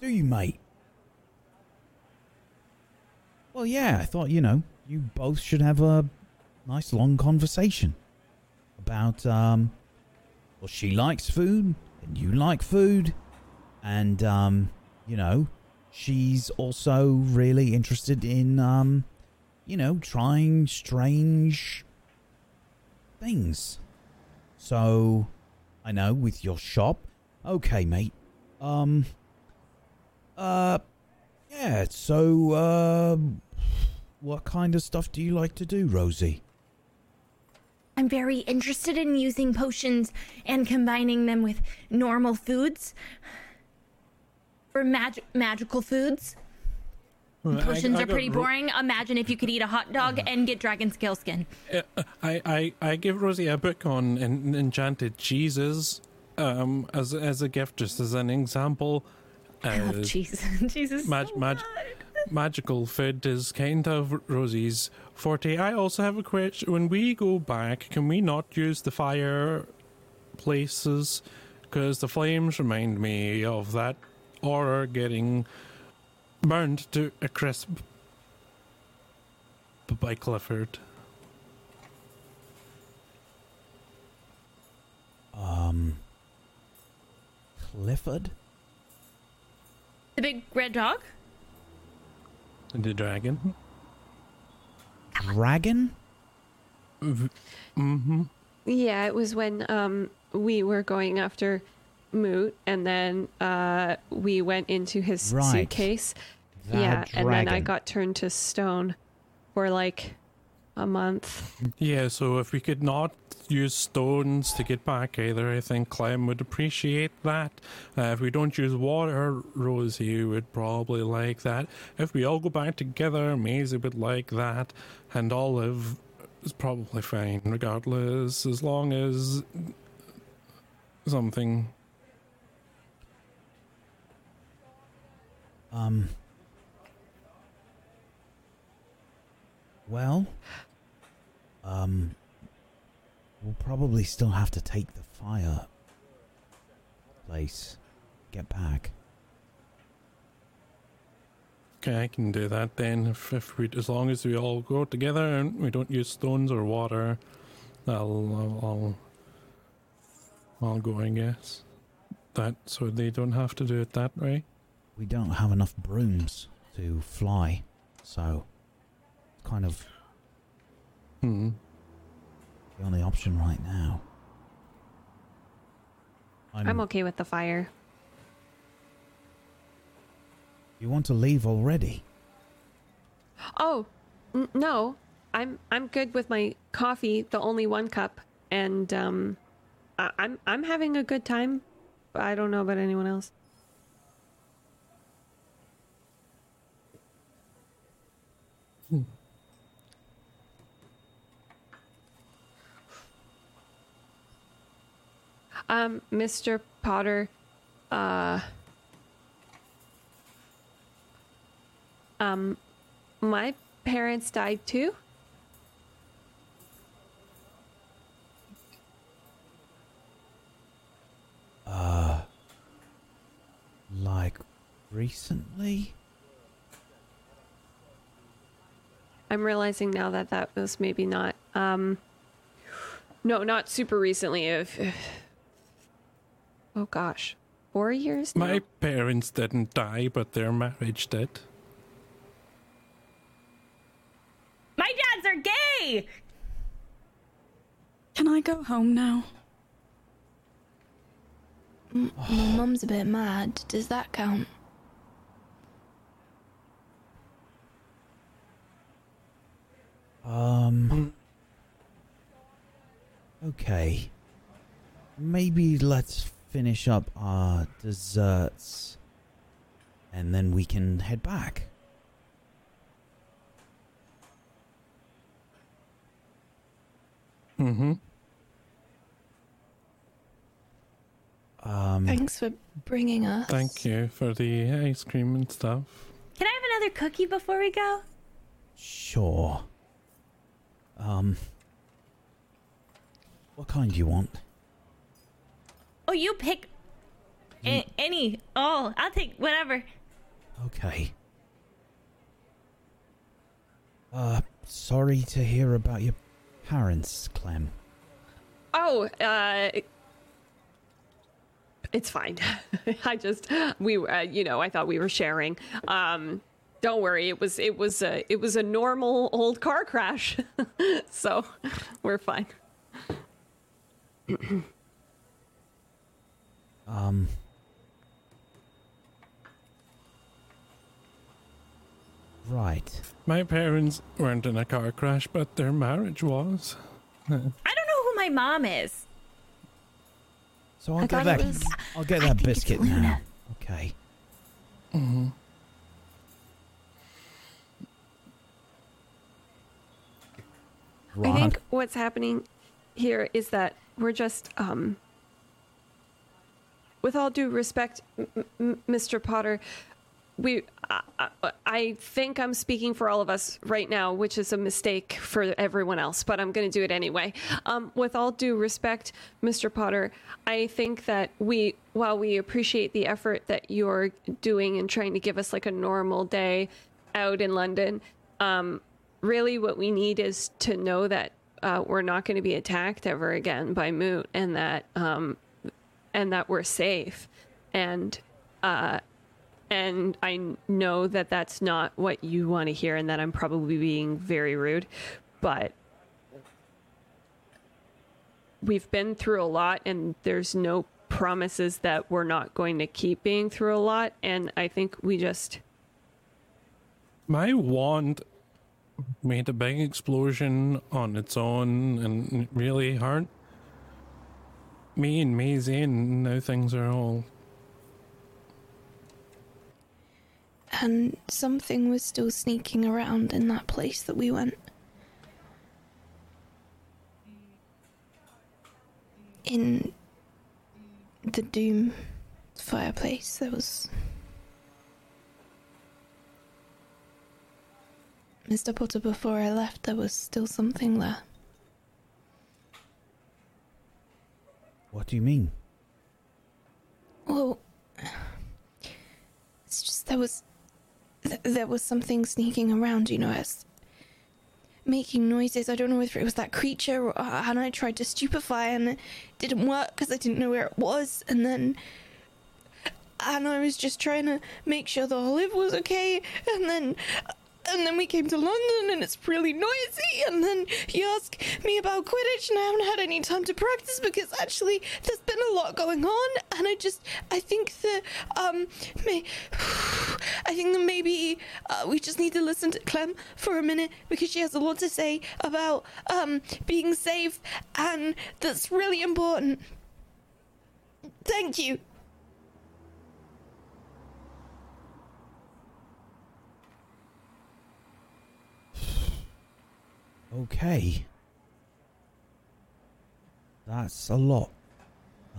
do you, mate?
Well, yeah, I thought, you know, you both should have a nice long conversation about, um, well, she likes food and you like food. And, um, you know, she's also really interested in, um, you know, trying strange things. So, I know with your shop. Okay, mate. Um, uh, yeah, so, um, what kind of stuff do you like to do, Rosie?
I'm very interested in using potions and combining them with normal foods. For mag- magical foods. Potions are pretty
ro-
boring. Imagine if you could eat a hot dog and get dragon scale skin.
Uh, I, I, I give Rosie a book on en- enchanted cheeses um, as as a gift, just as an example.
I love
Uh,
cheese. cheese is
mag-
so
mag- magical food is kind of Rosie's Forte, I also have a question. When we go back, can we not use the fire places? Because the flames remind me of that horror getting burned to a crisp by Clifford.
Um. Clifford?
The big red dog?
The dragon?
Dragon?
Mm-hmm.
Yeah, it was when um we were going after Moot, and then uh we went into his
Right.
suitcase.
That
yeah, and then I got turned to stone for like a month.
Yeah, so if we could not use stones to get back either, I think Clem would appreciate that. Uh, if we don't use water, Rosie would probably like that. If we all go back together, Maisie would like that. And Olive is probably fine, regardless, as long as something.
Um. Well, um, we'll probably still have to take the fire place. Get back.
Okay, I can do that then. If, if we, as long as we all go together and we don't use stones or water, I'll, I'll, I'll, go. I guess that so they don't have to do it that way.
We don't have enough brooms to fly, so it's kind of
Hmm.
the only option right now.
I'm okay with the fire.
You want to leave already?
Oh, n- no. I'm I'm good with my coffee, the only one cup, and um I- I'm I'm having a good time. I don't know about anyone else. Um, Mr. Potter, uh, um, my parents died too.
Uh, like recently?
I'm realizing now that that was maybe not, um, no, not super recently. If, oh gosh, four years. now?
My parents didn't die, but their marriage did.
My dads are gay!
Can I go home now?
My mum's a bit mad. Does that count?
Um. Okay. Maybe let's finish up our desserts and then we can head back.
Mm-hmm.
Um,
Thanks for bringing us.
Thank you for the ice cream and stuff.
Can I have another cookie before we go?
sure. Um. What kind do you want?
Oh, you pick a- any. Oh, I'll take whatever.
Okay. Uh, sorry to hear about your parents, Clem.
Oh, uh, it's fine. *laughs* I just we uh, you know, I thought we were sharing. Um, don't worry, it was it was a it was a normal old car crash, *laughs* so we're fine. *clears throat*
Um. Right.
My parents weren't in a car crash, but their marriage was.
I don't know who my mom is.
So I'll
I
get that.
it was-
I'll get that
think it's
biscuit
Luna.
now. Okay.
Mm-hmm.
Ron.
I think what's happening here is that we're just, um, with all due respect, m- m- Mr. Potter, we I, I- think I'm speaking for all of us right now, which is a mistake for everyone else, but I'm going to do it anyway. Um, with all due respect, Mr. Potter, I think that we, while we appreciate the effort that you're doing and trying to give us like a normal day out in London, um, really what we need is to know that uh, we're not going to be attacked ever again by Moot, and that um, and that we're safe, and uh, and I know that that's not what you want to hear, and that I'm probably being very rude, but we've been through a lot, and there's no promises that we're not going to keep being through a lot, and I think we just
My wand made a big explosion on its own and really hurt me and Maisie, and now things are all.
And something was still sneaking around in that place that we went. In the Doom fireplace, there was. Mr. Potter, before I left, there was still something there.
What do you mean?
Well, it's just there was th- there was something sneaking around, you know, as making noises. I don't know if it was that creature, or, uh, and I tried to stupefy, and it didn't work because I didn't know where it was. And then, and I was just trying to make sure the olive was okay, and then. And then we came to London and it's really noisy. And then you ask me about Quidditch, and I haven't had any time to practice because actually there's been a lot going on. And I just, I think that, um, may, *sighs* I think that maybe uh, we just need to listen to Clem for a minute because she has a lot to say about, um, being safe. And that's really important. Thank you.
Okay. That's a lot.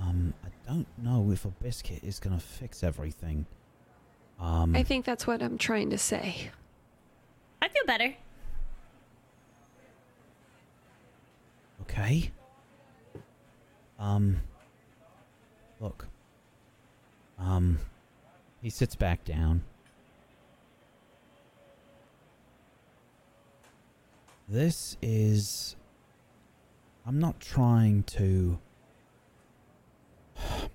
Um, I don't know if a biscuit is gonna fix everything. Um,
I think that's what I'm trying to say.
I feel better.
okay. Um, look. Um,
He sits back down.
This is. I'm not trying to. *sighs*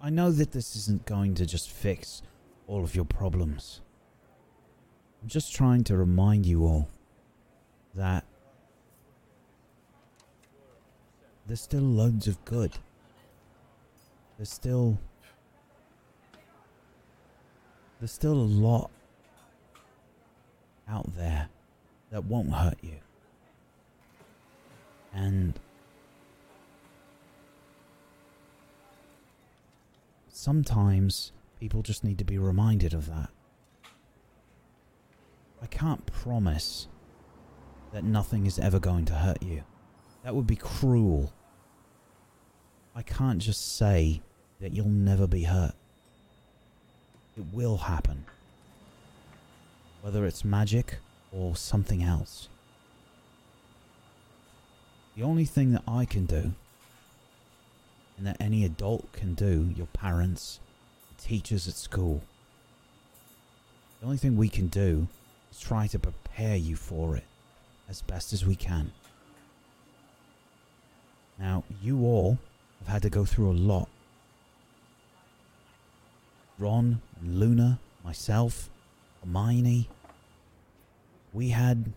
I know that this isn't going to just fix all of your problems. I'm just trying to remind you all that there's still loads of good. There's still. There's still a lot out there that won't hurt you. And sometimes people just need to be reminded of that. I can't promise that nothing is ever going to hurt you. That would be cruel. I can't just say that you'll never be hurt. It will happen. Whether it's magic or something else. The only thing that I can do, and that any adult can do, your parents, teachers at school, the only thing we can do is try to prepare you for it as best as we can. Now, you all have had to go through a lot. Ron, and Luna, myself, Hermione, we had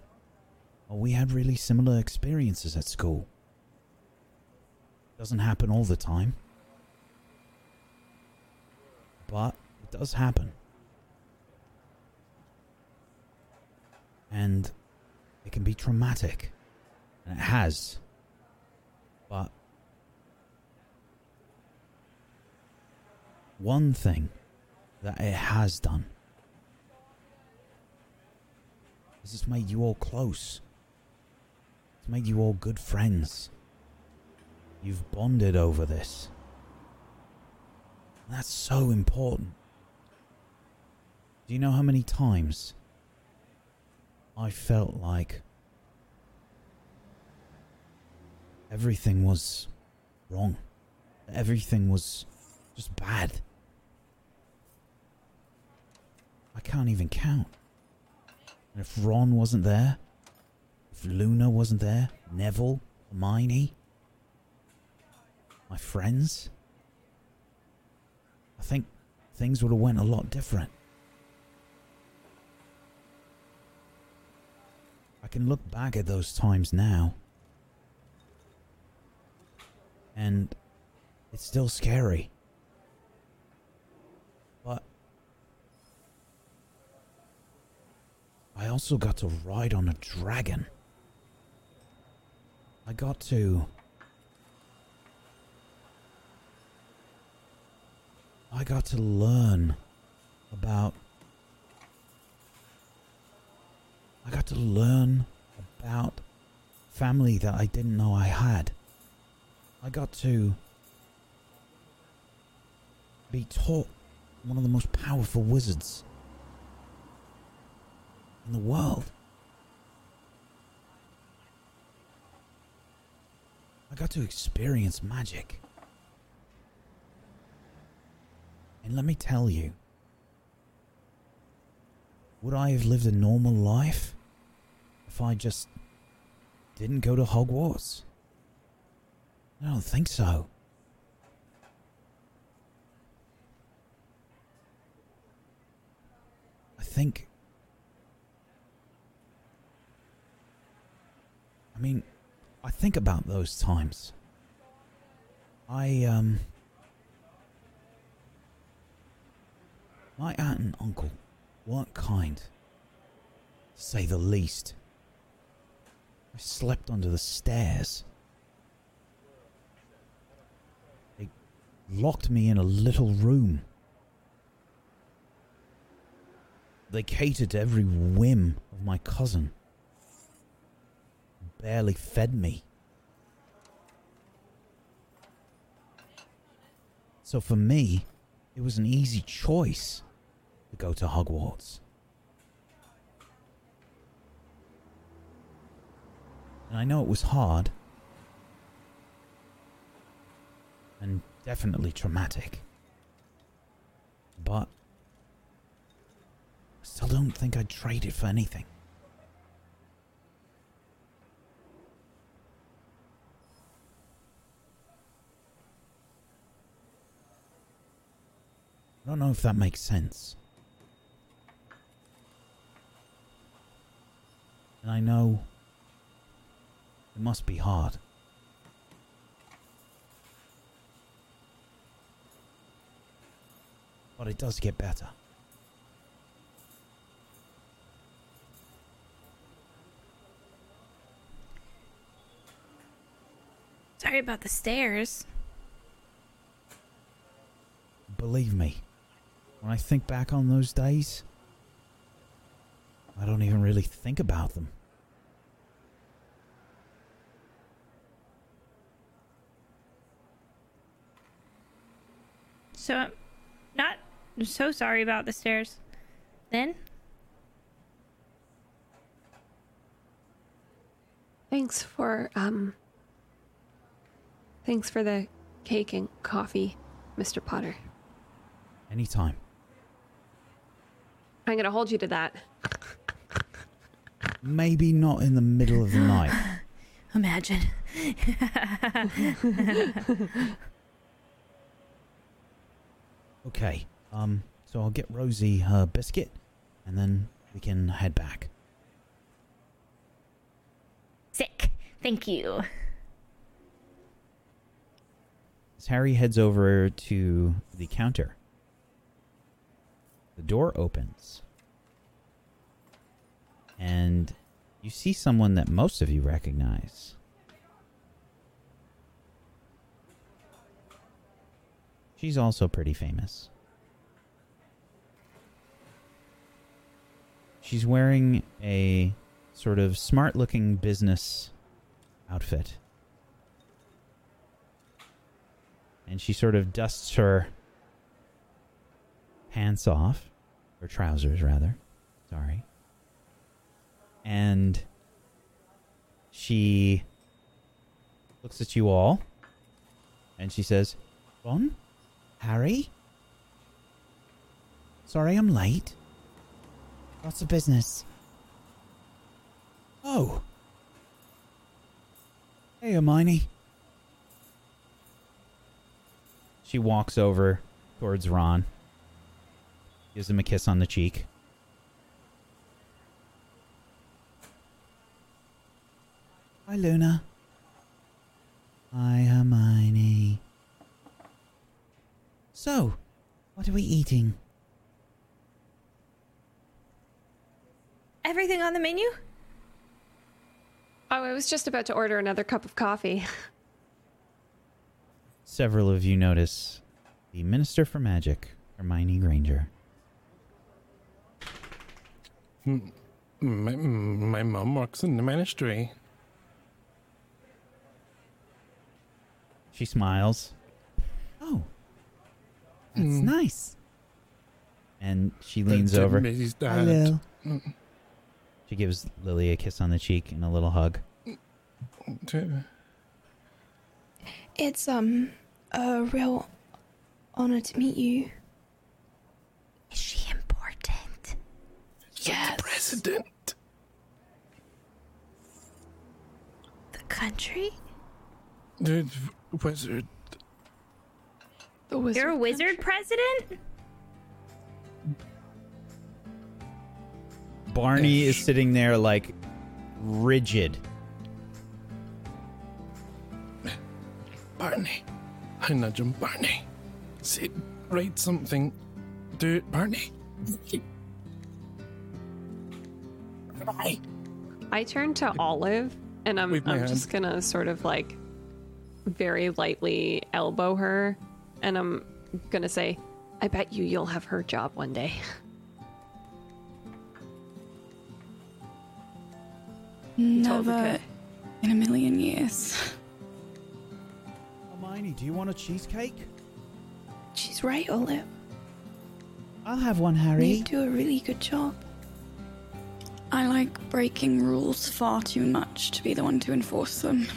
Oh, we had really similar experiences at school. Doesn't happen all the time. But it does happen. And it can be traumatic. And it has. But one thing that it has done is it's made you all close. It's made you all good friends. You've bonded over this. That's so important. Do you know how many times I felt like everything was wrong? Everything was just bad. I can't even count. And if Ron wasn't there, Luna wasn't there, Neville, Hermione, my friends, I think things would have went a lot different. I can look back at those times now. And it's still scary. But I also got to ride on a dragon. I got to. I got to learn about. I got to learn about family that I didn't know I had. I got to be taught one of the most powerful wizards in the world. I got to experience magic. And let me tell you, would I have lived a normal life if I just didn't go to Hogwarts? I don't think so. I think. I mean, I think about those times. I, um. My aunt and uncle weren't kind, to say the least. I slept under the stairs. They locked me in a little room. They catered to every whim of my cousin. Barely fed me. So for me, it was an easy choice to go to Hogwarts. And I know it was hard. And definitely traumatic. But I still don't think I'd trade it for anything. I don't know if that makes sense. And I know it must be hard. But it does get better.
Sorry about the stairs.
Believe me, when I think back on those days, I don't even really think about them.
So I'm not I'm so sorry about the stairs. Then
Thanks for um Thanks for the cake and coffee, Mr. Potter.
Anytime.
I'm gonna hold you to that.
Maybe not in the middle of the night. *laughs*
imagine. *laughs*
Okay. Um. So I'll get Rosie her biscuit, and then we can head back.
Sick. Thank you.
As Harry heads over to the counter, the door opens. And you see someone that most of you recognize. She's also pretty famous. She's wearing a sort of smart looking business outfit. And she sort of dusts her pants off
or trousers rather. Sorry. And she looks at you all and she says, Ron? Harry? Sorry I'm late. What's the business? Oh. Hey, Hermione. She walks over towards Ron, gives him a kiss on the cheek. Hi, Luna. Hi, Hermione. So, what are we eating?
Everything on the menu?
Oh, I was just about to order another cup of coffee.
Several of you notice the Minister for Magic, Hermione Granger.
My, my mom works in the ministry.
She smiles. Oh, that's nice. And she leans
That's
over. Hello. She gives Lily a kiss on the cheek and a little hug.
It's um a real honor to meet you.
Is she important?
Yes.
President.
The country?
The wizard.
The wizard.
You're a wizard president?
Barney is sitting there like rigid.
Barney. I nudge him, Barney. Say, write something. Do it, Barney. Barney.
I turn to Olive and I'm,
Wave my
I'm
hand.
just gonna sort of like very lightly elbow her and I'm gonna say, I bet you you'll have her job one day.
Never
could.
in a million years.
Hermione, do you want a cheesecake?
She's right, Olive.
I'll have one, Harry.
You do a really good job.
I like breaking rules far too much to be the one to enforce them.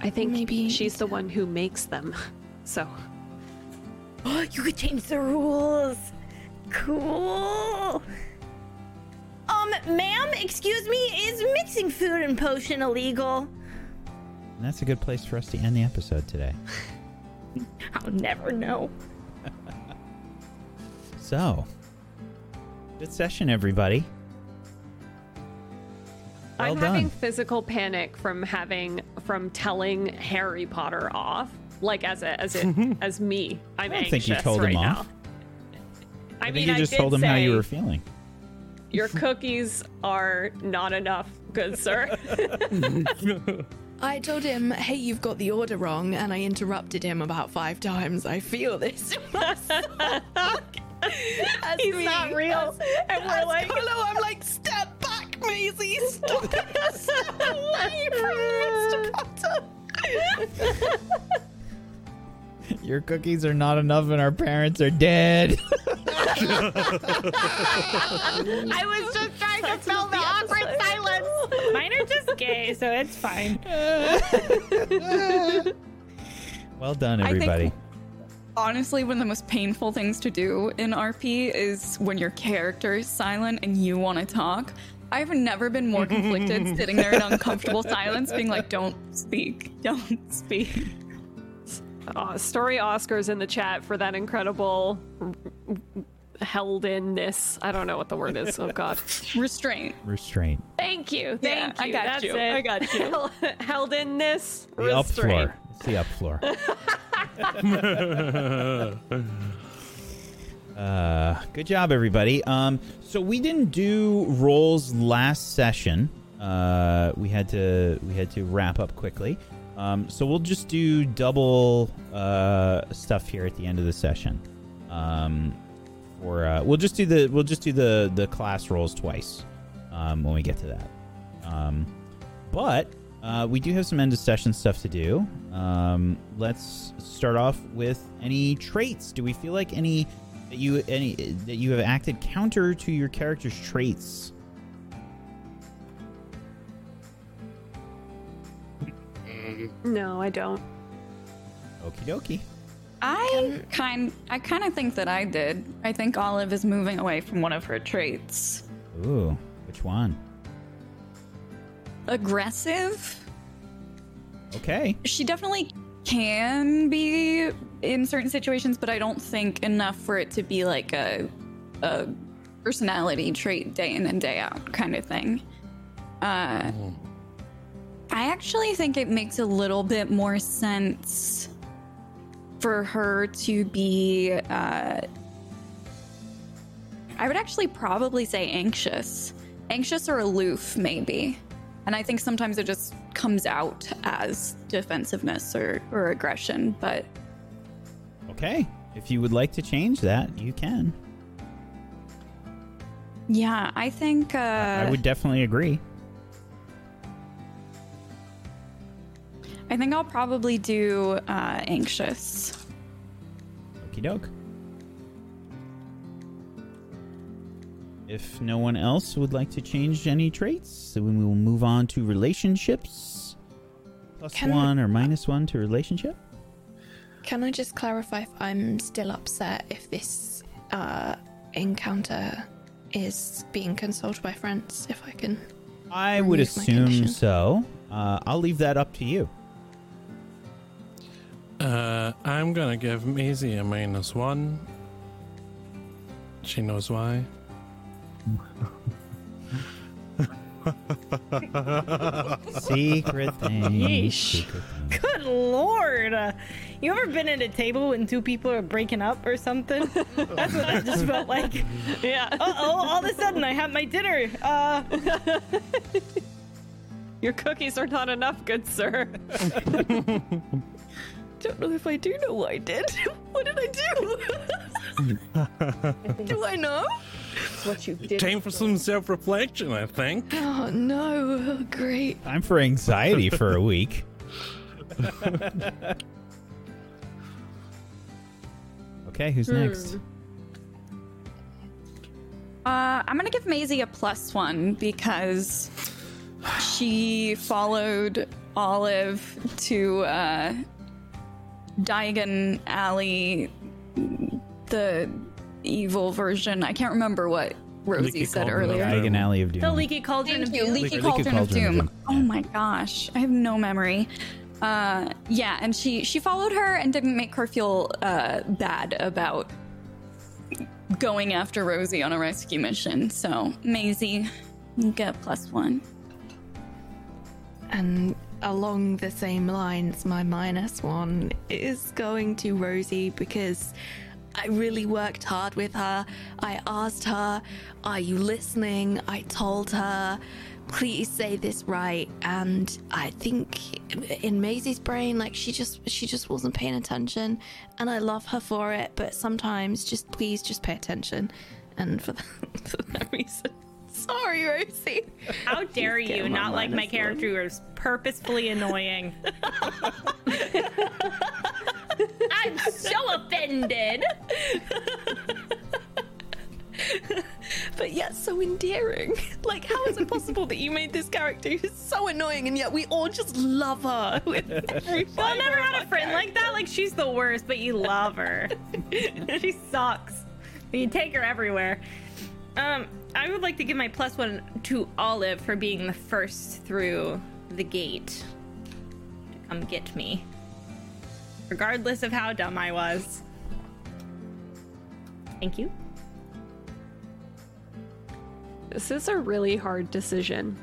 I think
Maybe-
she's the one who makes them. *laughs* So
Oh, *gasps* you could change the rules. Cool. Um, ma'am, excuse me, is mixing food and potion illegal?
And that's a good place for us to end the episode today. *laughs*
I'll never know. *laughs*
So, good session, everybody. Well
I'm
done.
having physical panic from having from telling Harry Potter off. Like as a as it *laughs* as me. I'm
I don't
anxious
think you told
right
him
now.
off.
I,
I,
mean,
you just
I did
told him how you were feeling.
Your cookies are not enough, good sir. *laughs*
I told him, hey, you've got the order wrong, and I interrupted him about five times. I feel this. *laughs*
He's not real. And we're like,
Hello, I'm like, step back, Maisie. Stop it. Step away from Mr. Potter.
Your cookies are not enough, and our parents are dead. *laughs*
I was just trying to fill the awkward silence. Mine are just gay, so it's fine. *laughs*
well done,
I think-
everybody.
Honestly, one of the most painful things to do in RP is when your character is silent and you want to talk. I've never been more conflicted *laughs* sitting there in uncomfortable silence, being like, don't speak, don't speak.
uh, story Oscars in the chat for that incredible held inness. I don't know what the word is. Oh *laughs* God.
Restraint.
Restraint.
Thank you. Thank
I
you.
I got
That's
you.
it.
I got you. *laughs*
held inness.
The up floor. It's the up floor. Uh, good job, everybody. Um, so we didn't do rolls last session. Uh, we had to we had to wrap up quickly. Um, so we'll just do double uh, stuff here at the end of the session. Um, or uh, we'll just do the we'll just do the the class rolls twice um, when we get to that. Um, but uh, we do have some end of session stuff to do. Um, let's start off with any traits. Do we feel like any that you any that you have acted counter to your character's traits. Mm.
No, I don't.
Okie dokie.
I kind I kind of think that I did. I think Olive is moving away from one of her traits.
Ooh, which one?
Aggressive.
Okay.
She definitely can be in certain situations, but I don't think enough for it to be like a a personality trait day in and day out kind of thing. Uh, I actually think it makes a little bit more sense for her to be. Uh, I would actually probably say anxious, anxious or aloof, maybe. And I think sometimes it just comes out as defensiveness or, or aggression, but
Okay. If you would like to change that, you can.
yeah, I think uh,
I would definitely agree.
I think I'll probably do uh, anxious.
Okie doke. If no one else would like to change any traits, then we will move on to relationships. Plus
Can-
one or minus one to relationship.
Can I just clarify if I'm still upset if this uh, encounter is being consulted by friends? If I can.
I would assume so. Uh, I'll leave that up to you.
Uh, I'm gonna give Maisie a minus one. She knows why. *laughs*
Secret thing.
Yeesh.
Secret thing.
Good lord! Uh, you ever been at a table when two people are breaking up or something? *laughs* That's what that just felt like.
Yeah.
Uh oh! All of a sudden, I have my dinner. Uh, *laughs*
Your cookies are not enough, good sir.
Don't know if I do know what I did. What did I do? do I know?
What you did.
Time for some self reflection, I think.
Oh no! Oh, great.
Time for anxiety for a week. *laughs* okay, who's next?
Uh, I'm gonna give Maisie a plus one because she followed Olive to uh, Diagon Alley, the evil version. I can't remember what Rosie
Leaky
said earlier.
Doom.
Diagon Alley of Doom.
the leaky cauldron of
Thank you,
doom.
Leaky,
Leaky
Cauldron, of
Cauldron of
Doom.
Doom.
Oh my gosh, I have no memory. Uh, yeah, and she she followed her and didn't make her feel uh, bad about going after Rosie on a rescue mission. So Maisie, you get plus one.
And along the same lines, my minus one is going to Rosie because I really worked hard with her. I asked her, Are you listening? I told her, Please say this right. And I think in Maisie's brain, like she just she just wasn't paying attention. And I love her for it, but sometimes just please just pay attention. And for *laughs* that, for that reason. Sorry, Rosie.
How dare you not like my character who is purposefully annoying? *laughs* I'm so offended.
but yet so endearing. Like, how is it possible that you made this character who's so annoying and yet we all just love her with *laughs* every
I've
fiber
never had a friend like that. Like she's the worst, but you love her. *laughs* she sucks. You take her everywhere. Um, I would like to give my plus one to Olive for being the first through the gate to come get me, regardless of how dumb I was. Thank you.
This is a really hard decision.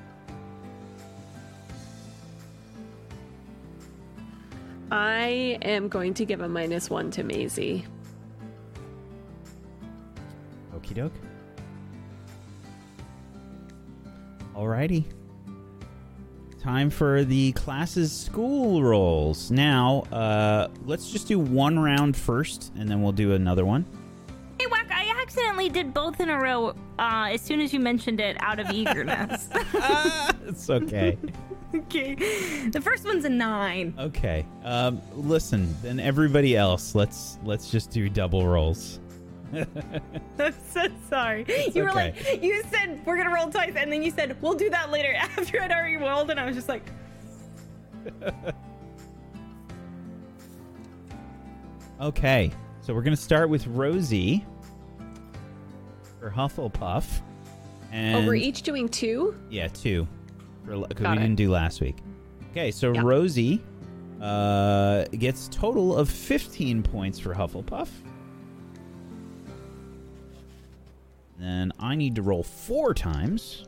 I am going to give a minus one to Maisie.
Okie doke. Alrighty. Time for the classes school rolls. Now, uh, let's just do one round first, and then we'll do another one.
Hey, Wack, I accidentally did both in a row uh, as soon as you mentioned it out of *laughs* eagerness. *laughs*
it's okay. *laughs*
Okay. The first one's a nine.
okay. Um, listen, then everybody else, let's let's just do double rolls.
I'm so sorry. you were
okay.
like, you said we're gonna roll twice, and then you said we'll do that later *laughs* after I'd already rolled, and I was just like, *laughs*
Okay, so we're gonna start with Rosie for Hufflepuff. And
Oh, we're each doing two?
Yeah, two. Because we
it.
didn't do last week. Okay, so
Yeah.
Rosie uh, gets total of 15 points for Hufflepuff. Then I need to roll four times.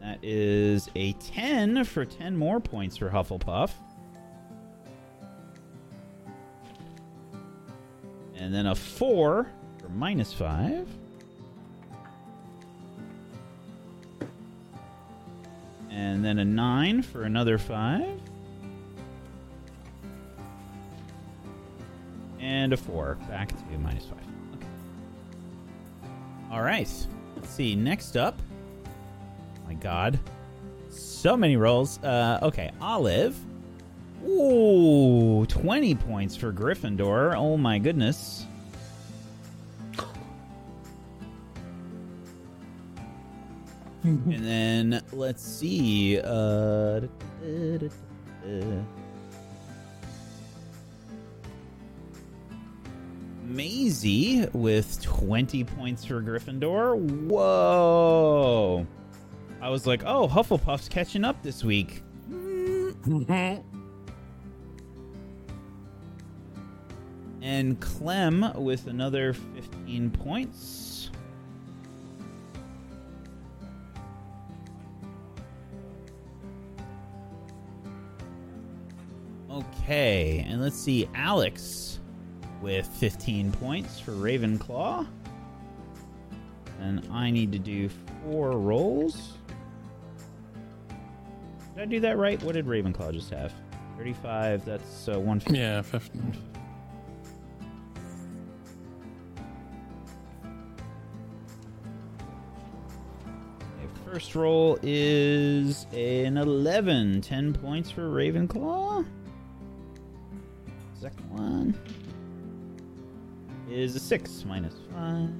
That is a 10 for 10 more points for Hufflepuff. And then a 4 for minus 5. And then a 9 for another 5. And a 4. Back to minus 5. All right. Let's see. Next up. My god. So many rolls. Uh, okay. Olive. Ooh, 20 points for Gryffindor. Oh my goodness. *laughs* and then let's see. Uh, Maisie with 20 points for Gryffindor. Whoa. I was like, oh, Hufflepuff's catching up this week. *laughs* And Clem with another 15 points. Okay, and let's see, Alex with 15 points for Ravenclaw. And I need to do four rolls. Did I do that right? What did Ravenclaw just have? 35, that's uh, 150.
Yeah, 15.
Okay, First roll is an 11. 10 points for Ravenclaw. Second one is a 6 minus 5.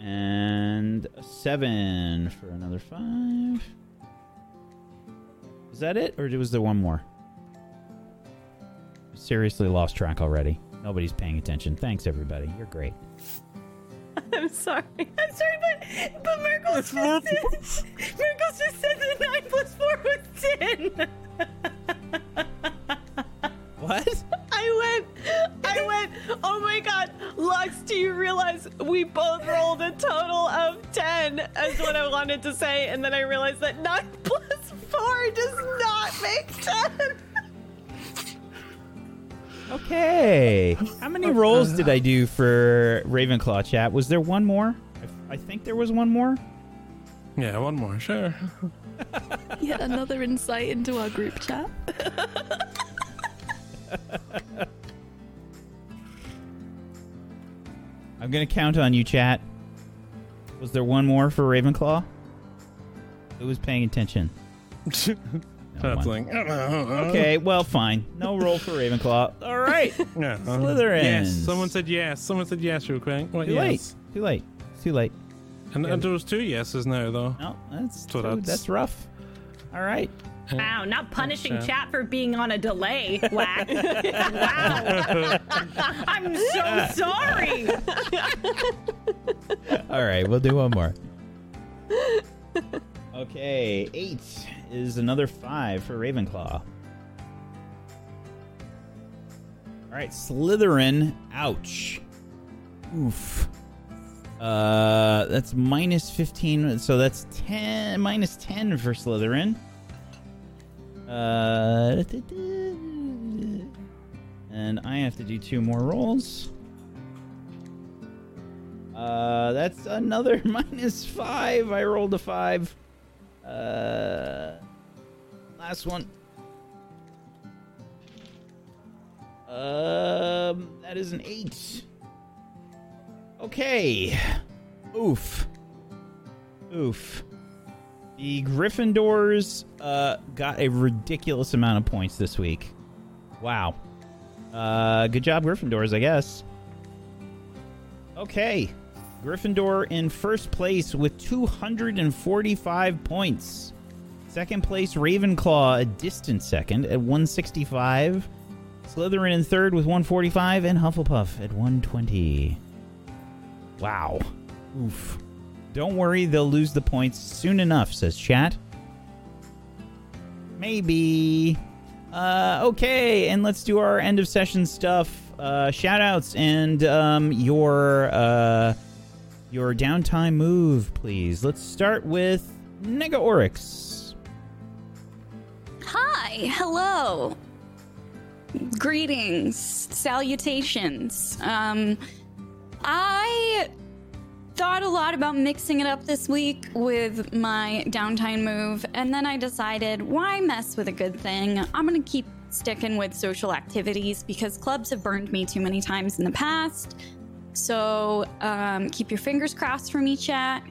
And a 7 for another 5. Is that it? Or was there one more? Seriously lost track already. Nobody's paying attention. Thanks, everybody. You're great. *laughs*
I'm sorry. I'm sorry, but but Mergles just said, *laughs* Mergles just said that nine plus four was ten. *laughs* *laughs*
What?
I went, I went. Oh my God, Lux! Do you realize we both rolled a total of ten? Is what I wanted to say, and then I realized that nine *laughs* plus four does not make ten.
Okay. How many rolls did I do for Ravenclaw chat? Was there one more? I, I think there was one more.
Yeah, one more, sure. *laughs*
Yet another insight into our group chat.
I'm gonna count on you, chat. Was there one more for Ravenclaw? Who was paying attention? *laughs* No
That's *laughs*
Okay, well, fine. No roll for Ravenclaw. All right. *laughs*
Yeah.
Slytherins.
Yes, someone said yes. Someone said yes real quick. What,
Too
yes?
late. Too late. It's too late.
And, and there was two yeses now, though.
No, that's
So
too-
that's-
that's rough. All right.
Wow, not punishing
Chat.
chat for being on a delay. Whack. *laughs* wow. I'm so sorry. *laughs*
All right, we'll do one more. Okay, eight is another five for Ravenclaw. All right, Slytherin. Ouch. Oof. Uh, that's minus fifteen. So that's ten minus ten for Slytherin. Uh, and I have to do two more rolls. Uh, that's another *laughs* minus five. I rolled a five. Uh, last one. Um, that is an eight. Okay. Oof. Oof. The Gryffindors uh, got a ridiculous amount of points this week. Wow. Uh, good job, Gryffindors, I guess. Okay. Gryffindor in first place with 245 points. Second place, Ravenclaw, a distant second at 165. Slytherin in third with 145, and Hufflepuff at 120. Wow. Oof. Don't worry, they'll lose the points soon enough, says chat. Maybe. Uh, okay, and let's do our end of session stuff. Uh, shout outs and um, your uh, your downtime move, please. Let's start with Nega Oryx.
Hi, hello. Greetings, salutations. Um, I thought a lot about mixing it up this week with my downtime move, and then I decided why mess with a good thing? I'm gonna keep sticking with social activities because clubs have burned me too many times in the past. So um, keep your fingers crossed for me, chat.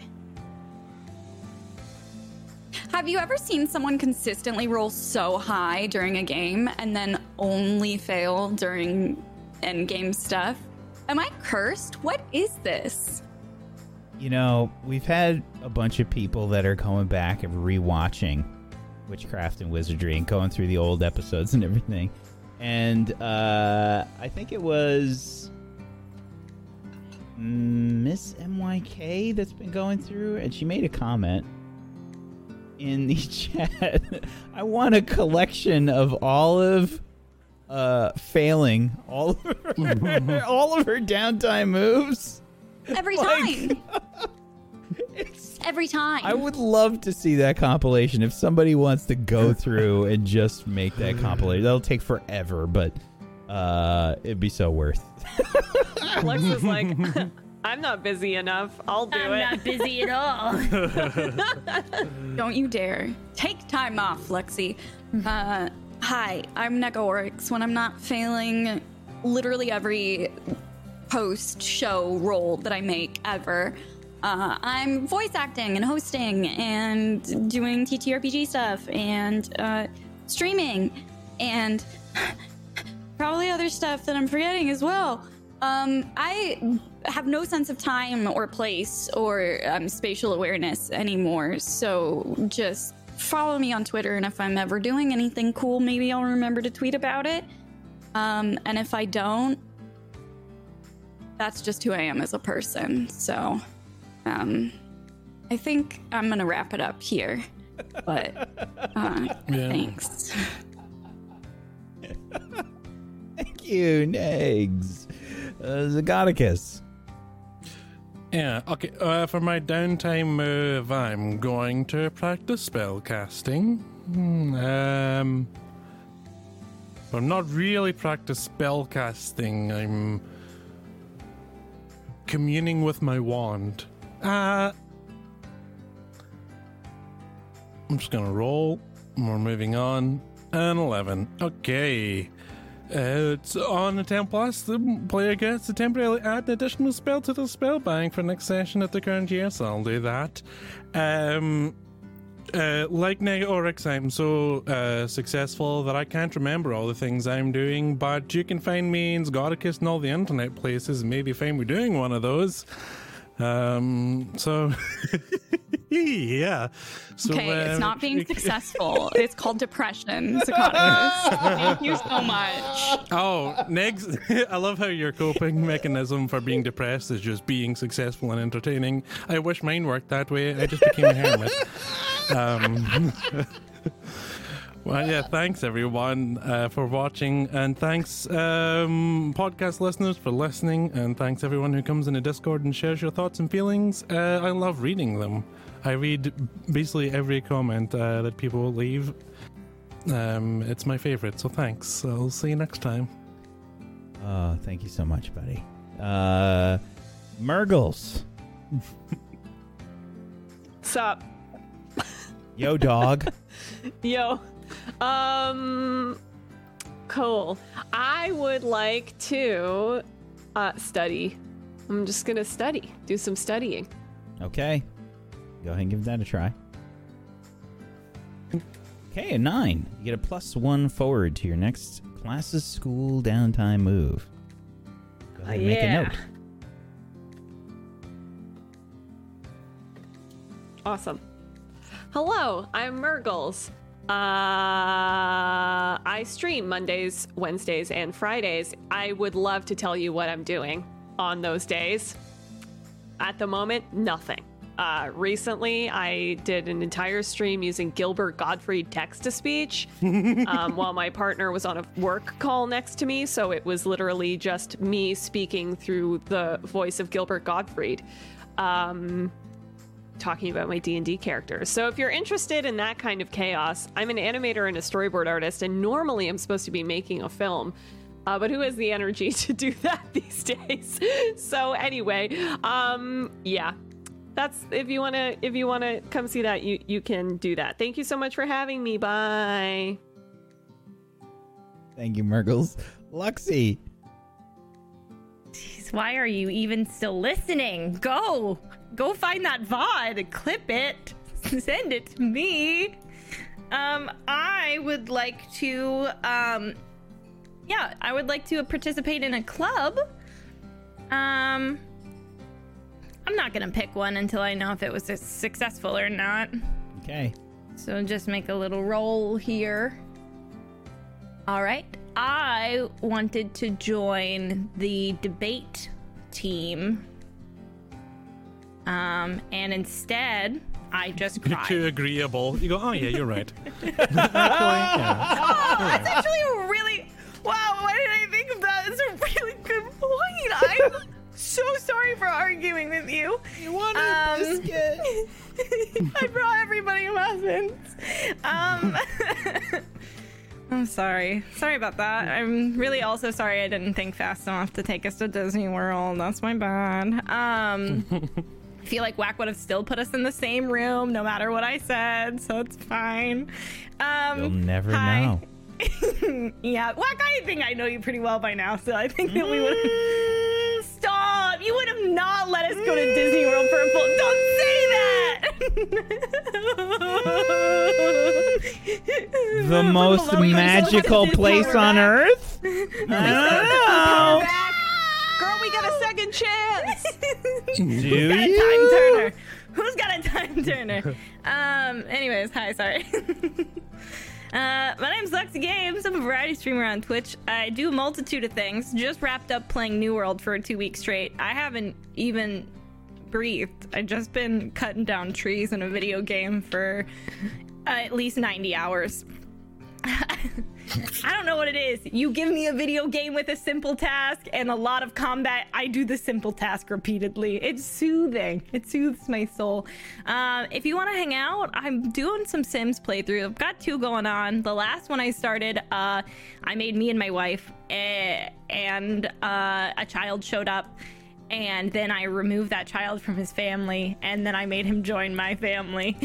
Have you ever seen someone consistently roll so high during a game and then only fail during end game stuff? Am I cursed? What is this?
You know, we've had a bunch of people that are coming back and rewatching Witchcraft and Wizardry and going through the old episodes and everything. And uh, I think it was Miss MYK that's been going through, and she made a comment in the *laughs* chat. I want a collection of Olive uh, failing all of her, *laughs* all of her downtime moves.
Every
Like-
time. *laughs* Every time.
I would love to see that compilation. If somebody wants to go *laughs* through and just make that compilation, that'll take forever, but uh, it'd be so worth.
Lex is like, I'm not busy enough. I'll do it.
I'm not busy at all.
Don't you dare. Take time off, Lexi. Uh, hi, I'm Negorix. When I'm not failing literally every post show role that I make ever, uh, I'm voice acting and hosting and doing TTRPG stuff and uh, streaming and *sighs* probably other stuff that I'm forgetting as well. Um, I have no sense of time or place or um, spatial awareness anymore. So just follow me on Twitter, and if I'm ever doing anything cool, maybe I'll remember to tweet about it. Um, and if I don't, that's just who I am as a person. So, um, I think I'm gonna wrap it up here. But uh, *laughs*
Yeah.
thanks. *laughs*
Thank you, Negs. Uh, Zagonicus.
Yeah, okay. Uh, for my downtime move, I'm going to practice spell casting. Hmm, Um, but I'm not really practice spell casting. I'm communing with my wand. Uh, I'm just gonna roll. We're moving on. An 11. Okay. Uh, it's on the 10 plus. The player gets to temporarily add an additional spell to the spell bank for next session at the current year, so I'll do that. Um, uh, like Neg Oryx, I'm so uh, successful that I can't remember all the things I'm doing, but you can find me in Scoticus and all the internet places and maybe find me doing one of those. Um, so, *laughs* yeah. So,
Okay, it's not being *laughs* successful. it's called depression. *laughs* Thank you so much.
Oh, next, *laughs* I love how your coping mechanism for being depressed is just being successful and entertaining. I wish mine worked that way. I just became a hermit. Um, well, yeah, thanks everyone uh, for watching, and thanks um, podcast listeners for listening, and thanks everyone who comes in the Discord and shares your thoughts and feelings. Uh, I love reading them. I read basically every comment uh, that people leave. Um, it's my favorite, so thanks. I'll see you next time.
Oh, thank you so much, buddy. Uh, Mergles.
Sup?
Yo, dog. *laughs*
Yo. Um cool. I would like to uh study. I'm just gonna study. Do some studying.
okay. Go ahead and give that a try. Okay, a nine. You get a plus one forward to your next classes, school, downtime move. Go ahead and make a
yeah.
note.
Awesome. Hello, I'm Mergles. Uh, I stream Mondays, Wednesdays, and Fridays. I would love to tell you what I'm doing on those days. At the moment, nothing. Uh, recently, I did an entire stream using Gilbert Gottfried text to speech *laughs* um, while my partner was on a work call next to me. So it was literally just me speaking through the voice of Gilbert Gottfried. Um, talking about my D&D characters. So if you're interested in that kind of chaos, I'm an animator and a storyboard artist and normally I'm supposed to be making a film. Uh, but who has the energy *laughs* to do that *laughs* these days? so anyway, um yeah. That's if you want to if you want to come see that you you can do that. Thank you so much for having me. Bye.
Thank you, mergles Luxie.
Jeez, why are you even still listening? Go! Go find that VOD, clip it, *laughs* send it to me. Um, I would like to, um, yeah, I would like to participate in a club. Um, I'm not gonna pick one until I know if it was successful or not.
Okay.
So just make a little roll here. All right. I wanted to join the debate team. Um, and instead, I just cried.
You're too agreeable. You go, oh yeah, you're right. *laughs* *laughs*
Oh, that's actually a really wow. Why did I think of that? It's a really good point. I'm *laughs* so sorry for arguing with you. You wanted um, biscuit. *laughs* I brought everybody muffins. Um, *laughs* I'm sorry. Sorry about that. I'm really also sorry I didn't think fast enough to take us to Disney World. That's my bad. Um. *laughs* I feel like Whack would have still put us in the same room no matter what I said, so it's fine. Um,
You'll never
hi.
know.
yeah, Whack, I think I know you pretty well by now, so I think that we would have. Stop! You would have not let us go to Disney World for a full. Don't say that! *laughs*
The most magical place on earth? I *laughs*
Girl, we got a second chance.
don't *laughs*
Who's got a time turner? Who's got a time turner? um. Anyways, hi. Sorry. Uh, my name's Lexi Games. I'm a variety streamer on Twitch. I do a multitude of things. Just wrapped up playing New World for two weeks straight. I haven't even breathed. I've just been cutting down trees in a video game for uh, at least 90 hours. *laughs* *laughs* I don't know what it is. You give me a video game with a simple task and a lot of combat. I do the simple task repeatedly. It's soothing. It soothes my soul. Um, if you want to hang out, I'm doing some Sims playthrough. I've got two going on. The last one I started, uh, I made me and my wife, eh, and uh, a child showed up and then I removed that child from his family, and then I made him join my family. *laughs*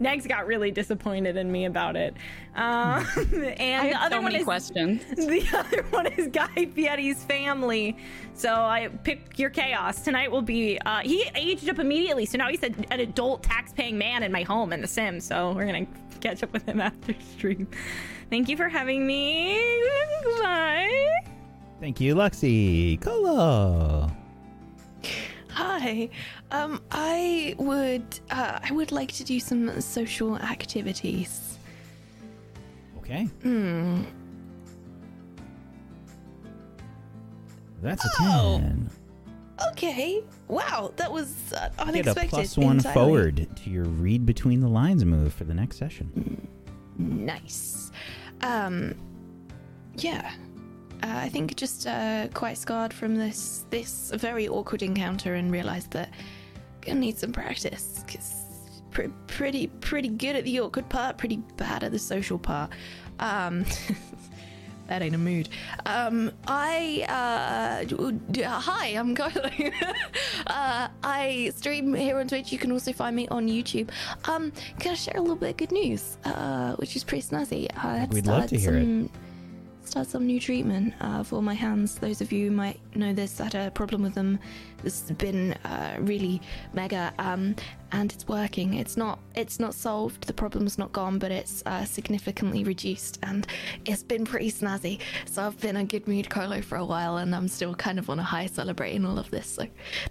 Negs got really disappointed in me about it. Um, *laughs* and the other
so
one is
questions. *laughs*
the other one is Guy Fieri's family. So I pick your chaos. Tonight will be. Uh, he aged up immediately, so now he's a, an adult, tax-paying man in my home in The Sims. So we're gonna catch up with him after stream. Thank you for having me. Goodbye.
Thank you, Luxie. Colo.
Hi. Um, I would uh, I would like to do some social activities.
Okay.
Hmm.
That's a
Oh.
10.
Okay. Wow, that was uh,
Get a
unexpected.
plus one
entirely.
forward to your read between the lines move for the next session.
Nice. Um, yeah. Uh, I think just uh, quite scarred from this this very awkward encounter and realised that I'm gonna need some practice because pr- pretty pretty good at the awkward part, pretty bad at the social part. Um, *laughs* that ain't a mood. Um, I uh, hi, I'm Kylie. *laughs* uh, I stream here on Twitch. You can also find me on YouTube. Um, gonna share a little bit of good news, uh, which is pretty snazzy. I had
We'd love to hear it.
Start some new treatment uh, for my hands. Those of you might know this I had a problem with them. Has been uh, really mega. Um, and it's working. It's not it's not solved. The problem's not gone, but it's uh, significantly reduced, and it's been pretty snazzy. So I've been in good mood, Colo, for a while, and I'm still kind of on a high celebrating all of this. So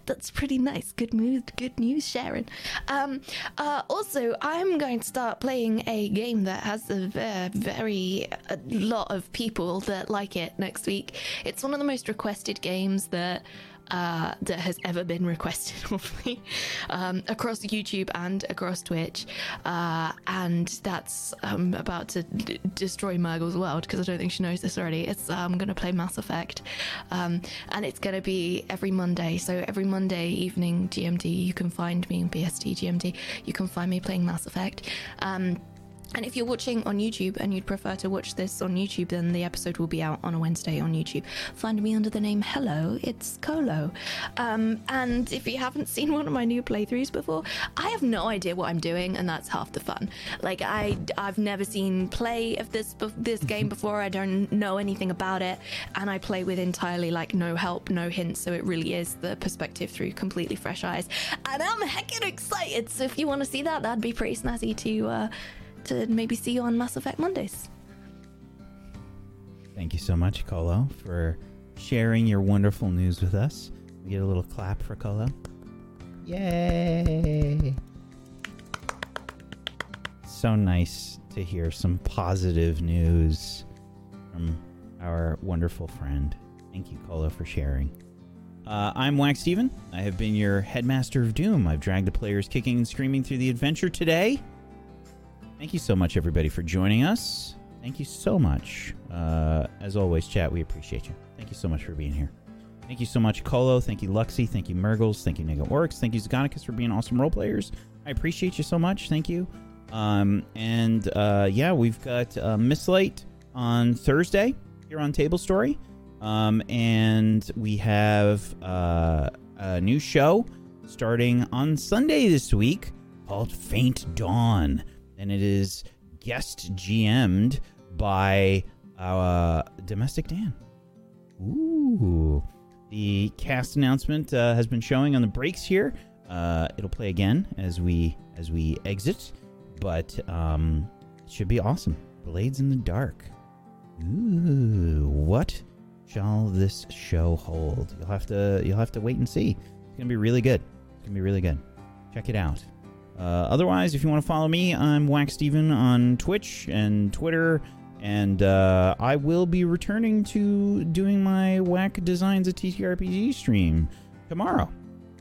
that's pretty nice. Good mood, good news Sharon. Um, uh, also, I'm going to start playing a game that has a very, very a lot of people that like it next week. It's one of the most requested games that uh, that has ever been requested *laughs* of me um, across YouTube and across Twitch. Uh, and that's um, about to d- destroy Mergle's world because I don't think she knows this already. It's I'm um, going to play Mass Effect, um, and it's going to be every Monday. So every Monday evening GMT, you can find me in BST GMT. You can find me playing Mass Effect. Um, and if you're watching on YouTube and you'd prefer to watch this on YouTube, then the episode will be out on a Wednesday on YouTube. Find me under the name Hello, it's Colo. Um, and if you haven't seen one of my new playthroughs before, I have no idea what I'm doing, and that's half the fun. Like I, I've never seen play of this this game before. I don't know anything about it, and I play with entirely like no help, no hints. So it really is the perspective through completely fresh eyes, and I'm heckin' excited. So if you want to see that, that'd be pretty snazzy to. Uh, to maybe see you on Mass Effect Mondays.
Thank you so much, Colo, for sharing your wonderful news with us. We get a little clap for Colo. Yay! So nice to hear some positive news from our wonderful friend. Thank you, Colo, for sharing. Uh, I'm Wax Steven. I have been your headmaster of Doom. I've dragged the players kicking and screaming through the adventure today. Thank you so much, everybody, for joining us. Thank you so much. Uh, as always, chat, we appreciate you. Thank you so much for being here. Thank you so much, Colo. Thank you, Luxy. Thank you, Mergles. Thank you, Nega Oryx. Thank you, Zagonicus, for being awesome role players. I appreciate you so much. Thank you. Um, and uh, yeah, we've got uh, Mistlight on Thursday here on Table Story. Um, and we have uh, a new show starting on Sunday this week called Faint Dawn and it is guest GM'd by uh, Domestic Dan. Ooh. The cast announcement uh, has been showing on the breaks here. Uh, it'll play again as we as we exit, but um, it should be awesome. Blades in the Dark. Ooh, what shall this show hold? You'll have to you'll have to wait and see. It's gonna be really good. It's gonna be really good. Check it out. Uh, otherwise, if you want to follow me, I'm Wax Steven on Twitch and Twitter, and uh, I will be returning to doing my Whack Designs a TTRPG stream tomorrow.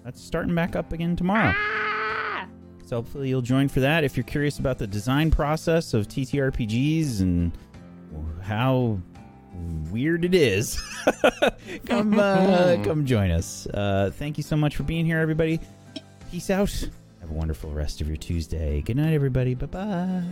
That's starting back up again tomorrow. Ah! So hopefully you'll join for that. If you're curious about the design process of TTRPGs and how weird it is, *laughs* come uh, *laughs* come join us. Uh, thank you so much for being here, everybody. Peace out a wonderful rest of your Tuesday. Good night, everybody. Bye bye.